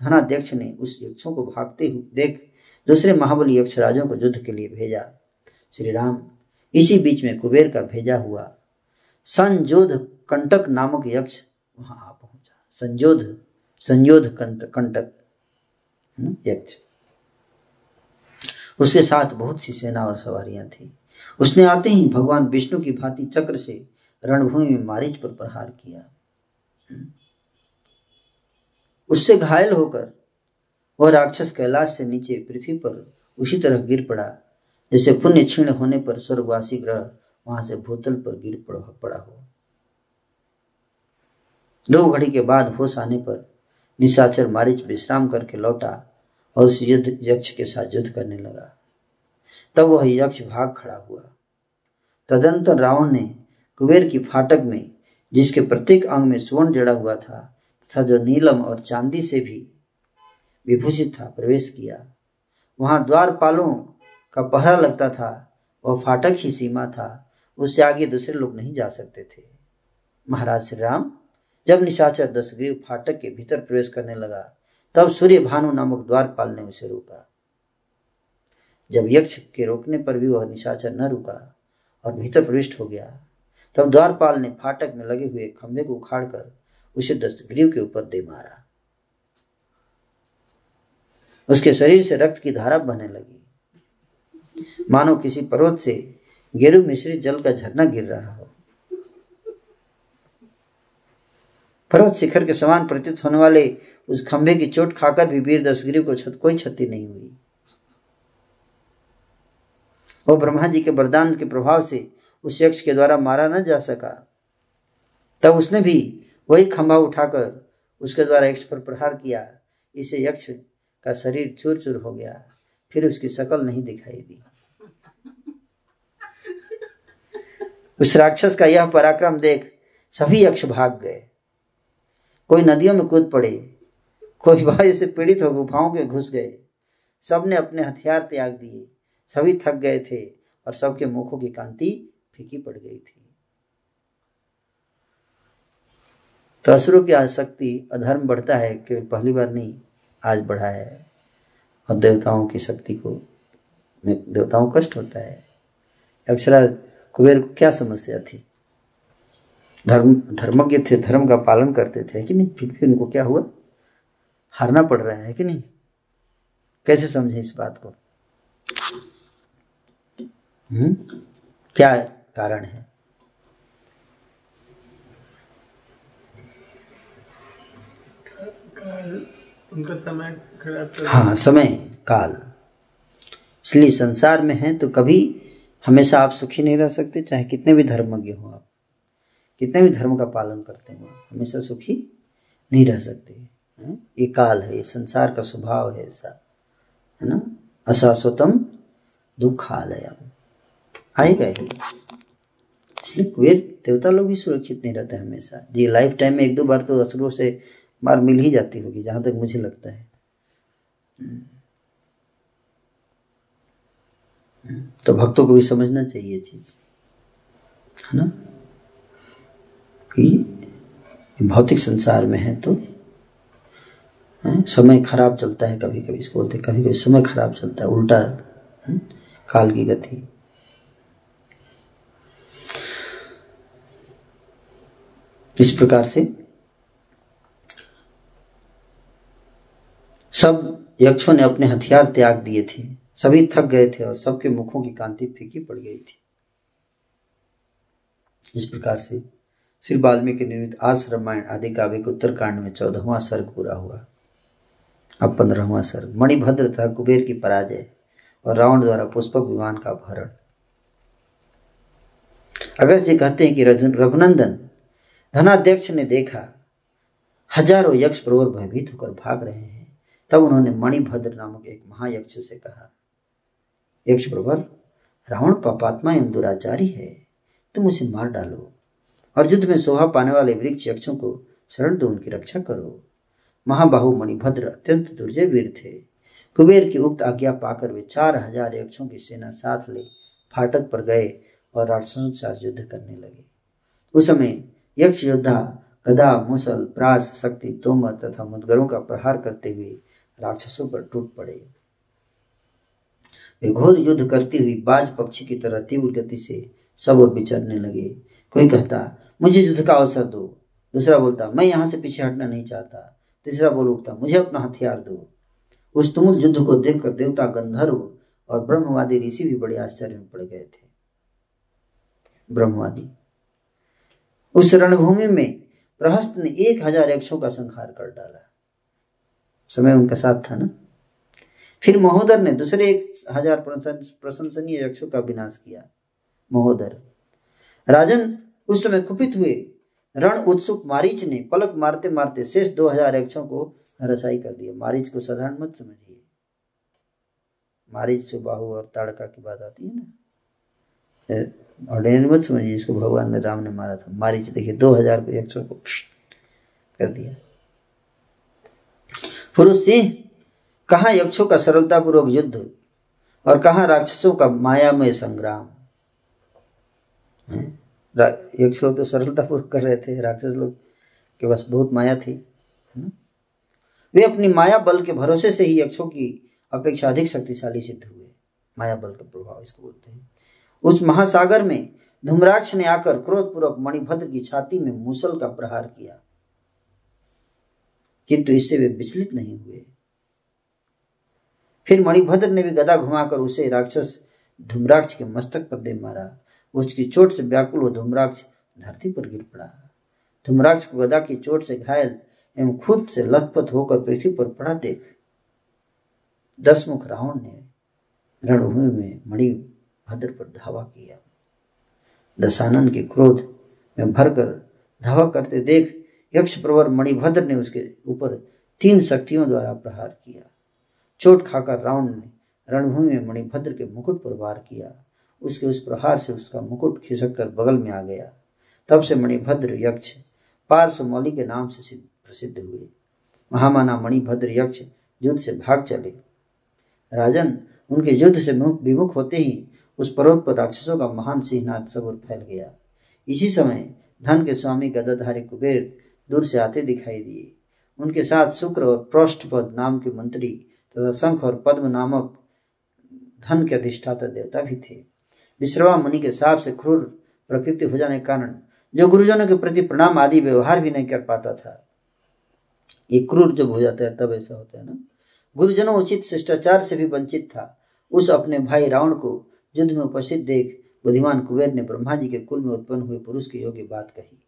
धनाध्यक्ष ने उस यक्षों को भागते हुए देख दूसरे महाबली यक्षराजों को युद्ध के लिए भेजा। श्री राम इसी बीच में कुबेर का भेजा हुआ संजोध कंटक नामक यक्ष वहाँ आ पहुँचा। संजोध संयोध कंटक यक्ष। उसके साथ बहुत सी सेना और सवारियाँ थी। उसने आते ही भगवान विष्णु की भांति चक्र से रणभूमि में मारिच पर प्रहार किया। उससे घायल होकर वह राक्षस कैलाश से नीचे पृथ्वी पर उसी तरह गिर पड़ा जैसे पुण्य क्षीण होने पर स्वर्गवासी ग्रह वहाँ से भूतल पर गिर पड़ा हो। दो घड़ी के बाद होश आने पर निशाचर मारिच विश्राम करके लौटा और उस युद्ध, यक्ष के साथ युद्ध करने लगा। तब वह यक्ष भाग खड़ा हुआ। तदंतर रावण ने कुबेर की फाटक में, जिसके प्रत्येक अंग में स्वर्ण जड़ा हुआ था, तथा जो नीलम और चांदी से भी विभूषित था, प्रवेश किया। वहाँ द्वारपालों का पहरा लगता था, वह फाटक ही सीमा था, उससे आगे दूसरे लोग नहीं जा सकते थे। महाराज श्री राम जब निशाचर दशग्रीव फाटक के भीतर प्रवेश करने लगा तब सूर्य भानु नामक द्वारपाल ने उसे रोका। जब यक्ष के रोकने पर भी वह निशाचर न रुका और भीतर प्रविष्ट हो गया, तब द्वारपाल ने फाटक में लगे हुए खंभे को उखाड़कर उसे दस्तग्रीव के ऊपर दे मारा। उसके शरीर से रक्त की धारा बहने लगी। मानो किसी पर्वत से गेरु मिश्रित जल का झरना गिर रहा हो। पर्वत शिखर के समान प्रतीत होने वाले उस खंभे की चोट खाकर भी वीर दशग्रीव को छत कोई क्षति नहीं हुई। वो ब्रह्मा जी के वरदान के प्रभाव से उस यक्ष के द्वारा मारा न जा सका। तब उसने भी वही खंभा उठाकर उसके द्वारा यक्ष पर प्रहार किया। इसे यक्ष का शरीर चूर चूर हो गया। फिर उसकी शकल नहीं दिखाई दी। उस राक्षस का यह पराक्रम देख सभी यक्ष भाग गए। कोई नदियों में कूद पड़े, कोई भाई से पीड़ित हो, गुफाओं के घुस गए। सबने अपने हथियार त्याग दिए। सभी थक गए थे और सबके मुखों की कांति फीकी पड़ गई थी। तो असुरों की आसक्ति अधर्म बढ़ता है कि पहली बार नहीं, आज बढ़ा है। और देवताओं की शक्ति को देवताओं कष्ट होता है। अक्षरा कुबेर को क्या समस्या थी? धर्म धर्मज्ञ थे धर्म का पालन करते थे कि नहीं? फिर भी उनको क्या हुआ? हारना पड़ रहा है कि नहीं? कैसे समझे इस बात को? हम्म? क्या कारण है? उनका समय खराब हाँ समय काल। इसलिए संसार में हैं तो कभी हमेशा आप सुखी नहीं रह सकते चाहे कितने भी धर्मज्ञ हो आप। कितने भी धर्म का पालन करते हो हमेशा सुखी नहीं रह सकते, है? ये काल है, ये संसार का स्वभाव है ऐसा, है ना? अशाश्वतम दुखालय आएगा ही। इसलिए कुबेर देवता लोग भी सुरक्षित नहीं रहते हमेशा। जी लाइफ टाइम में एक दो बार तो असुरों से मार मिल ही जाती होगी, जहाँ तक मुझे लगता है। तो भक्तों को भी समझना चाहिए चीज़, है ना? कि भौतिक संसार में है तो है? समय खराब चलता है कभी कभी इसको बोलते कभी कभी समय खराब चलता है, उल्टा, है? काल की गति इस प्रकार से सब यक्षों ने अपने हथियार त्याग दिए थे, सभी थक गए थे और सबके मुखों की कांति फीकी पड़ गई थी इस प्रकार से श्री वाल्मीकि निर्मित आज रामायण आदि काव्य उत्तरकांड में चौदहवा सर्ग पूरा हुआ। अब पंद्रहवा सर्ग, मणिभद्र तथा कुबेर की पराजय और रावण द्वारा पुष्पक विमान का अपहरण। अगर जी कहते हैं कि रघुनंदन धनाध्यक्ष ने देखा, हज़ारों यक्ष प्रवर भयभीत होकर भाग रहे हैं। तब उन्होंने मणिभद्र नामक एक महायक्ष से कहा, यक्ष प्रवर, रावण पापात्मा एवं दुराचारी है, तुम उसे मार डालो। और युद्ध में शोभा पाने वाले वृक्ष यक्षों को शरण दो, उनकी रक्षा करो। महाबाहु मणिभद्र अत्यंत दुर्जय वीर थे। कुबेर की उक्त आज्ञा पाकर वे चार हज़ार यक्षों की सेना साथ ले फाटक पर गए और राक्षसों के साथ युद्ध करने लगे। उस समय यक्ष योद्धा गदा, मुसल, प्रास, शक्ति तोमर तथा मुदगरों का प्रहार करते हुए राक्षसों पर टूट पड़े। वे घोर युद्ध करती हुई बाज पक्षी की तरह तीव्र गति से सब और विचरने लगे। कोई कहता मुझे युद्ध का अवसर दो। दूसरा बोलता, मैं यहाँ से पीछे हटना नहीं चाहता। तीसरा बोल उठता, मुझे अपना हथियार दो। उस तुमुल युद्ध को देखकर देवता गंधर्व और ब्रह्मवादी ऋषि भी बड़े आश्चर्य में पड़ गए थे। ब्रह्मवादी। उस रणभूमि में प्रहस्त ने एक हज़ार यक्षों का संहार कर डाला। समय उनका साथ था ना? फिर महोदर ने दूसरे एक हज़ार प्रशंसनीय यक्षों का विनाश किया। महोदर। राजन उस समय कुपित हुए। रण उत्सुक मारीच ने पलक मारते मारते शेष दो हज़ार यक्षों को रसाई कर दिया। मारीच को साधारण मत समझिए। मारीच से बाहु और ताड़का की बात आती है ना? ऑर्डिनरी मत समझिए, इसको भगवान ने, राम ने मारा था। मारीच देखिए, दो हज़ार को यक्षों को कर दिया। पुरुष सिंह, कहा यक्षों का सरलतापूर्वक युद्ध और कहा राक्षसों का मायामय संग्राम? यक्ष लोग तो सरलतापूर्वक कर रहे थे, राक्षस लोग, के पास बहुत माया थी वे अपनी माया बल के भरोसे से ही यक्षों की अपेक्षा अधिक शक्तिशाली सिद्ध हुए। माया बल का प्रभाव इसको बोलते हैं। उस महासागर में धूमराक्ष ने आकर क्रोधपूर्वक मणिभद्र की छाती में मूसल का प्रहार किया। किंतु इससे वे विचलित नहीं हुए। फिर मणिभद्र ने भी गदा घुमाकर उसे राक्षस धूम्राक्ष के मस्तक पर दे मारा। उसकी चोट से व्याकुल धूम्राक्ष धरती पर गिर पड़ा। धूम्राक्ष को गदा की चोट से घायल एवं खुद से लथपथ होकर पृथ्वी पर पड़ा देख। दसमुख रावण ने रणभूमि में मणिभद्र पर धावा किया। दशानन के क्रोध में भरकर धावा करते देख यक्ष प्रवर मणिभद्र ने उसके ऊपर तीन शक्तियों द्वारा प्रहार किया। चोट खाकर रावण ने रणभूमि में मणिभद्र के मुकुट पर वार किया। उसके उस प्रहार से उसका मुकुट खिसक कर बगल में आ गया। तब से मणिभद्र यक्ष पार्श्वमौली के नाम से प्रसिद्ध हुए। महामाना मणिभद्र यक्ष युद्ध से भाग चले। राजन उनके युद्ध से विमुख होते ही उस पर्वत पर राक्षसों का महान सिंहनाथ सब फैल गया। इसी समय धन के स्वामी गदाधारी कुबेर दूर से आते दिखाई दिए। उनके साथ शुक्र और पृष्ठपद नाम के मंत्री तथा शंख और पद्म नामक धन के अधिष्ठाता देवता भी थे। विश्रवा मुनि के साप से क्रूर प्रकृति हो जाने के कारण जो गुरुजनों के प्रति प्रणाम आदि व्यवहार भी नहीं कर पाता था। ये क्रूर जब हो जाता है, तब ऐसा होता है ना। गुरुजनों उचित शिष्टाचार से भी वंचित था। उस अपने भाई रावण को युद्ध में उपस्थित देख बुद्धिमान कुबेर ने ब्रह्मा जी के कुल में उत्पन्न हुए पुरुष की योग्य बात कही।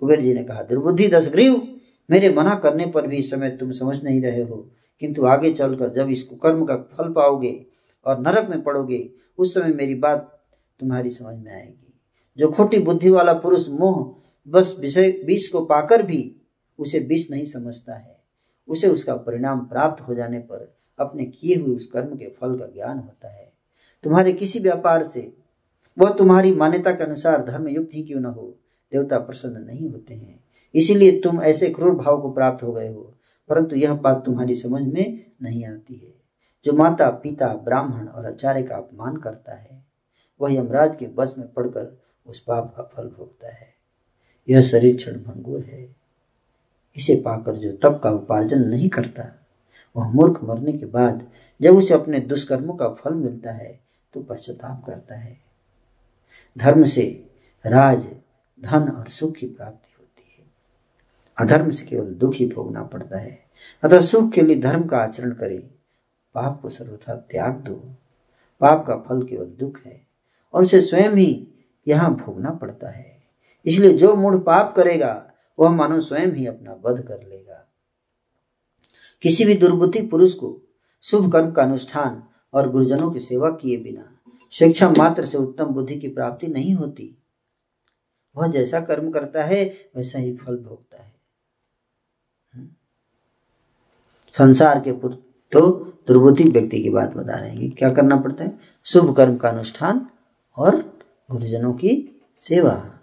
कुबेर जी ने कहा, दुर्बुद्धि दसग्रीव मेरे मना करने पर भी इस समय तुम समझ नहीं रहे हो। किंतु आगे चलकर जब इस कुकर्म का फल पाओगे और नरक में पड़ोगे, उस समय मेरी बात तुम्हारी समझ में आएगी। जो खोटी बुद्धि वाला पुरुष मोह बस विषय, विष को पाकर भी उसे विष नहीं समझता है, उसे उसका परिणाम प्राप्त हो जाने पर अपने किए हुए उस कर्म के फल का ज्ञान होता है। तुम्हारे किसी व्यापार से, वह तुम्हारी मान्यता के अनुसार धर्म युक्त ही क्यों न हो, देवता प्रसन्न नहीं होते हैं। इसीलिए तुम ऐसे क्रूर भाव को प्राप्त हो गए हो, परंतु यह बात तुम्हारी समझ में नहीं आती है। जो माता, पिता, ब्राह्मण और आचार्य का अपमान करता है, वह यमराज के बस में पड़कर उस पाप का फल भोगता है। यह शरीर क्षण भंगुर है। इसे पाकर जो तप का उपार्जन नहीं करता, वह मूर्ख मरने के बाद जब उसे अपने दुष्कर्मों का फल मिलता है तो पश्चाताप करता है। धर्म से राज, धन और सुख की प्राप्ति होती है। अधर्म से केवल दुख ही भोगना पड़ता है। अतः सुख के लिए धर्म का आचरण करे। पाप को सर्वथा त्याग दो। पाप का फल केवल दुख है, और उसे स्वयं ही यहाँ भोगना पड़ता है। इसलिए जो मूढ़ पाप करेगा, वह मानो स्वयं ही अपना वध कर लेगा। किसी भी दुर्बुद्धि पुरुष को शुभ कर्म का अनुष्ठान और गुरुजनों की सेवा किए बिना स्वेच्छा मात्र से उत्तम बुद्धि की प्राप्ति नहीं होती। वह जैसा कर्म करता है, वैसा ही फल भोगता है। संसार के पुत्र तो दुर्बुद्धि व्यक्ति की बात बता रहे हैं कि क्या करना पड़ता है? शुभ कर्म का अनुष्ठान और गुरुजनों की सेवा।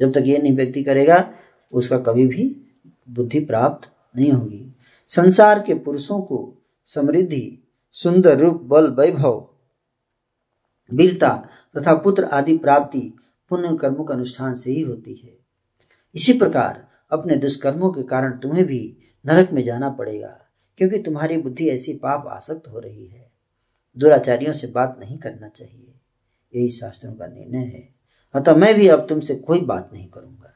जब तक ये नहीं व्यक्ति करेगा, उसका कभी भी बुद्धि प्राप्त नहीं होगी। संसार के पुरुषों को समृद्धि, सुंदर रूप, बल, वैभव, वीरता तथा पुत्र आदि प्राप्ति पुण्य कर्मों का अनुष्ठान से ही होती है। इसी प्रकार अपने दुष्कर्मों के कारण तुम्हें भी नरक में जाना पड़ेगा। क्योंकि तुम्हारी बुद्धि ऐसी पाप आसक्त हो रही है। दुराचारियों से बात नहीं करना चाहिए। यही शास्त्रों का निर्णय है। अतः मैं भी अब तुमसे कोई बात नहीं करूँगा।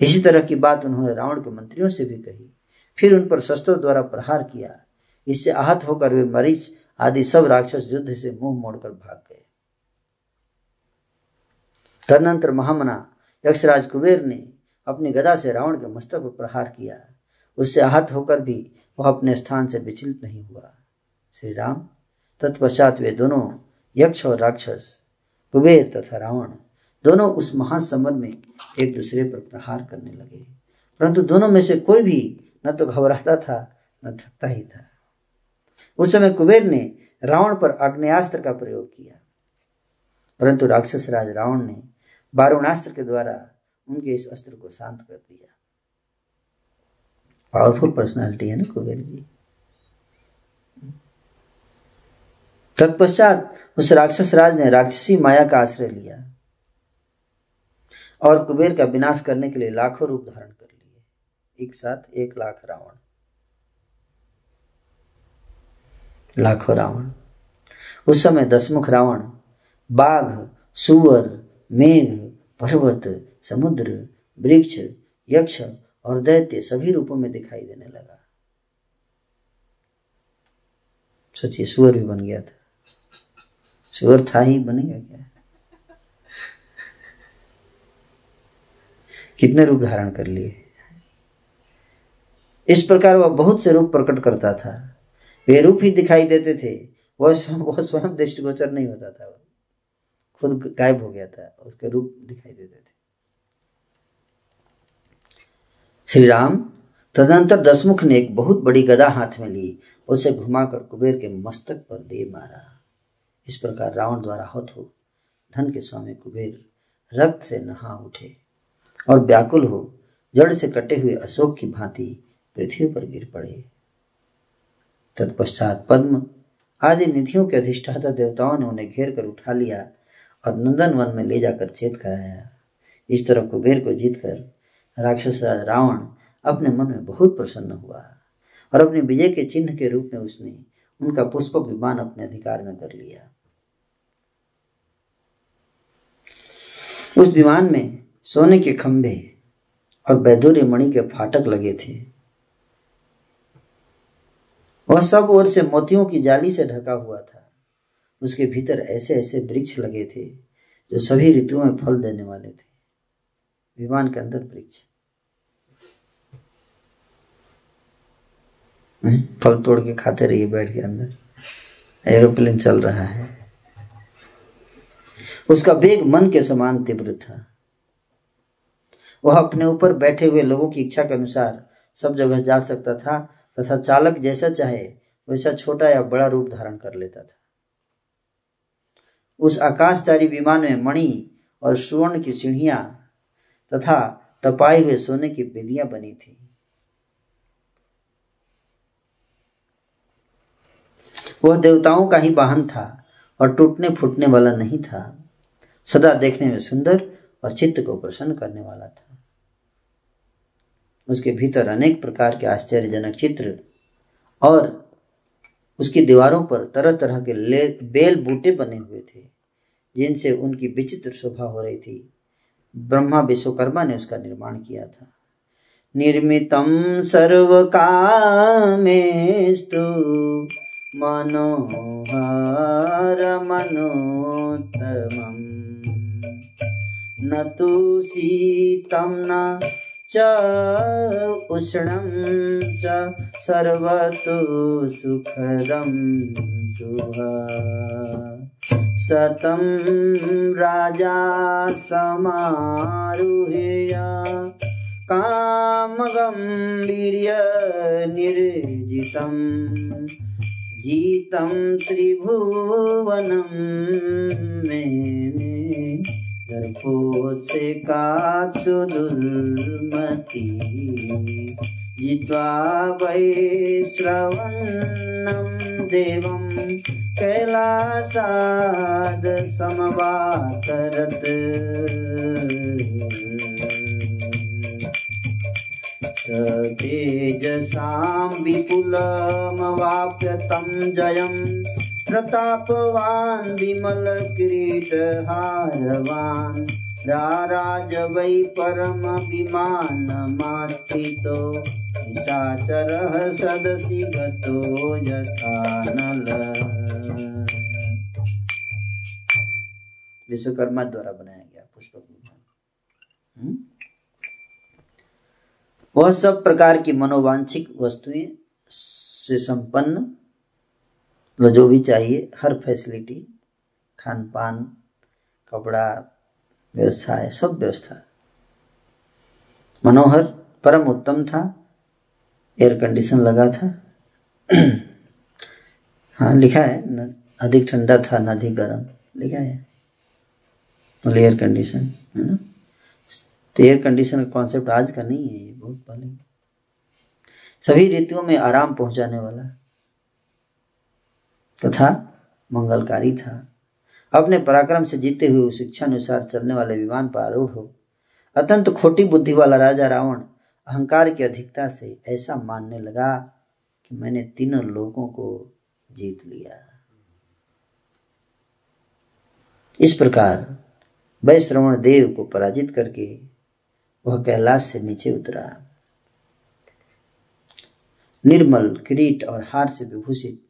इसी तरह की बात उन्होंने रावण के मंत्रियों से भी कही। फिर उन पर शस्त्रों द्वारा प्रहार किया। इससे आहत होकर वे मरीच आदि सब राक्षस युद्ध से मुँह मोड़कर भाग गए। तदनंतर महामना यक्षराज कुबेर ने अपनी गदा से रावण के मस्तक पर प्रहार किया। उससे आहत होकर भी वह अपने स्थान से विचलित नहीं हुआ। श्री राम तत्पश्चात वे दोनों यक्ष और राक्षस, कुबेर तथा रावण दोनों उस महासमर में एक दूसरे पर प्रहार करने लगे। परंतु दोनों में से कोई भी न तो घबराता था, न थकता ही था। उस समय कुबेर ने रावण पर अग्नियास्त्र का प्रयोग किया। परंतु राक्षस राज रावण ने बारुणास्त्र के द्वारा उनके इस अस्त्र को शांत कर दिया। पावरफुल पर्सनालिटी है ना कुबेर जी। तत्पश्चात उस राक्षस राज ने राक्षसी माया का आश्रय लिया और कुबेर का विनाश करने के लिए लाखों रूप धारण कर लिए। एक साथ एक लाख रावण। लाखों रावण। उस समय दसमुख रावण, बाघ, सुअर, मेघ, पर्वत, समुद्र, वृक्ष, यक्ष और दैत्य सभी रूपों में दिखाई देने लगा। सोचिए सुअर भी बन गया था। सुअर था ही, बनेगा क्या? कितने रूप धारण कर लिए? इस प्रकार वह बहुत से रूप प्रकट करता था। वे रूप ही दिखाई देते थे। वह वह स्वयं दृष्टिगोचर नहीं होता था। खुद गायब हो गया था उसके रूप दिखाई देते थे। श्री राम तदनंतर दसमुख ने एक बहुत बड़ी गदा हाथ में ली, उसे घुमाकर कुबेर के मस्तक पर दे मारा। इस प्रकार रावण द्वारा हत हो, धन के स्वामी कुबेर रक्त से नहा उठे और व्याकुल हो, जड़ से कटे हुए अशोक की भांति पृथ्वी पर गिर पड़े। तत्पश्चात पद्म आदि निधियों के अधिष्ठाता देवताओं ने उन्हें घेर कर उठा लिया और नंदन वन में ले जाकर चेत कराया। इस तरह कुबेर को जीतकर राक्षस रावण अपने मन में बहुत प्रसन्न हुआ और अपने विजय के चिन्ह के रूप में उसने उनका पुष्पक विमान अपने अधिकार में कर लिया। उस विमान में सोने के खंभे और बैदुर्य मणि के फाटक लगे थे। वह सब ओर से मोतियों की जाली से ढका हुआ था। उसके भीतर ऐसे ऐसे वृक्ष लगे थे जो सभी ऋतुओं में फल देने वाले थे। विमान के अंदर वृक्ष फल तोड़ के खाते रहिए बैठ के अंदर। एरोप्लेन चल रहा है। उसका वेग मन के समान तीव्र था। वह अपने ऊपर बैठे हुए लोगों की इच्छा के अनुसार सब जगह जा सकता था तथा चालक जैसा चाहे, वैसा छोटा या बड़ा रूप धारण कर लेता था। उस आकाशचारी विमान में मणि और सुवर्ण की सीढ़ियाँ तथा तपाए हुए सोने की बेदियाँ बनी थी। वह देवताओं का ही वाहन था और टूटने फूटने वाला नहीं था। सदा देखने में सुंदर और चित्त को प्रसन्न करने वाला था। उसके भीतर अनेक प्रकार के आश्चर्यजनक चित्र और उसकी दीवारों पर तरह तरह के बेल बूटे बने हुए थे, जिनसे उनकी विचित्र शोभा हो रही थी। ब्रह्मा विश्वकर्मा ने उसका निर्माण किया था। निर्मितम सर्व कामेस्तु मनोहर मनोत्तमम् न तु शीतं न च उष्णं च सर्वतु सुखदं शुभ सतं राजा समारुह्य। कामगम्भीर्यनिर्जितं गीतं त्रिभुवनं मेने। दर्पोत्सिकात्सु दुर्मति। जित्वा वैश्रवन्नं देवं कैलासाद समवातरत्। तेजसां विपुलमवाप्य तं जयं प्रतापवान् विमलकिरीटहारवान् राराज वै परमविमानमास्थितो निशाचरः सदसि गतो यथा नल विश्वकर्मा द्वारा बनाया गया पुष्पक विमान हम्म? वह सब प्रकार की मनोवांछिक वस्तुएँ से संपन्न जो भी चाहिए, हर फैसिलिटी खान पान कपड़ा व्यवस्था है, सब व्यवस्था मनोहर परम उत्तम था एयर कंडीशन लगा था। *clears throat* हाँ लिखा है, न, अधिक ठंडा था, न अधिक गर्म, लिखा है। मतलब एयर कंडीशन है ना? तो एयर कंडीशन का कॉन्सेप्ट आज का नहीं है, ये बहुत पहले। सभी ऋतुओं में आराम पहुँचाने वाला तथा तो मंगलकारी था। अपने पराक्रम से जीते हुए उस इच्छा अनुसार चलने वाले विमान पर आरूढ़ हो। अत्यंत खोटी बुद्धि वाला राजा रावण अहंकार की अधिकता से ऐसा मानने लगा कि मैंने तीनों लोगों को जीत लिया। इस प्रकार वैश्रवण देव को पराजित करके वह कैलाश से नीचे उतरा। निर्मल, किरीट और हार से विभूषित,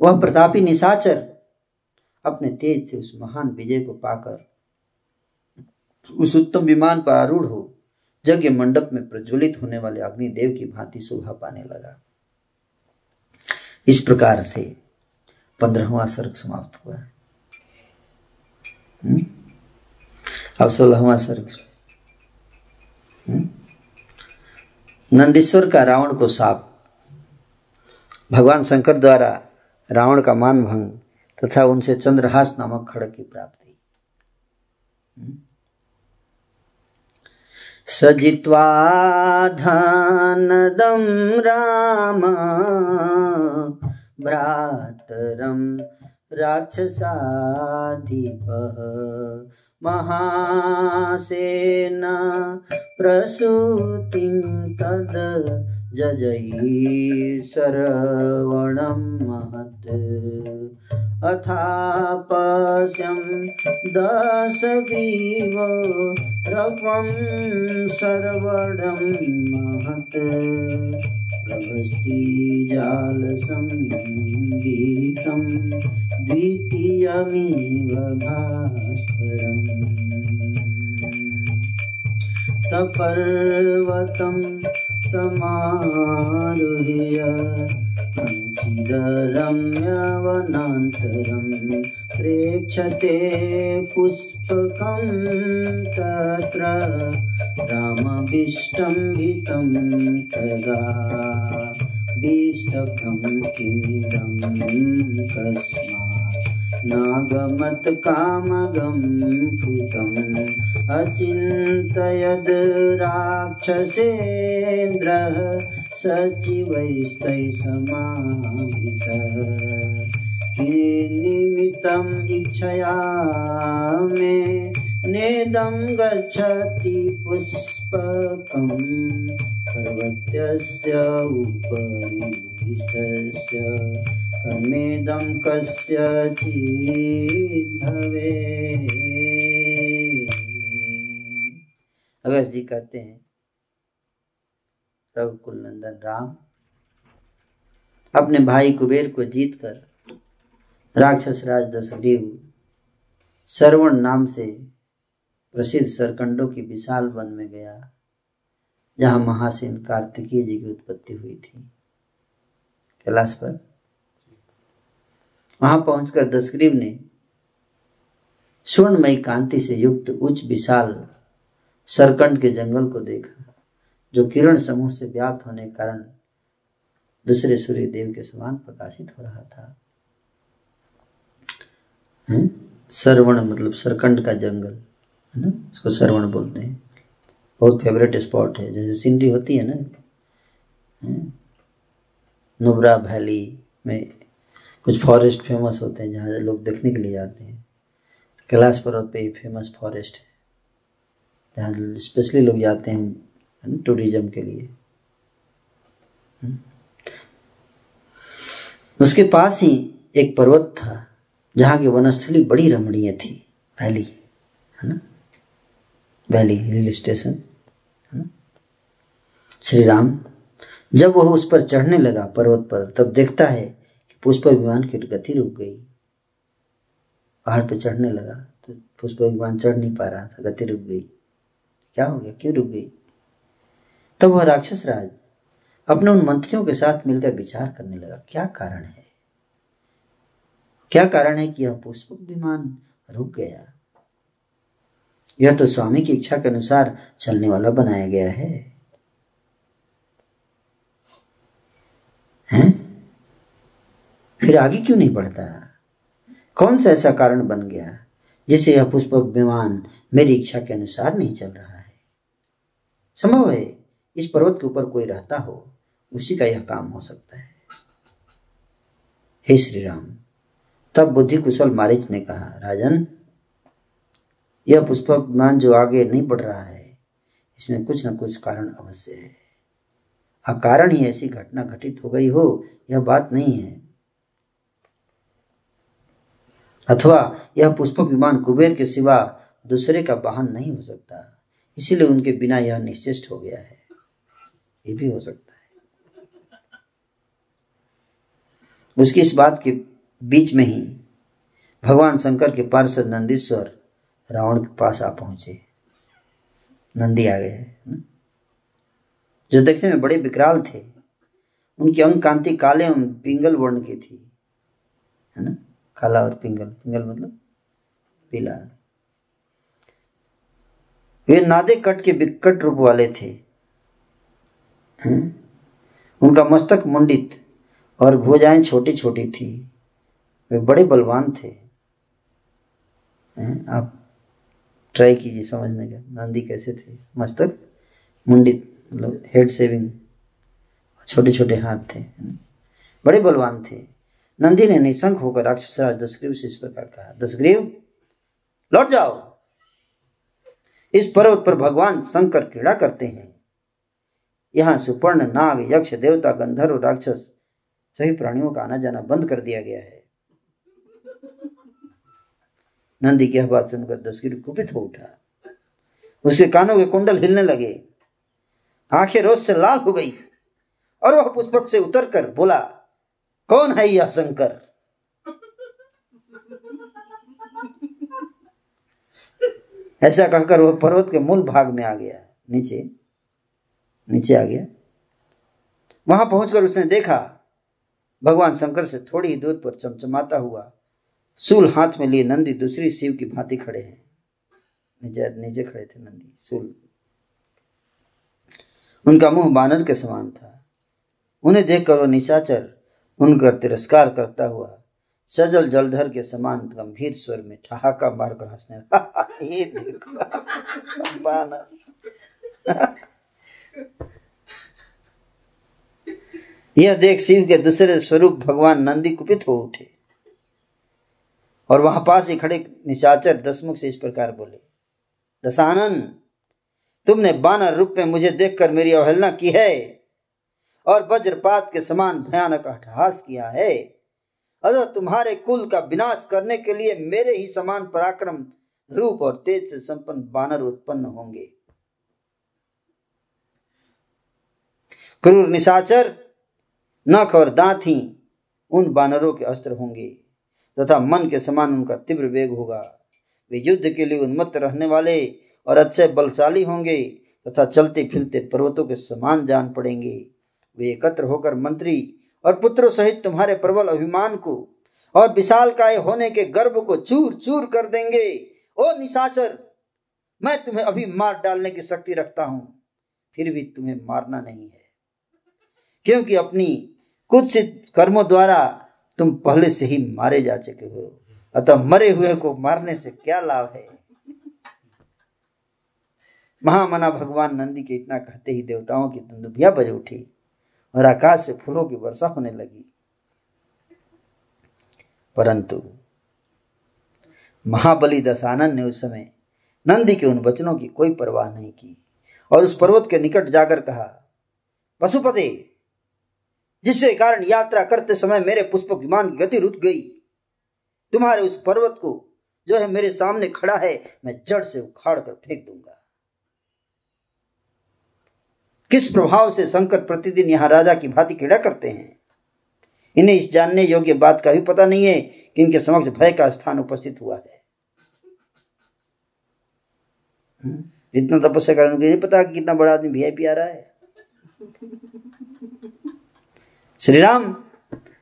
वह प्रतापी निशाचर अपने तेज से उस महान विजय को पाकर उस उत्तम विमान पर आरूढ़ हो, यज्ञ मंडप में प्रज्वलित होने वाले अग्निदेव की भांति शोभा पाने लगा इस प्रकार से पंद्रहवा सर्ग समाप्त हुआ हम्म? अब सोलहवा सर्ग हम्म? नंदीश्वर का रावण को साप भगवान शंकर द्वारा रावण का मान भंग तथा उनसे चंद्रहास नामक खड़ग की प्राप्ति हम्म? सजित्वा धनदं राम, भ्रातरं राक्षसाधिपः, महासेन प्रसूतिं तद् जजै सरवणं महत्। अथापश्यं दशग्रीव रघ्वं सर्वणं महत्। गभस्तिजालसङ्गीतं द्वितीयमिव भास्करम्। समारुह्य चिदरम्यवनान्तरं प्रेक्षते पुष्पकं तत्र रामविष्टम्भितं तदा विष्टभं किमिदं कस्मात् नागमत्कामगं कृतम् अचिन्तयद् राक्षसेन्द्रः सचिवैस्तैः समावृतः किन्निमित्तम् इच्छया मे नेदं गच्छति पुष्पकम् पर्वतस्य उपरिष्टस्य। कर्मेदं कस्यचित् भवे अगस्त जी कहते हैं रघुकुल नंदन राम, अपने भाई कुबेर को जीतकर राक्षस राज दशग्रीव सरवण नाम से प्रसिद्ध सरकंडों की विशाल वन में गया, जहाँ महासेन कार्तिकीय जी की उत्पत्ति हुई थी। कैलाश पर? वहाँ पहुंचकर दशग्रीव ने स्वर्णमयी कांति से युक्त उच्च विशाल सरकंड के जंगल को देखा, जो किरण समूह से व्याप्त होने के कारण दूसरे सूर्य देव के समान प्रकाशित हो रहा था। सरवण मतलब सरकंड का जंगल, है ना? उसको सरवण बोलते हैं। बहुत फेवरेट स्पॉट है। जैसे सीनरी होती है ना नुबरा वैली में कुछ फॉरेस्ट फ़ेमस होते हैं, जहाँ लोग देखने के लिए जाते हैं। कैलाश पर्वत पे ही फ़ेमस फॉरेस्ट है। जहाँ स्पेशली लोग जाते हैं टूरिज़्म के लिए। हम्म। उसके पास ही एक पर्वत था, जहाँ की वनस्थली बड़ी रमणीय थी, वैली, है ना? वैली हिल स्टेशन, है ना? श्री राम जब वह उस पर चढ़ने लगा पर्वत पर, तब देखता है कि पुष्प विमान की गति रुक गई। पहाड़ पर चढ़ने लगा तो पुष्प विमान चढ़ नहीं पा रहा था, गति रुक गई। क्या हो गया? क्यों रुक गई? तब वह राक्षस राज अपने उन मंत्रियों के साथ मिलकर विचार करने लगा, क्या कारण है? क्या कारण है कि यह पुष्पक विमान रुक गया? यह तो स्वामी की इच्छा के अनुसार चलने वाला बनाया गया है। हैं? फिर आगे क्यों नहीं बढ़ता? कौन सा ऐसा कारण बन गया जिससे यह पुष्पक विमान मेरी इच्छा के अनुसार नहीं चल रहा? संभव है, इस पर्वत के ऊपर कोई रहता हो, उसी का यह काम हो सकता है। हे श्री राम तब बुद्धि कुशल मारिच ने कहा, राजन, यह पुष्पक विमान जो आगे नहीं बढ़ रहा है, इसमें कुछ न कुछ कारण अवश्य है। कारण ही ऐसी घटना घटित हो गई हो, यह बात नहीं है। अथवा यह पुष्पक विमान कुबेर के सिवा दूसरे का वाहन नहीं हो सकता। इसीलिए उनके बिना यह निश्चिष्ट हो गया है। ये भी हो सकता है। उसकी इस बात के बीच में ही भगवान शंकर के पार्षद नंदीश्वर रावण के पास आ पहुँचे। नंदी आ गए जो देखने में बड़े विकराल थे। उनकी अंग कांति काले एवं पिंगल वर्ण की थी, है ना? काला और पिंगल। पिंगल मतलब पीला। वे नादे कट के विकट रूप वाले थे। उनका मस्तक मुंडित और भुजाएँ छोटी छोटी थी। वे बड़े बलवान थे। आप ट्राई कीजिए समझने का। नंदी कैसे थे? मस्तक मुंडित मतलब हेड सेविंग छोटे छोटे हाथ थे। बड़े बलवान थे। नंदी ने निशंक होकर राक्षस राज दशग्रीव से इस प्रकार कहा, दशग्रीव, लौट जाओ। इस पर्वत पर भगवान शंकर क्रीड़ा करते हैं। यहाँ सुपर्ण, नाग, यक्ष, देवता, गंधर्व, राक्षस सभी प्राणियों का आना जाना बंद कर दिया गया है। नंदी की बात सुनकर दशगिर कुपित हो उठा। उसके कानों के कुंडल हिलने लगे। आँखें रोज से लाल हो गई और वह पुष्पक से उतरकर बोला, कौन है यह शंकर? ऐसा कहकर वह पर्वत के मूल भाग में आ गया, नीचे नीचे आ गया। वहाँ पहुंचकर उसने देखा, भगवान शंकर से थोड़ी ही दूर पर चमचमाता हुआ सूल हाथ में लिए नंदी दूसरी शिव की भांति खड़े हैं। नीचे नीचे खड़े थे नंदी सूल उनका मुँह बानर के समान था। उन्हें देखकर वो निशाचर, उनका तिरस्कार करता हुआ सजल जलधर के समान गंभीर स्वर में ठहाका मारकर हंसने *laughs* ये देखो बानर *laughs* यह देख शिव के दूसरे स्वरूप भगवान नंदी कुपित हो उठे और वहाँ पास ही खड़े निशाचर दसमुख से इस प्रकार बोले, दशानन, तुमने बानर रूप में मुझे देखकर मेरी अवहेलना की है और वज्रपात के समान भयानक अट्ठहास किया है। अगर तुम्हारे कुल का विनाश करने के लिए मेरे ही समान पराक्रम रूप और तेज से संपन्न बानर उत्पन्न होंगे। क्रूर निशाचर, नख और दांत ही उन बानरों के अस्त्र होंगे, तथा मन के समान उनका तीव्र वेग होगा। वे युद्ध के लिए उन्मत्त रहने वाले और अच्छे बलशाली होंगे, तथा चलते फिरते पर्वतों के समान जान पड़ेंगे। वे एकत्र होकर मंत्री और पुत्रों सहित तुम्हारे प्रबल अभिमान को और विशाल काय होने के गर्भ को चूर चूर कर देंगे। ओ निशाचर, मैं तुम्हें अभी मार डालने की शक्ति रखता हूँ, फिर भी तुम्हें मारना नहीं है। क्योंकि अपनी कुछ कर्मों द्वारा तुम पहले से ही मारे जा चुके हो। अतः मरे हुए को मारने से क्या लाभ है? महामना भगवान नंदी के इतना कहते ही देवताओं की दुंदुभिया बज उठी। और आकाश से फूलों की वर्षा होने लगी। परंतु महाबली दशानन ने उस समय नंदी के उन वचनों की कोई परवाह नहीं की और उस पर्वत के निकट जाकर कहा, पशुपति, जिसके कारण यात्रा करते समय मेरे पुष्पक विमान की गति रुक गई। तुम्हारे उस पर्वत को जो है मेरे सामने खड़ा है, मैं जड़ से उखाड़ कर फेंक दूँगा। किस प्रभाव से शंकर प्रतिदिन यहाँ राजा की भांति क्रीड़ा करते हैं? इन्हें इस जानने योग्य बात का भी पता नहीं है कि इनके समक्ष भय का स्थान उपस्थित हुआ है। हम्म, इतना तपस्या करने के नहीं पता कि कितना बड़ा आदमी वीआईपी आ रहा है। श्री राम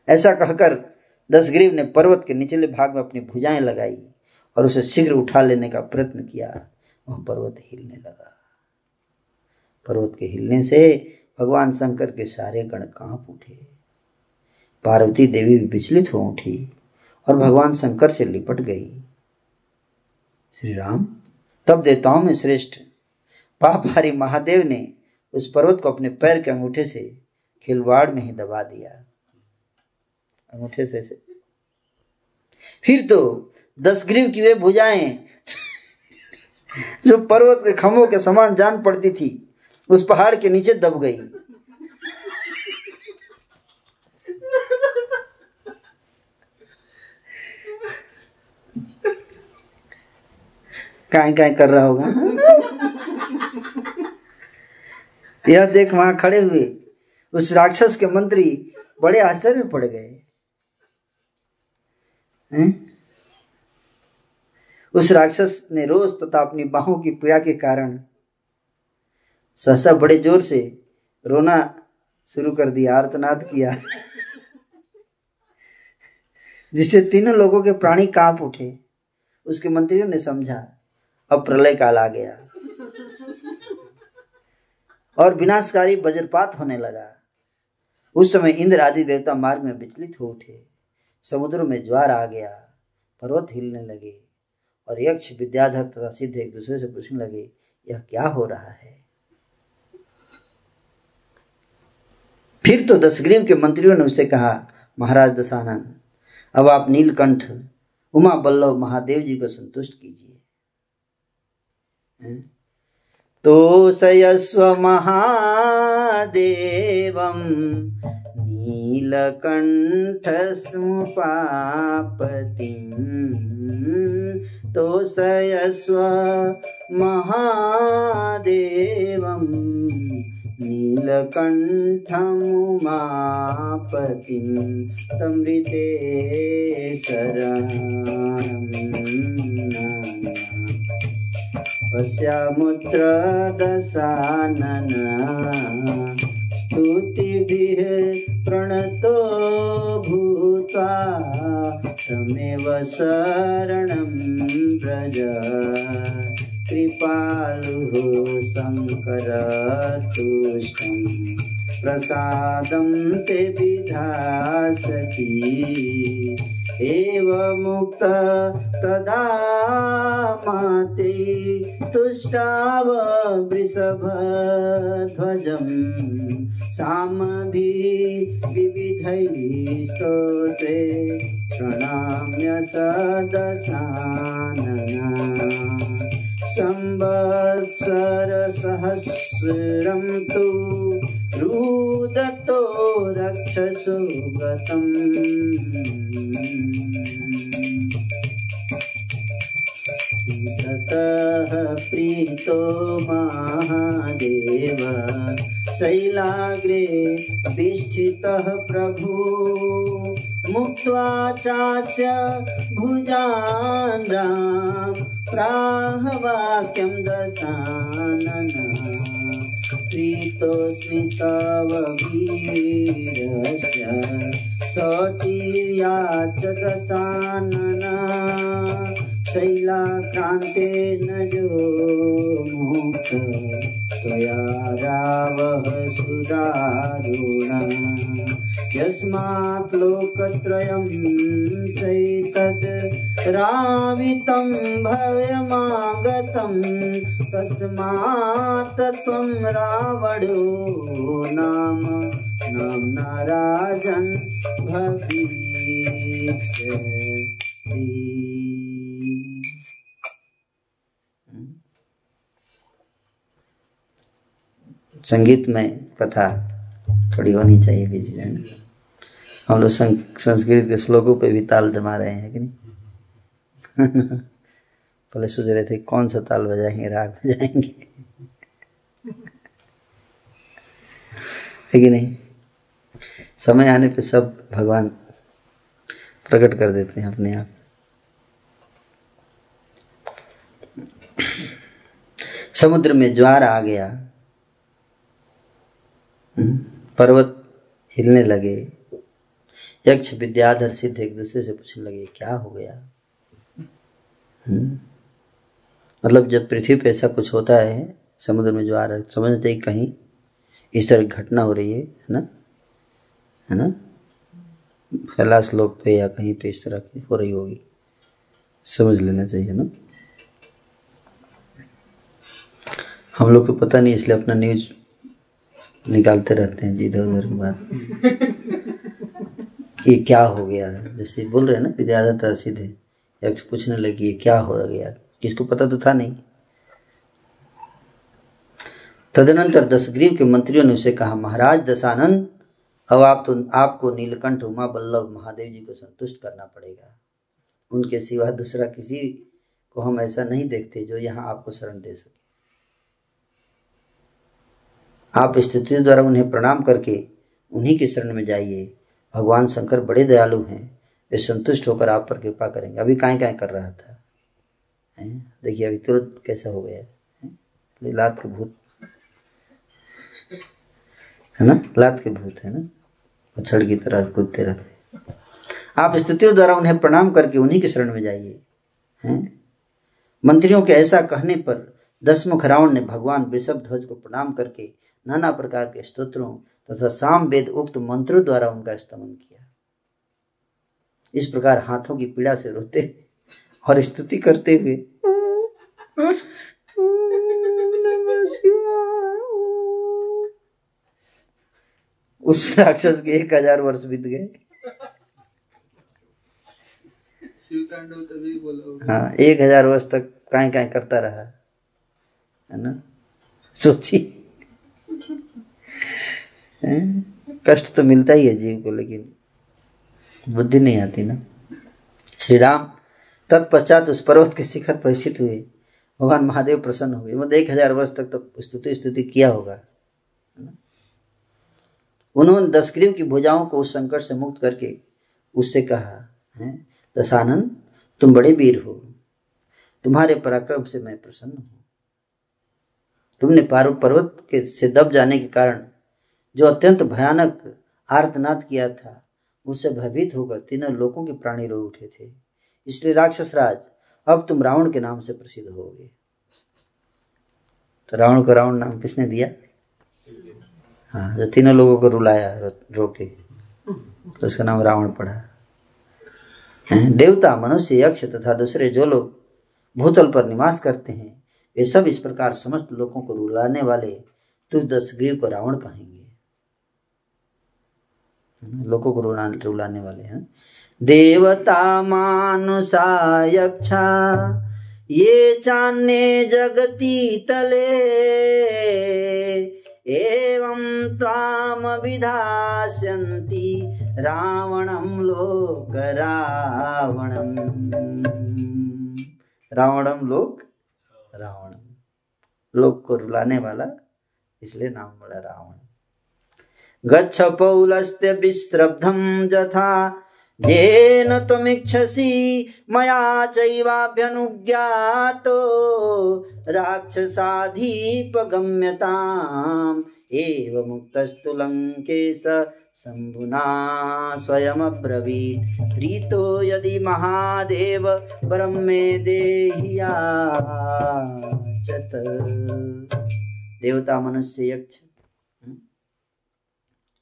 ऐसा कहकर दसग्रीव ने पर्वत के निचले भाग में अपनी भुजाएँ लगाई और उसे शीघ्र उठा लेने का प्रयत्न किया। वह पर्वत हिलने लगा। पर्वत के हिलने से भगवान शंकर के सारे गण काँप उठे। पार्वती देवी भी विचलित हो उठी और भगवान शंकर से लिपट गई। श्री राम तब देवताओं में श्रेष्ठ पापारी महादेव ने उस पर्वत को अपने पैर के अंगूठे से खिलवाड़ में ही दबा दिया। अंगूठे से, से। फिर तो दस ग्रीव की वे भुजाएँ जो पर्वत के खम्भों के समान जान पड़ती थी उस पहाड़ के नीचे दब गई। काय काय कर रहा होगा। यह देख वहाँ खड़े हुए उस राक्षस के मंत्री बड़े आश्चर्य में पड़ गए। उस राक्षस ने रोज तथा अपनी बाहों की पीड़ा के कारण सहसा बड़े ज़ोर से रोना शुरू कर दिया, आर्तनाद किया। जिससे तीनों लोगों के प्राणी काँप उठे। उसके मंत्रियों ने समझा, अब प्रलय काल आ गया। और विनाशकारी वज्रपात होने लगा। उस समय इंद्र आदि देवता मार्ग में विचलित हो उठे। समुद्र में ज्वार आ गया, पर्वत हिलने लगे, और यक्ष विद्याधर तथा सिद्ध एक दूसरे से पूछने लगे, यह क्या हो रहा है? फिर तो दशग्रीव के मंत्रियों ने उसे कहा, महाराज दशानन, अब आप नीलकंठ, उमा बल्लभ महादेव जी को संतुष्ट कीजिए। तो सयस्व महादेव नीलकंठ स्मुपापति तो सयस्व महादेवम् नीलकण्ठमुमापतिं समृते पश्यामुत्र दशानन स्तुतिभिः प्रणतो भूत्वा तमेव शरणं व्रज कृपालुः शङ्करतुष्टम् प्रसादं ते विधासति। एवमुक्त तदा माते तुष्टाव वृषभध्वजम् सामभिः विविधैः स्तोत्रे प्रणम्य सदशानना संवत्सरसहस्रं तु रुदतो रक्षसो गतम् ततः प्रीतो महादेव शैलाग्रे विष्ठितः प्रभु। मुक्त्वा चास्य भुजान् राम प्राह वाक्यं दशानना प्रीतोऽस्मि तव वीरस्य सौटीर्या च दशानना शैलाक्रान्तेन जो मुक्त त्वया रावः सुदारुणा यस्मात् लोकत्रयं चैतद् रावितं तस्मात् त्वं रावणो नाम नाम्ना राजन् संगीत में कथा। थोड़ी होनी चाहिए बीच में हम लोग संस्कृत के श्लोकों पे भी ताल जमा रहे हैं कि नहीं? *laughs* पहले सोच रहे थे कौन सा ताल बजाएँगे राग बजाएँगे। *laughs* है कि नहीं? समय आने पे सब भगवान प्रकट कर देते हैं अपने आप। समुद्र में ज्वार आ गया। हम्म, पर्वत हिलने लगे। यक्ष विद्याधर सिद्ध एक दूसरे से पूछने लगे क्या हो गया? हम्म, मतलब जब पृथ्वी पे ऐसा कुछ होता है समुद्र में जो आ रहा है समझते चाहिए कहीं इस तरह की घटना हो रही है है ना? है ना? कैलाश लोक पे या कहीं पे इस तरह की हो रही होगी। समझ लेना चाहिए ना? हम लोग तो पता नहीं इसलिए अपना न्यूज़ निकालते रहते हैं जी इधर उधर की बात। *laughs* ये क्या हो गया? है जैसे बोल रहे हैं ना विद्याधर सीधे यक्ष पूछने लगी ये क्या हो गया किसको पता तो था नहीं। तदनंतर दशग्रीव के मंत्रियों ने उसे कहा महाराज दशानंद अब आप तो आपको नीलकंठ उमा बल्लभ महादेव जी को संतुष्ट करना पड़ेगा। उनके सिवा दूसरा किसी को हम ऐसा नहीं देखते जो यहाँ आपको शरण दे सके। आप स्थिति द्वारा उन्हें प्रणाम करके उन्हीं के शरण में जाइए। भगवान शंकर बड़े दयालु हैं। वे संतुष्ट होकर आप पर कृपा करेंगे। अभी काहे काहे कर रहा था। देखिए, अभी तुरंत कैसा हो गया। है? लात के भूत। है ना? लात के भूत है ना? पछड़ की तरह कूदते रहते। आप स्तुतियों द्वारा उन्हें प्रणाम करके उन्हीं के शरण में जाइए। हैं? मंत्रियों के ऐसा कहने पर दसमुख रावण ने भगवान वृषभ ध्वज को प्रणाम करके नाना प्रकार के स्तोत्रों तथा साम वेद उक्त मंत्रों द्वारा उनका स्तमन किया। इस प्रकार हाथों की पीड़ा से रोते और स्तुति करते हुए उस राक्षस के एक हज़ार वर्ष बीत गए। हाँ एक हज़ार वर्ष तक काहे काहे करता रहा है ना? सोची हैं? कष्ट तो मिलता ही है जीव को, लेकिन बुद्धि नहीं आती ना। श्री राम तत्पश्चात उस पर्वत के शिखर पर स्थित हुए। भगवान महादेव प्रसन्न हुए मतलब एक हज़ार वर्ष तक तो स्तुति स्तुति किया होगा? उन्होंने दशग्रीव की भुजाओं को उस संकट से मुक्त करके उससे कहा, है दशानंद तुम बड़े वीर हो। तुम्हारे पराक्रम से मैं प्रसन्न हूँ। तुमने पारु पर्वत के से दब जाने के कारण जो अत्यंत भयानक आर्तनाद किया था, उससे भयभीत होकर तीनों लोगों के प्राणी रो उठे थे। इसलिए राक्षस राज अब तुम रावण के नाम से प्रसिद्ध होगे। तो रावण को रावण नाम किसने दिया? हाँ जो तीनों लोगों को रुलाया, रो के तो उसका नाम रावण पड़ा। देवता, मनुष्य, यक्ष तथा दूसरे जो लोग भूतल पर निवास करते हैं, वे सब इस प्रकार समस्त लोगों को रुलाने वाले तुझ दस ग्रीव को रावण कहेंगे। लोगों को रुलाने वाले हैं। देवता मानुषा यक्षा ये चान्ये जगती तले, एवं त्वाम विधास्यन्ति रावणं लोक रावणम् रावणम लोक, रावण। लोक को रुलाने वाला, इसलिए नाम बड़ा रावण। गच्छ पौलस्त्य विस्त्रब्धम जथा। येन त्वमिच्छसि मया चैवाभ्यनुज्ञातो राक्षसाधीपगम्यताम्। एव मुक्तस्तु लङ्केश शम्भुना स्वयमब्रवीत्। प्रीतो यदि महादेव परं मे देहियाचत देवता मनुष्य यक्ष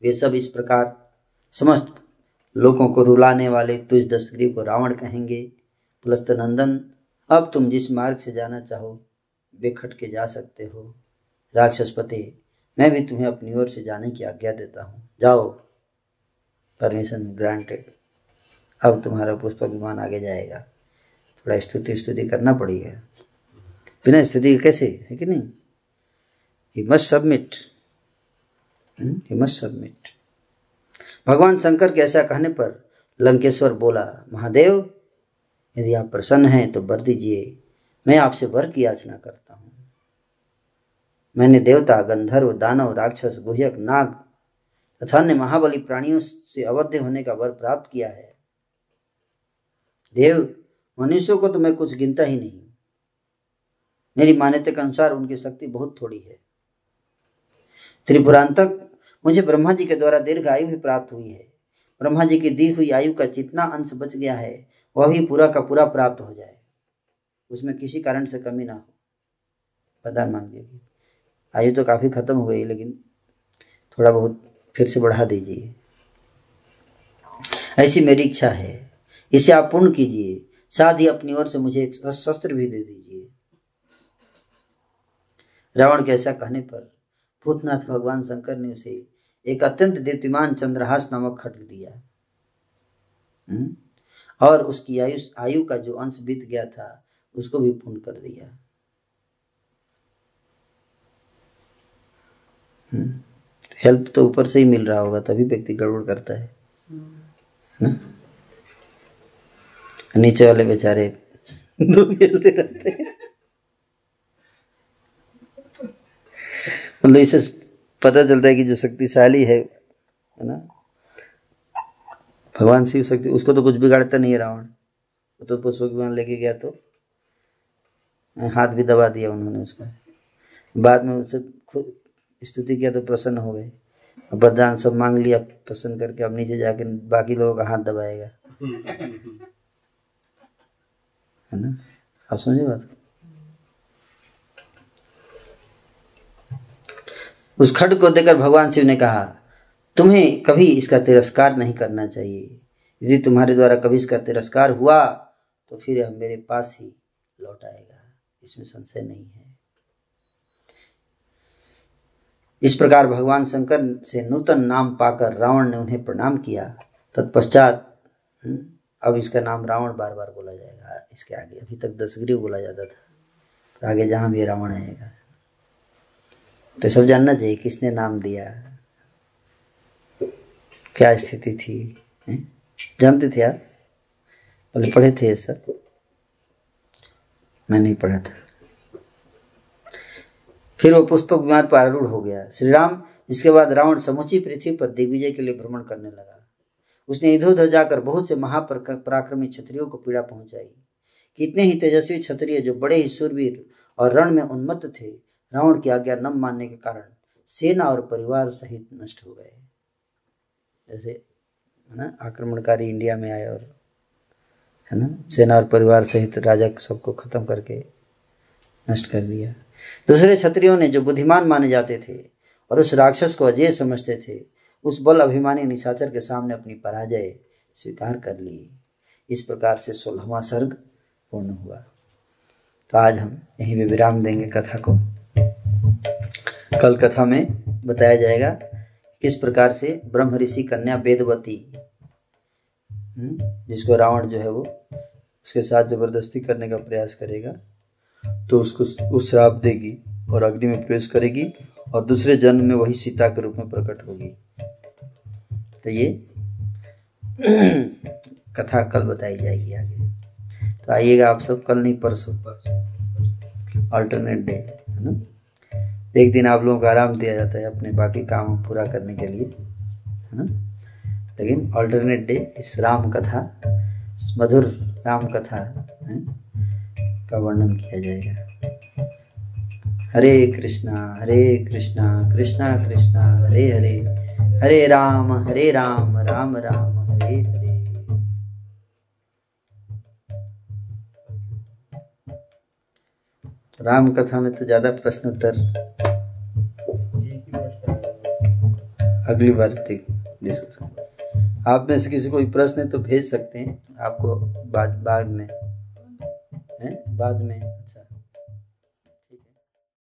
वे सब इस प्रकार समस्त लोगों को रुलाने वाले तुझ दशग्रीव को रावण कहेंगे, पुलस्त नंदन, अब तुम जिस मार्ग से जाना चाहो, बेखट के जा सकते हो। राक्षसपति, मैं भी तुम्हें अपनी ओर से जाने की आज्ञा देता हूँ। जाओ परमिशन ग्रांटेड अब तुम्हारा पुष्प विमान आगे जाएगा। थोड़ा स्तुति स्तुति करना पड़ेगा। बिना स्तुति कैसे? है कि नहीं? He must submit he must submit भगवान शंकर के ऐसा कहने पर लंकेश्वर बोला, महादेव, यदि आप प्रसन्न हैं तो वर दीजिए। मैं आपसे वर की याचना करता हूँ। मैंने देवता, गंधर्व, दानव, राक्षस, गुहयक, नाग तथा अन्य महाबली प्राणियों से अवध्य होने का वर प्राप्त किया है। देव, मनुष्यों को तो मैं कुछ गिनता ही नहीं। मेरी मान्यता के अनुसार उनकी शक्ति बहुत थोड़ी है। त्रिपुरांतक मुझे ब्रह्मा जी के द्वारा दीर्घ आयु भी प्राप्त हुई है। ब्रह्मा जी की दी हुई आयु का जितना अंश बच गया है, वह भी पूरा का पूरा प्राप्त हो जाए। उसमें किसी कारण से कमी ना हो। प्रदान मांग दीजिए आयु तो काफ़ी खत्म हो गई, लेकिन थोड़ा बहुत फिर से बढ़ा दीजिए। ऐसी मेरी इच्छा है। इसे आप पूर्ण कीजिए। साथ ही अपनी ओर से मुझे एक शस्त्र भी दे दीजिए। रावण के ऐसा कहने पर भूतनाथ भगवान शंकर ने उसे एक अत्यंत दीप्तिमान चंद्रहास नामक खड्ग दिया। हम्म? और उसकी आयु आयु का जो अंश बीत गया था, उसको भी पूर्ण कर दिया। Help hmm? तो ऊपर से ही मिल रहा होगा, तभी व्यक्ति गड़बड़ करता है। ना? नीचे वाले बेचारे दो खेलते रहते हैं। मतलब इससे पता चलता है कि जो शक्तिशाली है है ना? भगवान शिव शक्ति उसको तो कुछ बिगाड़ता नहीं है रावण। वो तो पुष्प विमान लेके गया तो हाथ भी दबा दिया उन्होंने उसका। बाद में उससे स्तुति किया तो प्रसन्न हो गए। बरदान सब मांग लिया प्रसन्न करके अब नीचे जाके बाकी लोगों का हाथ दबाएगा। *laughs* है ना? आप समझे बात? उस खड को देकर भगवान शिव ने कहा तुम्हें कभी इसका तिरस्कार नहीं करना चाहिए। यदि तुम्हारे द्वारा कभी इसका तिरस्कार हुआ तो फिर यह मेरे पास ही लौट आएगा। इसमें संशय नहीं है। इस प्रकार भगवान शंकर से नूतन नाम पाकर रावण ने उन्हें प्रणाम किया। तत्पश्चात हम्म, अब इसका नाम रावण बार बार बोला जाएगा। इसके आगे अभी तक दसग्रीव बोला जाता था। आगे जहाँ भी रावण आएगा। तो सब जानना चाहिए किसने नाम दिया। क्या स्थिति थी, है? जानते थे आप? पहले पढ़े थे ये सब? मैं नहीं पढ़ा था। फिर वो पुष्पक विमान पर आरूढ़ हो गया। श्री राम इसके बाद रावण समूची पृथ्वी पर दिग्विजय के लिए भ्रमण करने लगा। उसने इधर उधर जाकर बहुत से महापराक्रमी क्षत्रियों को पीड़ा पहुंचाई कितने ही तेजस्वी क्षत्रिय जो बड़े ही सुरवीर और रण में उन्मत्त थे रावण की आज्ञा न मानने के कारण सेना और परिवार सहित नष्ट हो गए। जैसे, है ना, आक्रमणकारी इंडिया में आए और, है ना, सेना और परिवार सहित राजा सबको खत्म करके नष्ट कर दिया। दूसरे क्षत्रियों ने जो बुद्धिमान माने जाते थे और उस राक्षस को अजय समझते थे, उस बल अभिमानी निशाचर के सामने अपनी पराजय स्वीकार कर ली। इस प्रकार से सोलहवा सर्ग पूर्ण हुआ। तो आज हम यहीं पे विराम देंगे कथा को। कल कथा में बताया जाएगा किस प्रकार से ब्रह्म ऋषि कन्या वेदवती हम्म, जिसको रावण जो है वो उसके साथ ज़बरदस्ती करने का प्रयास करेगा तो उसको उस श्राप देगी और अग्नि में प्रवेश करेगी और दूसरे जन्म में वही सीता के रूप में प्रकट होगी। तो ये कथा कल बताई जाएगी आगे। तो आइएगा आप सब कल नहीं परसों। अल्टरनेट डे है ना? एक दिन आप लोगों को आराम दिया जाता है अपने बाकी काम पूरा करने के लिए, है ना? लेकिन अल्टरनेट डे इस राम कथा, इस मधुर राम कथा का वर्णन किया जाएगा। हरे कृष्णा हरे कृष्णा कृष्णा कृष्णा, हरे हरे हरे राम हरे राम राम राम, हरे हरे। राम कथा में तो ज़्यादा प्रश्न उत्तर। अगली बार डिस्कशन आप में से किसी कोई प्रश्न है तो भेज सकते हैं। आपको बाद बाद में, है? बाद में अच्छा।